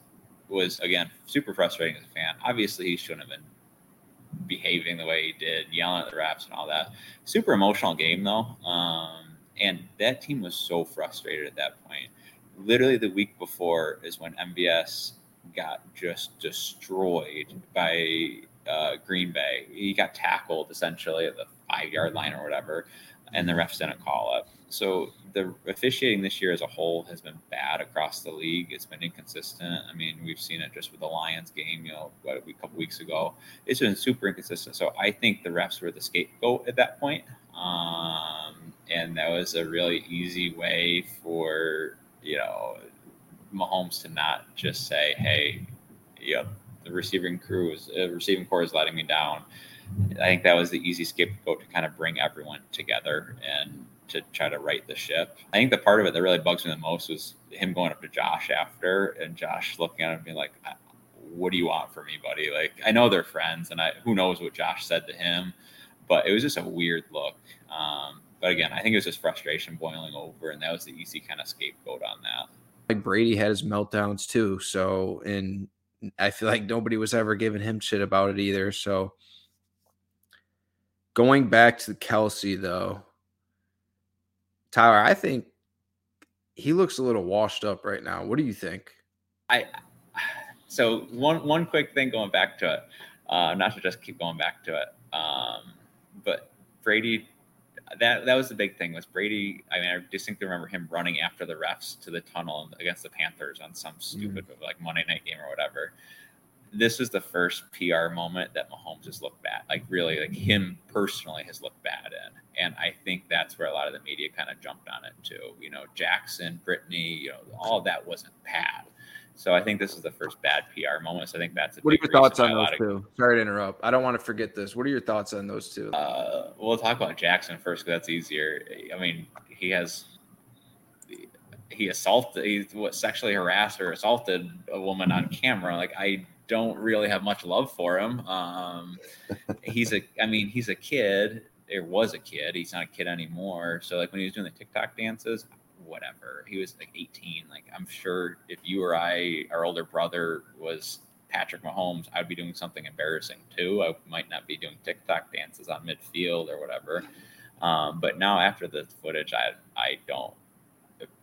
was again super frustrating as a fan. Obviously, he shouldn't have been behaving the way he did, yelling at the refs and all that. Super emotional game though. Um, and that team was so frustrated at that point. Literally, the week before is when MVS got just destroyed by uh, Green Bay. He got tackled essentially at the five yard line or whatever, and the refs didn't call it. So the officiating this year as a whole has been bad across the league. It's been inconsistent. I mean, we've seen it just with the Lions game, you know, what, a couple weeks ago. It's been super inconsistent. So I think the refs were the scapegoat at that point. Um, and that was a really easy way for you know Mahomes to not just say, "Hey, you know, the receiving crew is uh, receiving corps is letting me down." I think that was the easy scapegoat to kind of bring everyone together and to try to right the ship. I think the part of it that really bugs me the most was him going up to Josh after and Josh looking at him being like, "What do you want from me, buddy?" Like I know they're friends, and I who knows what Josh said to him, but it was just a weird look. Um, but again, I think it was just frustration boiling over, and that was the easy kind of scapegoat on that. Like Brady had his meltdowns too. So, and I feel like nobody was ever giving him shit about it either. So, going back to Kelce, though, Tyler, I think he looks a little washed up right now. What do you think? I so one one quick thing going back to it, uh, not to just keep going back to it, um, but Brady that that was the big thing was Brady. I mean, I distinctly remember him running after the refs to the tunnel against the Panthers on some stupid mm. like Monday night game or whatever. This is the first PR moment that Mahomes has looked bad, like really, like him personally has looked bad in, and I think that's where a lot of the media kind of jumped on it too. You know, Jackson, Brittany, you know, all that wasn't bad. So I think this is the first bad PR moment. So I think that's. what are your thoughts on those two? Of, Sorry to interrupt. I don't want to forget this. What are your thoughts on those two? Uh, we'll talk about Jackson first because that's easier. I mean, he has he assaulted, he what sexually harassed or assaulted a woman on camera. Like I don't really have much love for him. Um, he's a, I mean, he's a kid. Or was a kid. He's not a kid anymore. So like when he was doing the TikTok dances, whatever. He was like 18. Like I'm sure if you or I, our older brother, was Patrick Mahomes, I'd be doing something embarrassing too. I might not be doing TikTok dances on midfield or whatever. Um, but now after the footage, I I don't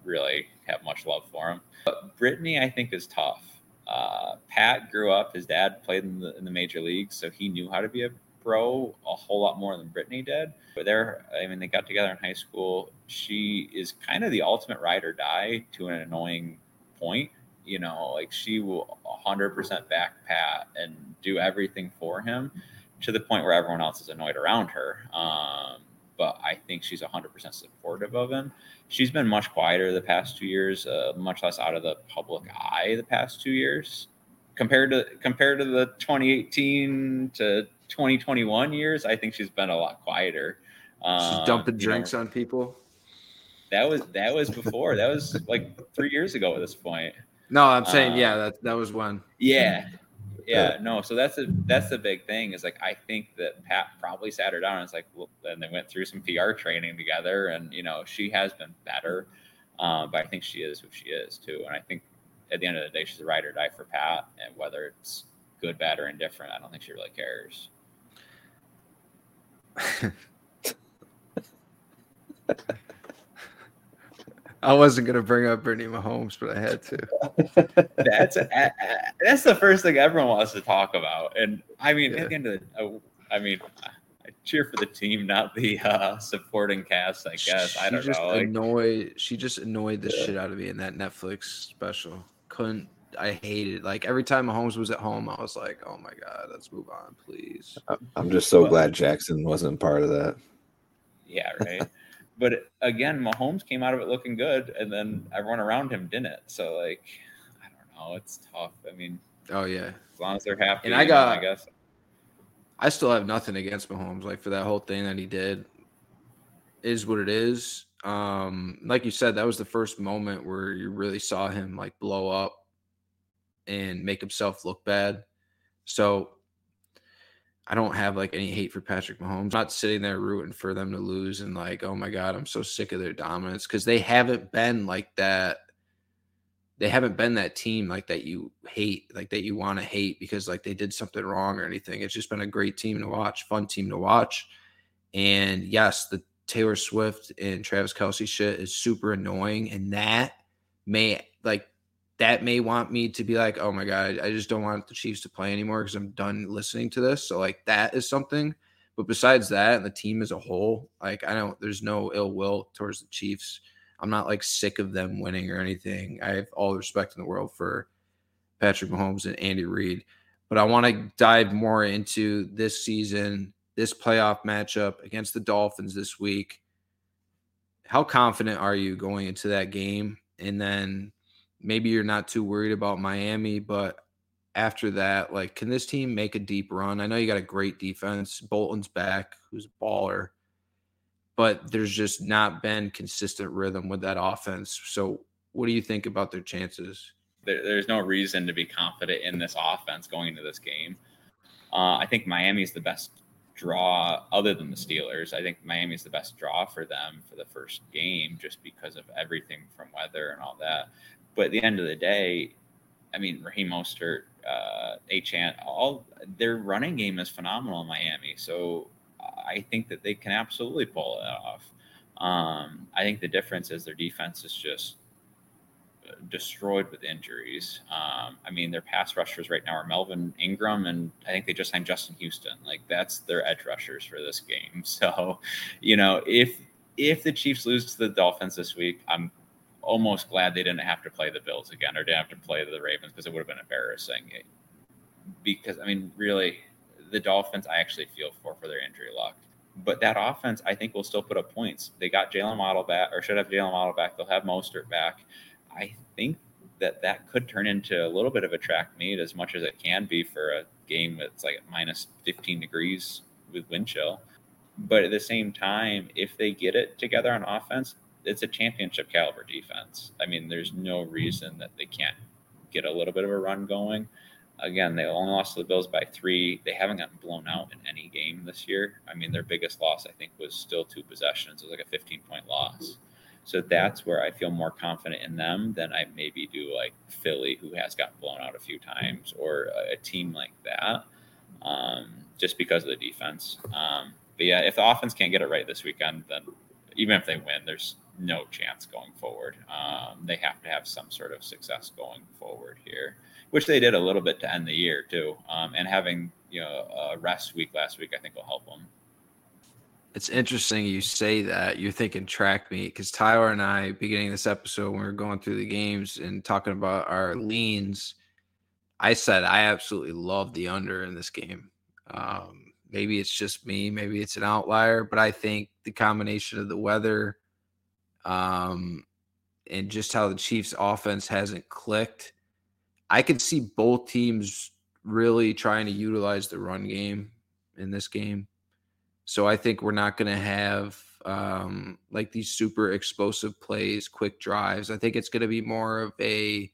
really have much love for him. But Brittany, I think, is tough. Uh, Pat grew up. His dad played in the, in the major leagues, so he knew how to be a pro a whole lot more than Brittany did. But they're, I mean, they got together in high school. She is kind of the ultimate ride or die to an annoying point. You know, like she will 100% back Pat and do everything for him to the point where everyone else is annoyed around her. Um, but I think she's 100% supportive of him. She's been much quieter the past two years, uh, much less out of the public eye the past two years compared to compared to the 2018 to 2021 years, I think she's been a lot quieter. Um, she's dumping drinks know, on people. That was that was before. that was like three years ago at this point. No, I'm saying um, yeah, that that was one. Yeah, yeah, no. So that's a that's the big thing is like I think that Pat probably sat her down and it's like, well, and they went through some PR training together, and you know she has been better, um, but I think she is who she is too, and I think at the end of the day she's a ride or die for Pat, and whether it's good, bad, or indifferent, I don't think she really cares. I wasn't gonna bring up Brittany Mahomes, but I had to. that's a, that's the first thing everyone wants to talk about, and I mean, yeah. at the end of the, uh, I mean, I cheer for the team, not the uh, supporting cast. I guess she I don't just know. Annoyed. She just annoyed the yeah. shit out of me in that Netflix special. Couldn't. I hated it like every time Mahomes was at home, I was like, "Oh my god, let's move on, please." I'm just so glad Jackson wasn't part of that. Yeah, right. But again, Mahomes came out of it looking good, and then everyone around him didn't. So like, I don't know. It's tough. I mean, oh yeah. As long as they're happy, and I got, I guess. I still have nothing against Mahomes. Like for that whole thing that he did, is what it is. Um, like you said, that was the first moment where you really saw him like blow up and make himself look bad. So I don't have like any hate for Patrick Mahomes. I'm not sitting there rooting for them to lose and like, oh my God, I'm so sick of their dominance because they haven't been like that. They haven't been that team like that you hate, like that you want to hate because like they did something wrong or anything. It's just been a great team to watch, fun team to watch. And yes, the Taylor Swift and Travis Kelce shit is super annoying. And that may like that may want me to be like, oh my God, I just don't want the Chiefs to play anymore because I'm done listening to this. So, like, that is something. But besides that, and the team as a whole, like, I don't, there's no ill will towards the Chiefs. I'm not like sick of them winning or anything. I have all the respect in the world for Patrick Mahomes and Andy Reid. But I want to dive more into this season, this playoff matchup against the Dolphins this week. How confident are you going into that game? And then maybe you're not too worried about Miami, but after that, like, can this team make a deep run? I know you got a great defense. Bolton's back, who's a baller, but there's just not been consistent rhythm with that offense. So, what do you think about their chances? There, there's no reason to be confident in this offense going into this game. Uh, I think Miami's the best draw other than the Steelers. I think Miami's the best draw for them for the first game just because of everything from weather and all that. But at the end of the day, I mean, Raheem Mostert, uh, Achane, all their running game is phenomenal in Miami. So I think that they can absolutely pull it off. Um, I think the difference is their defense is just destroyed with injuries. Um, I mean, their pass rushers right now are Melvin Ingram, and I think they just signed Justin Houston. Like that's their edge rushers for this game. So, you know, if if the Chiefs lose to the Dolphins this week, I'm almost glad they didn't have to play the Bills again or didn't have to play the Ravens because it would have been embarrassing. Because I mean, really, the Dolphins I actually feel for for their injury luck. But that offense, I think, will still put up points. They got Jaylen Waddle back, or should have Jaylen Waddle back. They'll have Mostert back. I think that that could turn into a little bit of a track meet as much as it can be for a game that's like minus 15 degrees with wind chill. But at the same time, if they get it together on offense, it's a championship caliber defense. I mean, there's no reason that they can't get a little bit of a run going. Again, they only lost to the Bills by three. They haven't gotten blown out in any game this year. I mean, their biggest loss, I think, was still two possessions. It was like a 15 point loss. So that's where I feel more confident in them than I maybe do like Philly, who has gotten blown out a few times, or a, team like that, um, just because of the defense. Um, but yeah, if the offense can't get it right this weekend, then even if they win, there's no chance going forward. Um, they have to have some sort of success going forward here, which they did a little bit to end the year too. Um, and having you know a rest week last week, I think will help them. It's interesting you say that. You're thinking track meet because Tyler and I, beginning this episode, when we were going through the games and talking about our leans, I said I absolutely love the under in this game. Um, maybe it's just me, maybe it's an outlier, but I think the combination of the weather um, and just how the Chiefs' offense hasn't clicked, I could see both teams really trying to utilize the run game in this game. So I think we're not going to have um, like these super explosive plays, quick drives. I think it's going to be more of a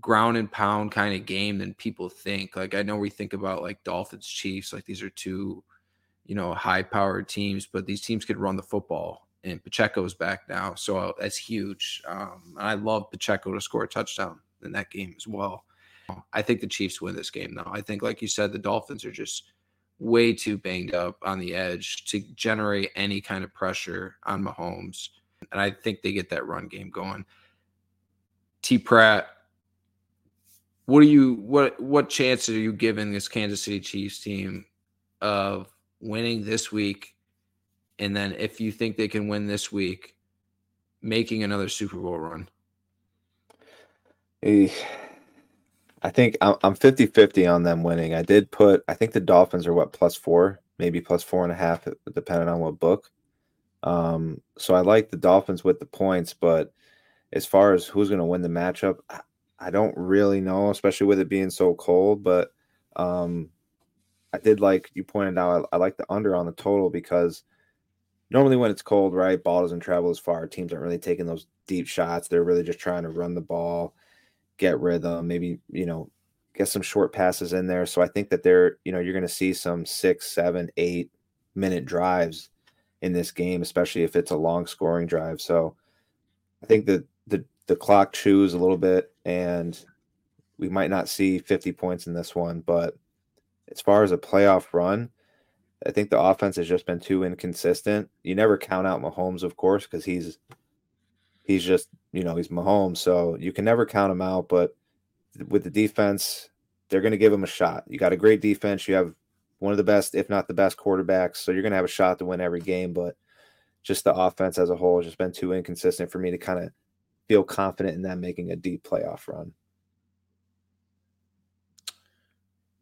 ground and pound kind of game than people think. Like I know we think about like Dolphins, Chiefs, like these are two, you know, high powered teams, but these teams could run the football and Pacheco's back now, so that's huge. Um, I love Pacheco to score a touchdown in that game as well. I think the Chiefs win this game, though. I think, like you said, the Dolphins are just way too banged up on the edge to generate any kind of pressure on Mahomes. and I think they get that run game going. T Pratt, what are you what what chances are you giving this Kansas City Chiefs team of winning this week? And then if you think they can win this week, making another Super Bowl run? I think I'm 50 50 on them winning. I did put, I think the Dolphins are what, plus four, maybe plus four and a half, depending on what book. Um, so I like the Dolphins with the points, but as far as who's going to win the matchup, I don't really know, especially with it being so cold. But um, I did like you pointed out, I, I like the under on the total because normally when it's cold, right, ball doesn't travel as far. Teams aren't really taking those deep shots. They're really just trying to run the ball, get rhythm, maybe, you know, get some short passes in there. So I think that they're, you know, you're going to see some six, seven, eight minute drives in this game, especially if it's a long scoring drive. So I think that the the clock chews a little bit and we might not see 50 points in this one, but as far as a playoff run, I think the offense has just been too inconsistent. You never count out Mahomes, of course, because he's he's just you know he's Mahomes, so you can never count him out. But with the defense, they're going to give him a shot. You got a great defense. You have one of the best, if not the best, quarterbacks. So you're going to have a shot to win every game. But just the offense as a whole has just been too inconsistent for me to kind of feel confident in them making a deep playoff run.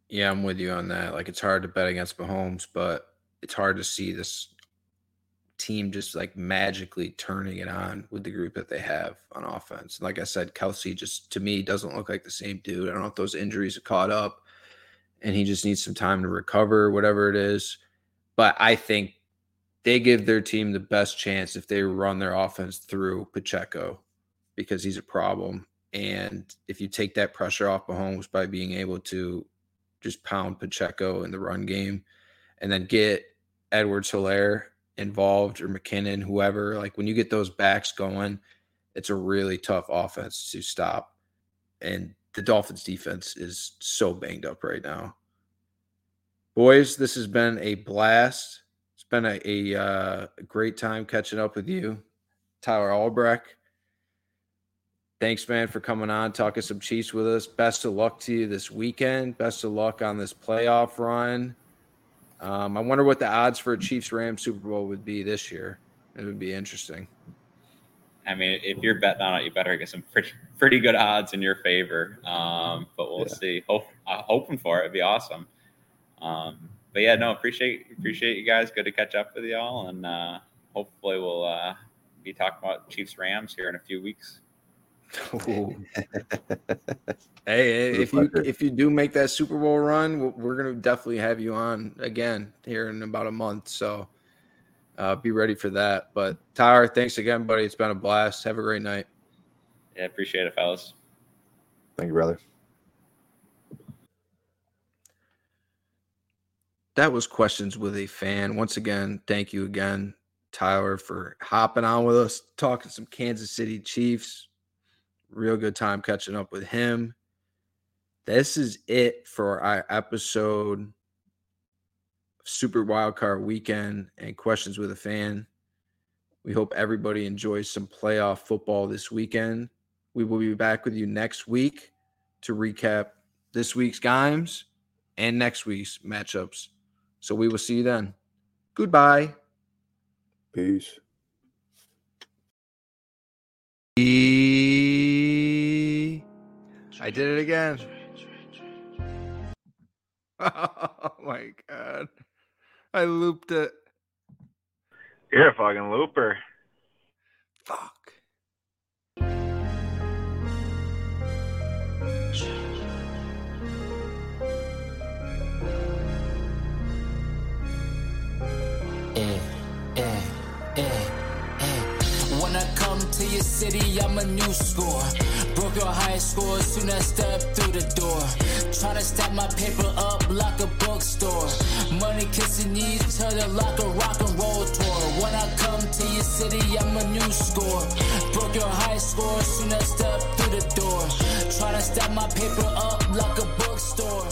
Yeah, I'm with you on that. Like it's hard to bet against Mahomes, but it's hard to see this team just like magically turning it on with the group that they have on offense. And Like I said, Kelce just to me doesn't look like the same dude. I don't know if those injuries have caught up and he just needs some time to recover, whatever it is. But I think they give their team the best chance if they run their offense through Pacheco because he's a problem. And if you take that pressure off Mahomes by being able to just pound Pacheco in the run game and then get Edwards Helaire involved or McKinnon, whoever. Like when you get those backs going, it's a really tough offense to stop. And the Dolphins defense is so banged up right now. Boys, this has been a blast. It's been a, a, uh, great time catching up with you, Tyler Albrecht thanks, man, for coming on, talking some Chiefs with us. Best of luck to you this weekend. Best of luck on this playoff run. Um, I wonder what the odds for a Chiefs Rams Super Bowl would be this year. It would be interesting. I mean, if you're betting on it, you better get some pretty pretty good odds in your favor. Um, but we'll yeah. see. Hope, uh, hoping for it. It'd be awesome. Um, but yeah, no, appreciate appreciate you guys. Good to catch up with y'all, and uh, hopefully we'll uh, be talking about Chiefs Rams here in a few weeks. hey, if you if you do make that Super Bowl run, we're gonna definitely have you on again here in about a month. So uh, be ready for that. But Tyler, thanks again, buddy. It's been a blast. Have a great night. Yeah, appreciate it, fellas. Thank you, brother. That was questions with a fan. Once again, thank you again, Tyler, for hopping on with us, talking some Kansas City Chiefs Real good time catching up with him. This is it for our episode Super Wildcard Weekend and Questions with a Fan. We hope everybody enjoys some playoff football this weekend. We will be back with you next week to recap this week's games and next week's matchups. So we will see you then. Goodbye. Peace. I did it again. Oh my god. I looped it. You're a fucking looper. Fuck. Eh, eh, eh, when I come to your city, I'm a new score. Broke your high score soon as step through the door. Tryna stack my paper up like a bookstore. Money kissing each other like a rock and roll tour. When I come to your city, I'm a new score. Broke your high score soon as step through the door. Tryna stack my paper up like a bookstore.